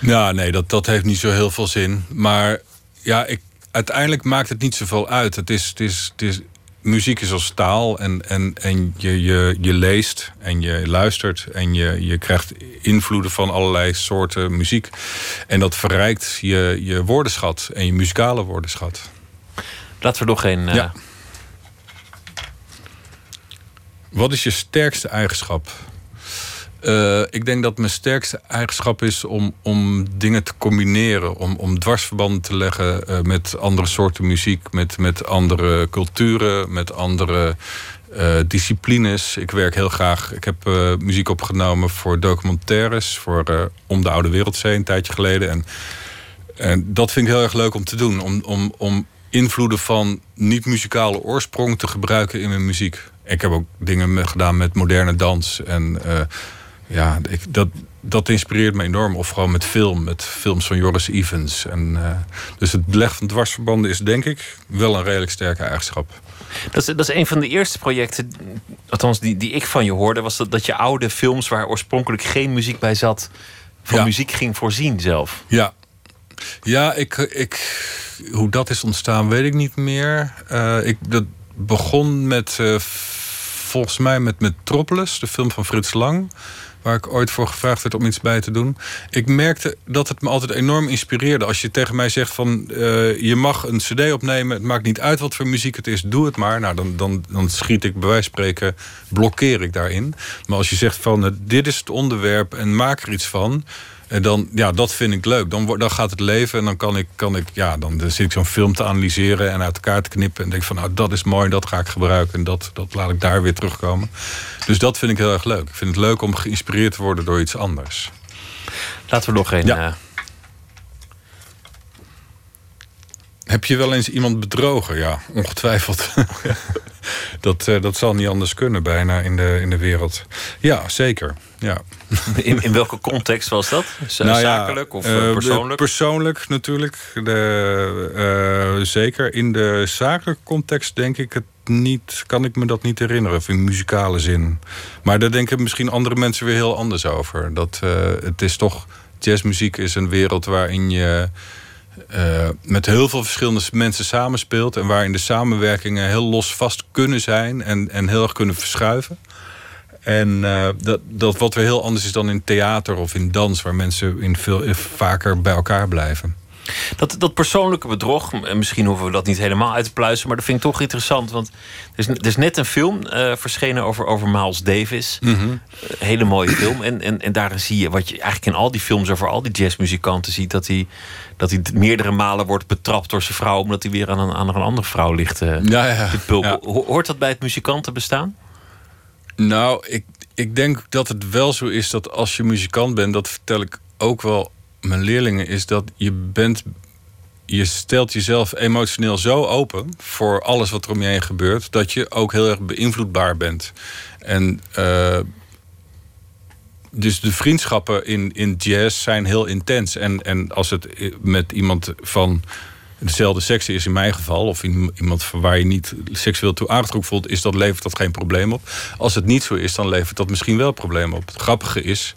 Ja, nee, dat, dat heeft niet zo heel veel zin. Maar ja, ik, uiteindelijk maakt het niet zoveel uit. Het is, het is, het is, muziek is als taal en, en, en je, je, je leest en je luistert en je, je krijgt invloeden van allerlei soorten muziek. En dat verrijkt je, je woordenschat en je muzikale woordenschat. Laten we nog geen. Uh... Ja. Wat is je sterkste eigenschap? Uh, ik denk dat mijn sterkste eigenschap is om, om dingen te combineren. Om, om dwarsverbanden te leggen uh, met andere soorten muziek, met, met andere culturen, met andere uh, disciplines. Ik werk heel graag. Ik heb muziek opgenomen voor documentaires, voor Om de Oude Wereldzee een tijdje geleden. En, en dat vind ik heel erg leuk om te doen. Om, om, om invloeden van niet-muzikale oorsprong te gebruiken in mijn muziek. Ik heb ook dingen gedaan met moderne dans en ja, ik, dat, dat inspireert me enorm. Of gewoon met film, met films van Joris Evans. En, uh, dus het beleg van dwarsverbanden is denk ik wel een redelijk sterke eigenschap. Dat is, dat is een van de eerste projecten, althans die, die ik van je hoorde, was dat, dat je oude films waar oorspronkelijk geen muziek bij zat, van muziek ging voorzien zelf. Ja, ja ik, ik, hoe dat is ontstaan weet ik niet meer. Uh, ik, dat begon met, uh, volgens mij met Metropolis, de film van Frits Lang waar ik ooit voor gevraagd werd om iets bij te doen. Ik merkte dat het me altijd enorm inspireerde. Als je tegen mij zegt van uh, je mag een cd opnemen, het maakt niet uit wat voor muziek het is, doe het maar. Nou, dan, dan, dan schiet ik bij wijze van spreken, blokkeer ik daarin. Maar als je zegt van uh, dit is het onderwerp en maak er iets van en dan, ja, dat vind ik leuk. Dan, dan gaat het leven en dan kan ik, kan ik ja, dan, dan zit ik zo'n film te analyseren en uit elkaar te knippen. En denk van, nou, dat is mooi, dat ga ik gebruiken. En dat, dat laat ik daar weer terugkomen. Dus dat vind ik heel erg leuk. Ik vind het leuk om geïnspireerd te worden door iets anders. Laten we nog een. Ja. Uh... Heb je wel eens iemand bedrogen? Ja, ongetwijfeld. dat, uh, dat zal niet anders kunnen bijna in de, in de wereld. Ja, zeker. Ja. In, in welke context was dat? Nou zakelijk of uh, persoonlijk? Persoonlijk natuurlijk. De, uh, zeker in de zakelijke context denk ik het niet, kan ik me dat niet herinneren, of in muzikale zin. Maar daar denken misschien andere mensen weer heel anders over. Dat, uh, het is toch, jazzmuziek is een wereld waarin je uh, met heel veel verschillende mensen samenspeelt. En waarin de samenwerkingen heel los vast kunnen zijn en, en heel erg kunnen verschuiven. En uh, dat, dat wat weer heel anders is dan in theater of in dans, waar mensen in veel, vaker bij elkaar blijven. Dat, dat persoonlijke bedrog, en misschien hoeven we dat niet helemaal uit te pluizen, maar dat vind ik toch interessant. Want er is, er is net een film uh, verschenen over, over Miles Davis. Mm -hmm. hele mooie film. En, en, en daarin zie je wat je eigenlijk in al die films over al die jazzmuzikanten ziet: dat hij, dat hij meerdere malen wordt betrapt door zijn vrouw, omdat hij weer aan een, aan een andere vrouw ligt. Uh, ja, ja, ja. Hoort dat bij het muzikantenbestaan? Nou, ik, ik denk dat het wel zo is dat als je muzikant bent, dat vertel ik ook wel mijn leerlingen, is dat je bent. Je stelt jezelf emotioneel zo open voor alles wat er om je heen gebeurt, dat je ook heel erg beïnvloedbaar bent. En uh, dus de vriendschappen in, in jazz zijn heel intens. En, en als het met iemand van dezelfde seks is in mijn geval, of iemand waar je niet seksueel toe aangetrokken voelt, is dat, levert dat geen probleem op. Als het niet zo is, dan levert dat misschien wel problemen op. Het grappige is,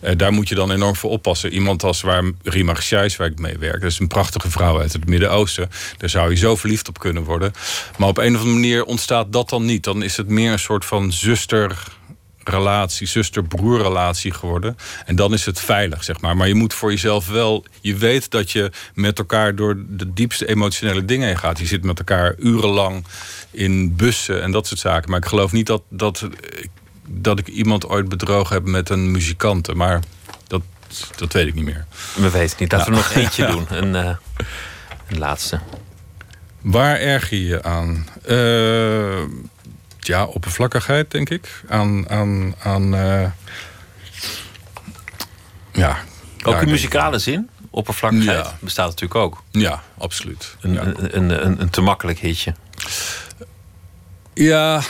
eh, daar moet je dan enorm voor oppassen. Iemand als waar Rima waar ik mee werk, dat is een prachtige vrouw uit het Midden-Oosten. Daar zou je zo verliefd op kunnen worden. Maar op een of andere manier ontstaat dat dan niet. Dan is het meer een soort van zuster relatie, zuster-broerrelatie geworden. En dan is het veilig, zeg maar. Maar je moet voor jezelf wel... Je weet dat je met elkaar door de diepste emotionele dingen heen gaat. Je zit met elkaar urenlang in bussen en dat soort zaken. Maar ik geloof niet dat, dat, dat ik iemand ooit bedrogen heb met een muzikante. Maar dat, dat weet ik niet meer. We weten niet. Laten we nog eentje doen. Een, uh, een laatste. Waar erg je je aan? Uh, ja, oppervlakkigheid, denk ik. Aan. aan, aan uh, ja. Ook in muzikale zin? Oppervlakkigheid ja. bestaat natuurlijk ook. Ja, absoluut. Een, ja. Een, een, een, een, te makkelijk hitje. Ja.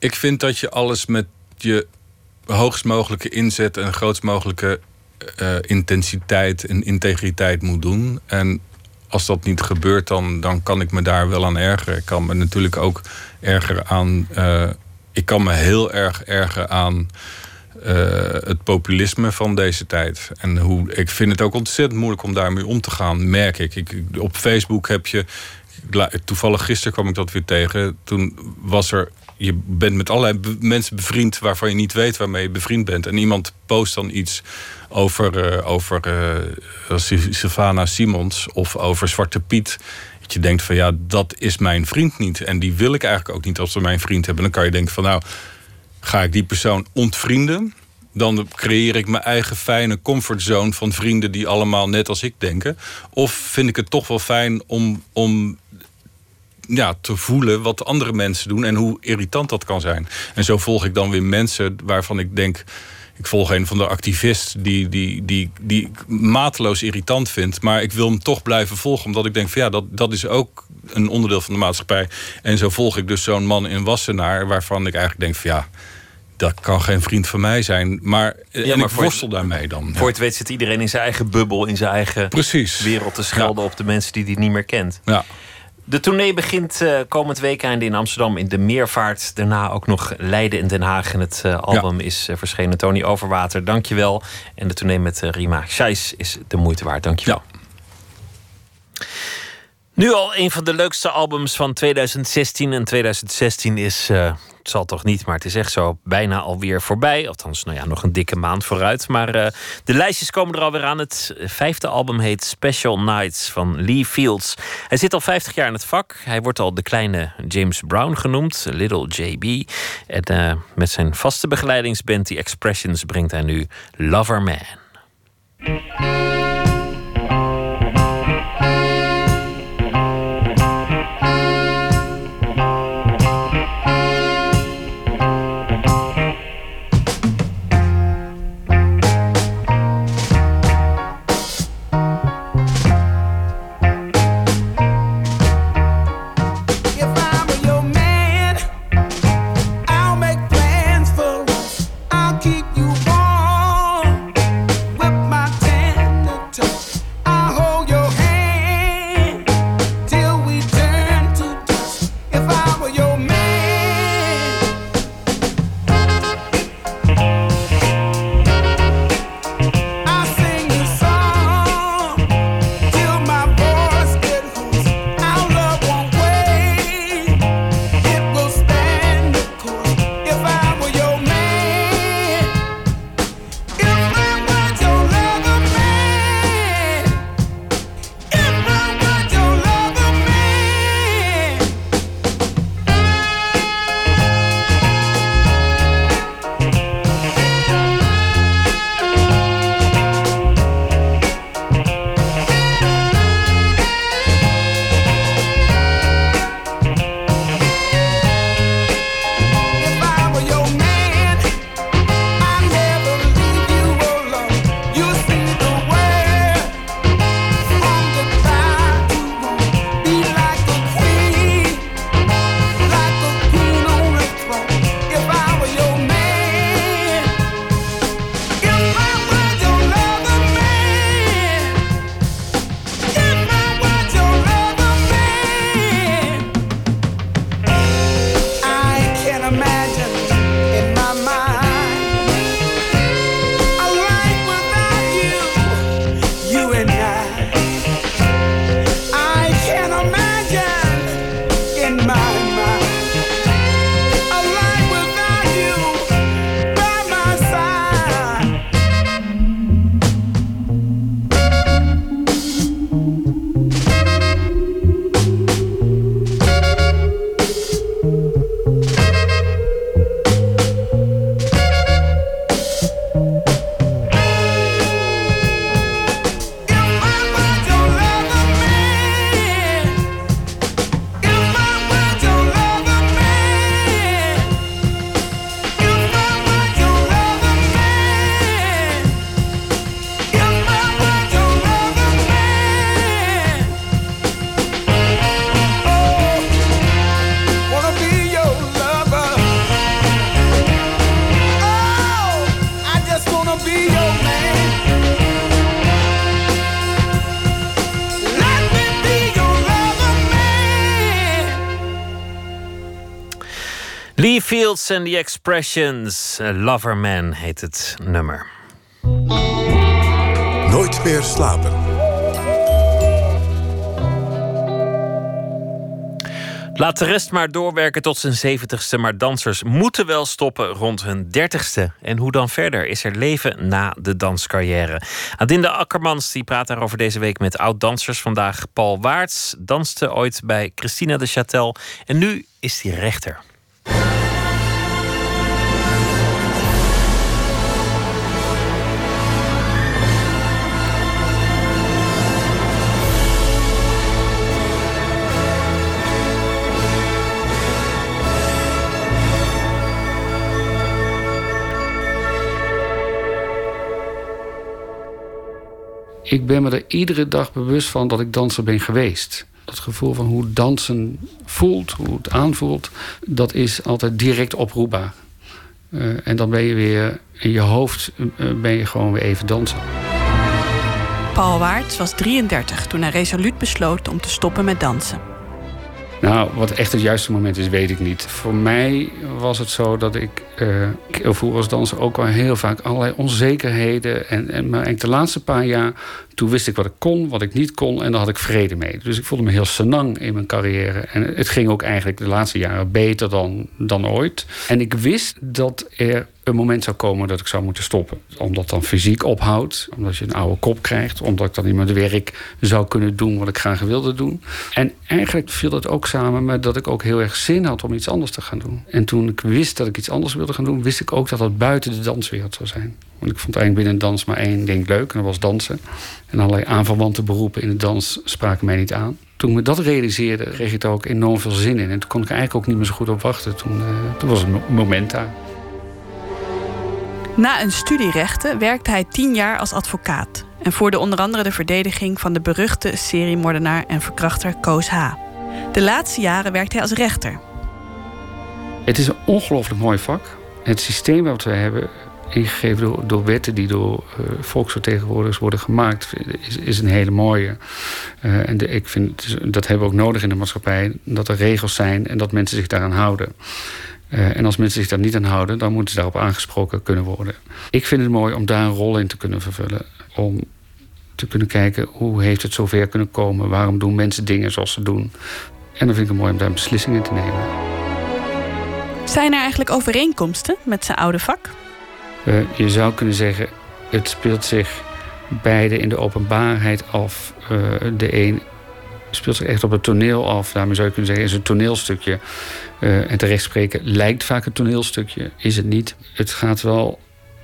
Ik vind dat je alles met je hoogst mogelijke inzet en grootst mogelijke uh, intensiteit en integriteit moet doen. En als dat niet gebeurt, dan, dan kan ik me daar wel aan ergeren. Ik kan me natuurlijk ook ergeren aan. eh, ik kan me heel erg ergeren aan eh, het populisme van deze tijd. En hoe, ik vind het ook ontzettend moeilijk om daarmee om te gaan, merk ik. ik op Facebook heb je. Toevallig gisteren kwam ik dat weer tegen. Toen was er. Je bent met allerlei mensen bevriend waarvan je niet weet waarmee je bevriend bent. En iemand post dan iets over, eh, over Sylvana Simons of over Zwarte Piet. Dat je denkt van ja, dat is mijn vriend niet. En die wil ik eigenlijk ook niet als ze mijn vriend hebben. Dan kan je denken van nou, ga ik die persoon ontvrienden? Dan creëer ik mijn eigen fijne comfortzone van vrienden die allemaal net als ik denken. Of vind ik het toch wel fijn om, om ja, te voelen wat andere mensen doen en hoe irritant dat kan zijn. En zo volg ik dan weer mensen waarvan ik denk. Ik volg een van de activisten die, die, die, die ik mateloos irritant vind. Maar ik wil hem toch blijven volgen. Omdat ik denk van ja, dat, dat is ook een onderdeel van de maatschappij. En zo volg ik dus zo'n man in Wassenaar. Waarvan ik eigenlijk denk van ja, dat kan geen vriend van mij zijn. Maar, en maar ik worstel daarmee dan. Voor het weet zit iedereen in zijn eigen bubbel, in zijn eigen Precies. wereld te schelden op de mensen die hij niet meer kent. Ja. De tournee begint eh, komend weekend in Amsterdam in de Meervaart. Daarna ook nog Leiden en Den Haag. En het eh, album is eh, verschenen. Tony Overwater, dankjewel. En de tournee met Rima Scheis is de moeite waard. Dankjewel. Nu al een van de leukste albums van 2016. En 2016 is, eh, het zal toch niet, maar het is echt zo bijna alweer voorbij. Althans, nou ja, nog een dikke maand vooruit. Maar eh, de lijstjes komen er alweer aan. Het vijfde album heet Special Nights van Lee Fields. Hij zit al 50 jaar in het vak. Hij wordt al de kleine James Brown genoemd, Little JB. En eh, met zijn vaste begeleidingsband The Expressions brengt hij nu Lover Man. Fields and the Expressions. Loverman heet het nummer. Nooit meer slapen. Laat de rest maar doorwerken tot zijn zeventigste. Maar dansers moeten wel stoppen rond hun dertigste. En hoe dan verder? Is er leven na de danscarrière? Adinda Akkermans die praat daarover deze week met oud-dansers. Vandaag Paul Waarts danste ooit bij Christina de Châtel. En nu is hij rechter. Ik ben me er iedere dag bewust van dat ik danser ben geweest. Dat gevoel van hoe dansen voelt, hoe het aanvoelt, dat is altijd direct oproepbaar. Uh, en dan ben je weer in je hoofd, uh, ben je gewoon weer even dansen. Paul Waarts was 33 toen hij resoluut besloot om te stoppen met dansen. Nou, wat echt het juiste moment is, weet ik niet. Voor mij was het zo dat ik uh, heel vroeger als danser ook al heel vaak allerlei onzekerheden. En, en maar de laatste paar jaar, toen wist ik wat ik kon, wat ik niet kon. En daar had ik vrede mee. Dus ik voelde me heel senang in mijn carrière. En het ging ook eigenlijk de laatste jaren beter dan, dan ooit. En ik wist dat er een moment zou komen dat ik zou moeten stoppen. Omdat dan fysiek ophoudt, omdat je een oude kop krijgt, omdat ik dan niet meer werk zou kunnen doen wat ik graag wilde doen. En eigenlijk viel dat ook samen met dat ik ook heel erg zin had om iets anders te gaan doen. En toen ik wist dat ik iets anders wilde gaan doen, wist ik ook dat dat buiten de danswereld zou zijn. Want ik vond eigenlijk binnen dans maar één ding leuk, en dat was dansen. En allerlei aanverwante beroepen in de dans spraken mij niet aan. Toen ik me dat realiseerde, kreeg ik daar ook enorm veel zin in. En toen kon ik eigenlijk ook niet meer zo goed op wachten. Toen, uh, toen was het moment daar. Na een studie rechten werkte hij tien jaar als advocaat en voerde onder andere de verdediging van de beruchte seriemoordenaar en verkrachter Koos H. De laatste jaren werkte hij als rechter. Het is een ongelooflijk mooi vak. Het systeem wat we hebben, ingegeven door, door wetten die door uh, volksvertegenwoordigers worden gemaakt, is, is een hele mooie. Uh, en ik vind, dat hebben we ook nodig in de maatschappij, dat er regels zijn en dat mensen zich daaraan houden. Uh, en als mensen zich daar niet aan houden, dan moeten ze daarop aangesproken kunnen worden. Ik vind het mooi om daar een rol in te kunnen vervullen. Om te kunnen kijken hoe heeft het zover kunnen komen? Waarom doen mensen dingen zoals ze doen? En dan vind ik het mooi om daar een beslissing in te nemen. Zijn er eigenlijk overeenkomsten met zijn oude vak? Uh, je zou kunnen zeggen, het speelt zich beide in de openbaarheid af. Uh, de een speelt zich echt op het toneel af. Daarmee zou je kunnen zeggen, is een toneelstukje. Uh, en terecht spreken lijkt vaak een toneelstukje, is het niet. Het gaat wel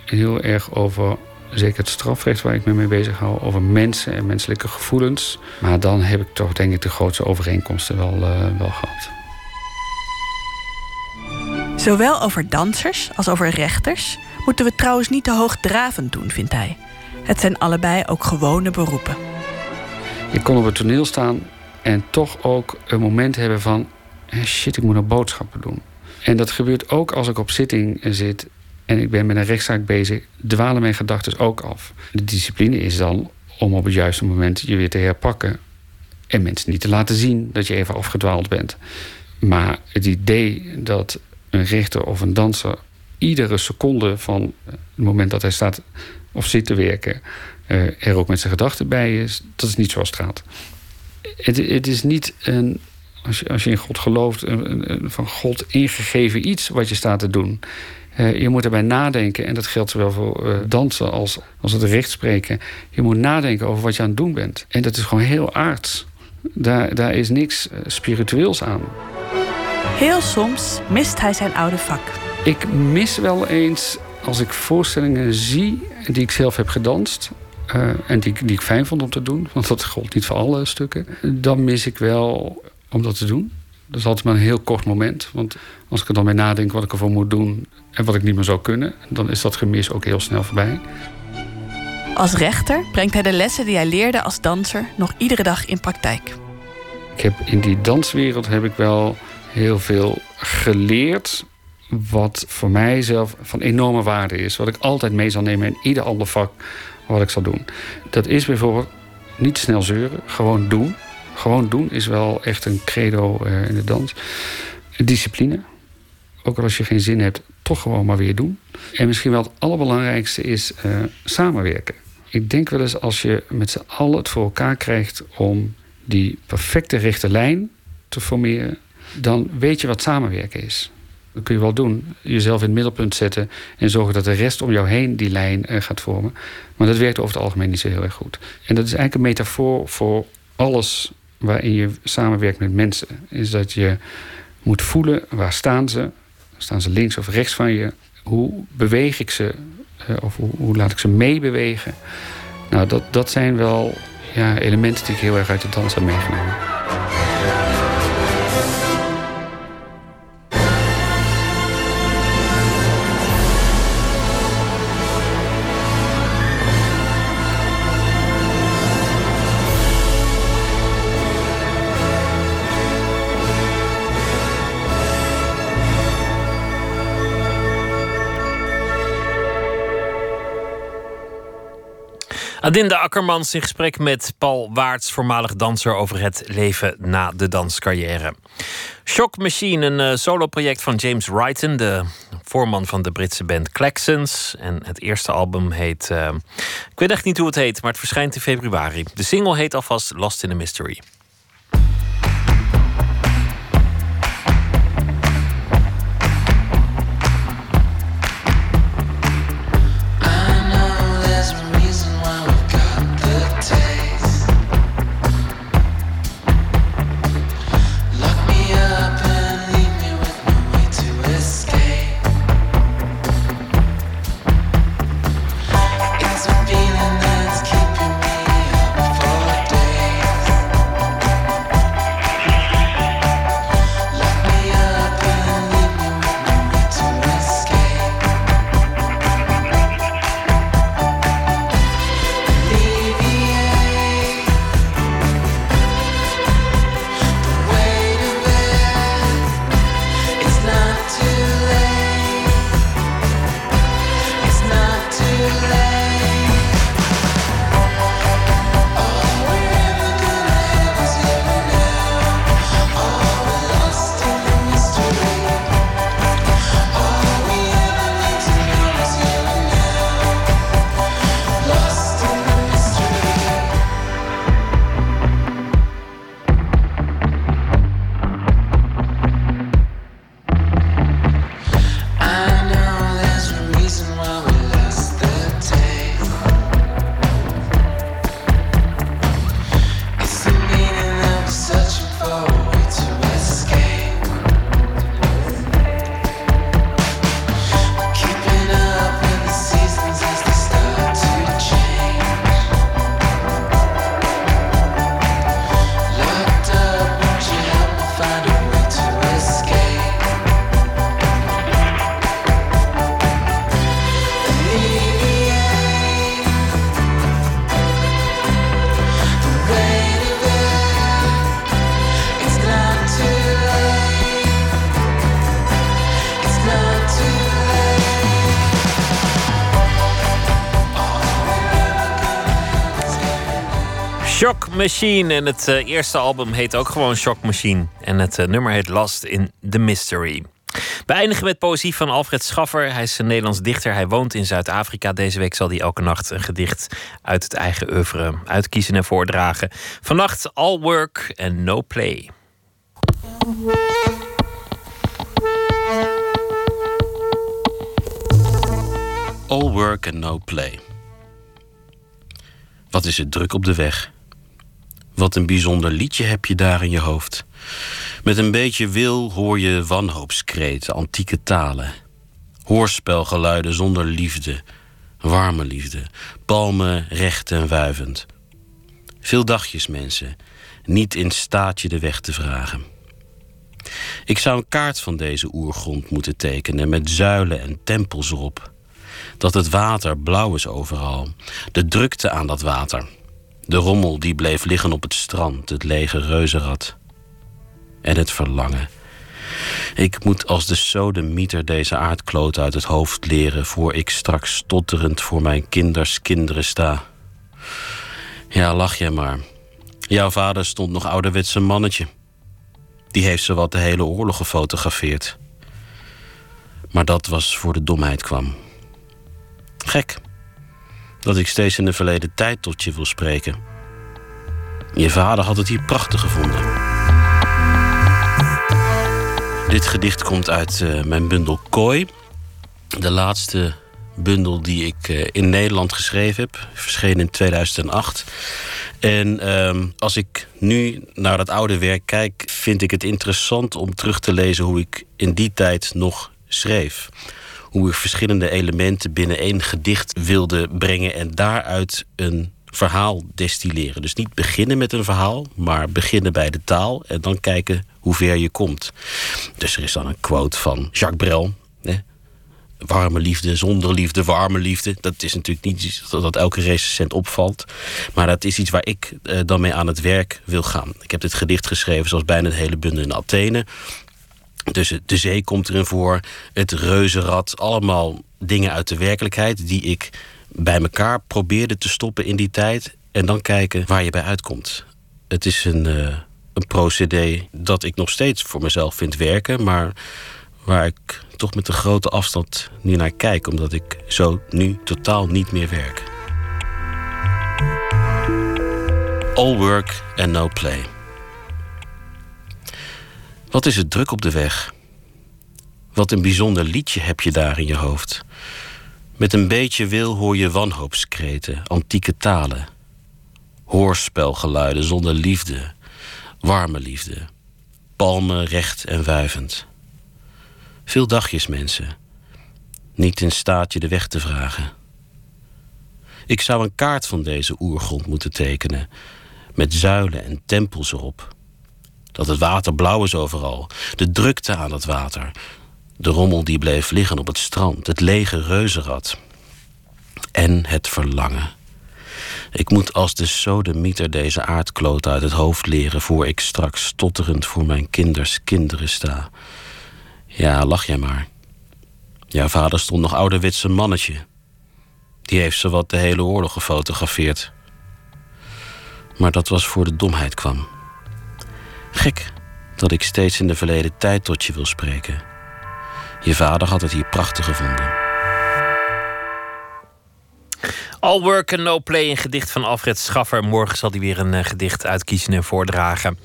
heel erg over, zeker het strafrecht waar ik me mee bezig hou, over mensen en menselijke gevoelens. Maar dan heb ik toch denk ik de grootste overeenkomsten wel, uh, wel gehad. Zowel over dansers als over rechters moeten we trouwens niet te hoogdravend doen, vindt hij. Het zijn allebei ook gewone beroepen. Ik kon op het toneel staan en toch ook een moment hebben van... shit, ik moet nog boodschappen doen. En dat gebeurt ook als ik op zitting zit en ik ben met een rechtszaak bezig... dwalen mijn gedachten ook af. De discipline is dan om op het juiste moment je weer te herpakken... en mensen niet te laten zien dat je even afgedwaald bent. Maar het idee dat een rechter of een danser... iedere seconde van het moment dat hij staat of zit te werken... Uh, er ook met zijn gedachten bij is. Dat is niet zoals het gaat. Het, het is niet een, als je, als je in God gelooft, een, een, van God ingegeven iets wat je staat te doen. Uh, je moet erbij nadenken, en dat geldt zowel voor uh, dansen als, als het rechtspreken. Je moet nadenken over wat je aan het doen bent. En dat is gewoon heel aards. Daar, daar is niks spiritueels aan. Heel soms mist hij zijn oude vak. Ik mis wel eens als ik voorstellingen zie die ik zelf heb gedanst. Uh, en die, die ik fijn vond om te doen, want dat gold niet voor alle stukken. Dan mis ik wel om dat te doen. Dat is altijd maar een heel kort moment. Want als ik er dan bij nadenk wat ik ervoor moet doen en wat ik niet meer zou kunnen, dan is dat gemis ook heel snel voorbij. Als rechter brengt hij de lessen die hij leerde als danser nog iedere dag in praktijk. Ik heb in die danswereld heb ik wel heel veel geleerd. Wat voor mijzelf van enorme waarde is. Wat ik altijd mee zal nemen in ieder ander vak wat ik zal doen. Dat is bijvoorbeeld niet snel zeuren, gewoon doen. Gewoon doen is wel echt een credo uh, in de dans. Discipline. ook al als je geen zin hebt, toch gewoon maar weer doen. En misschien wel het allerbelangrijkste is eh, samenwerken. Ik denk wel eens als je met z'n allen het voor elkaar krijgt om die perfecte rechte lijn te formeren, dan weet je wat samenwerken is. Dat kun je wel doen. Jezelf in het middelpunt zetten en zorgen dat de rest om jou heen die lijn eh, gaat vormen. Maar dat werkt over het algemeen niet zo heel erg goed. En dat is eigenlijk een metafoor voor alles waarin je samenwerkt met mensen. Is dat je moet voelen waar staan ze. Staan ze links of rechts van je? Hoe beweeg ik ze? eh, Of hoe, hoe laat ik ze meebewegen? Nou, dat, dat zijn wel ja, elementen die ik heel erg uit de dans heb meegenomen. Adinda Akkermans in gesprek met Paul Waarts, voormalig danser, over het leven na de danscarrière. Shock Machine, een eh, soloproject van James Wrighton, de voorman van de Britse band Claxons. En het eerste album heet. eh, ik weet echt niet hoe het heet, maar het verschijnt in februari. De single heet alvast Lost in a Mystery. Machine. En het eh, eerste album heet ook gewoon Shock Machine. En het eh, nummer heet Lost in the Mystery. We eindigen met poëzie van Alfred Schaffer. Hij is een Nederlands dichter. Hij woont in Zuid-Afrika. Deze week zal hij elke nacht een gedicht uit het eigen oeuvre uitkiezen en voordragen. Vannacht All Work and No Play. All work and no play. Wat is het druk op de weg? Wat een bijzonder liedje heb je daar in je hoofd. Met een beetje wil hoor je wanhoopskreten, antieke talen. Hoorspelgeluiden zonder liefde, warme liefde. Palmen recht en wuivend. Veel dagjes mensen, niet in staat je de weg te vragen. Ik zou een kaart van deze oergrond moeten tekenen met zuilen en tempels erop. Dat het water blauw is overal. De drukte aan dat water. De rommel die bleef liggen op het strand, het lege reuzenrad. En het verlangen. Ik moet als de sodemieter deze aardkloot uit het hoofd leren... voor ik straks stotterend voor mijn kinders kinderen sta. Ja, lach jij maar. Jouw vader stond nog ouderwets een mannetje. Die heeft zowat de hele oorlog gefotografeerd. Maar dat was voor de domheid kwam. Gek dat ik steeds in de verleden tijd tot je wil spreken. Je vader had het hier prachtig gevonden. Dit gedicht komt uit eh, mijn bundel Kooi. De laatste bundel die ik eh, in Nederland geschreven heb. Verschenen in 2008. En ehm, als ik nu naar dat oude werk kijk, vind ik het interessant om terug te lezen hoe ik in die tijd nog schreef. Hoe ik verschillende elementen binnen één gedicht wilde brengen en daaruit een verhaal destilleren. Dus niet beginnen met een verhaal, maar beginnen bij de taal en dan kijken hoe ver je komt. Dus er is dan een quote van Jacques Brel. Hè? Warme liefde, zonder liefde, warme liefde. Dat is natuurlijk niet iets dat, elke recensent opvalt. Maar dat is iets waar ik eh, dan mee aan het werk wil gaan. Ik heb dit gedicht geschreven zoals bijna het hele bundel in Athene. Dus de zee komt erin voor, het reuzenrad, allemaal dingen uit de werkelijkheid die ik bij elkaar probeerde te stoppen in die tijd en dan kijken waar je bij uitkomt. Het is een, uh, een procedé dat ik nog steeds voor mezelf vind werken, maar waar ik toch met een grote afstand nu naar kijk, omdat ik zo nu totaal niet meer werk. All work and no play. Wat is het druk op de weg? Wat een bijzonder liedje heb je daar in je hoofd. Met een beetje wil hoor je wanhoopskreten, antieke talen. Hoorspelgeluiden zonder liefde, warme liefde. Palmen recht en wuivend. Veel dagjes, mensen. Niet in staat je de weg te vragen. Ik zou een kaart van deze oergrond moeten tekenen, met zuilen en tempels erop. Dat het water blauw is overal, de drukte aan het water, de rommel die bleef liggen op het strand, het lege reuzenrad. En het verlangen. Ik moet als de sodemieter deze aardkloot uit het hoofd leren... voor ik straks stotterend voor mijn kinders kinderen sta. Ja, lach jij maar. Jouw vader stond nog ouderwetse mannetje. Die heeft zowat de hele oorlog gefotografeerd. Maar dat was voor de domheid kwam. Gek dat ik steeds in de verleden tijd tot je wil spreken... Je vader had het hier prachtig gevonden. All work and no play, een gedicht van Alfred Schaffer. Morgen zal hij weer een uh, gedicht uitkiezen en voordragen.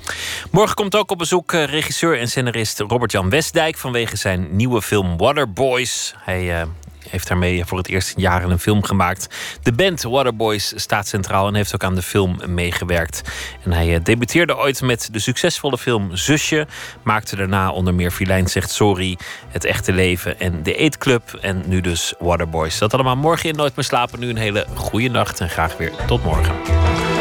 Morgen komt ook op bezoek uh, regisseur en scenarist Robert-Jan Westdijk... vanwege zijn nieuwe film Waterboys. Hij uh, heeft daarmee voor het eerst in jaren een film gemaakt. De band Waterboys staat centraal en heeft ook aan de film meegewerkt. En hij debuteerde ooit met de succesvolle film Zusje. Maakte daarna onder meer Filijn zegt sorry, Het echte leven en De Eetclub. En nu dus Waterboys. Dat allemaal morgen in Nooit meer slapen. Nu een hele goede nacht en graag weer tot morgen.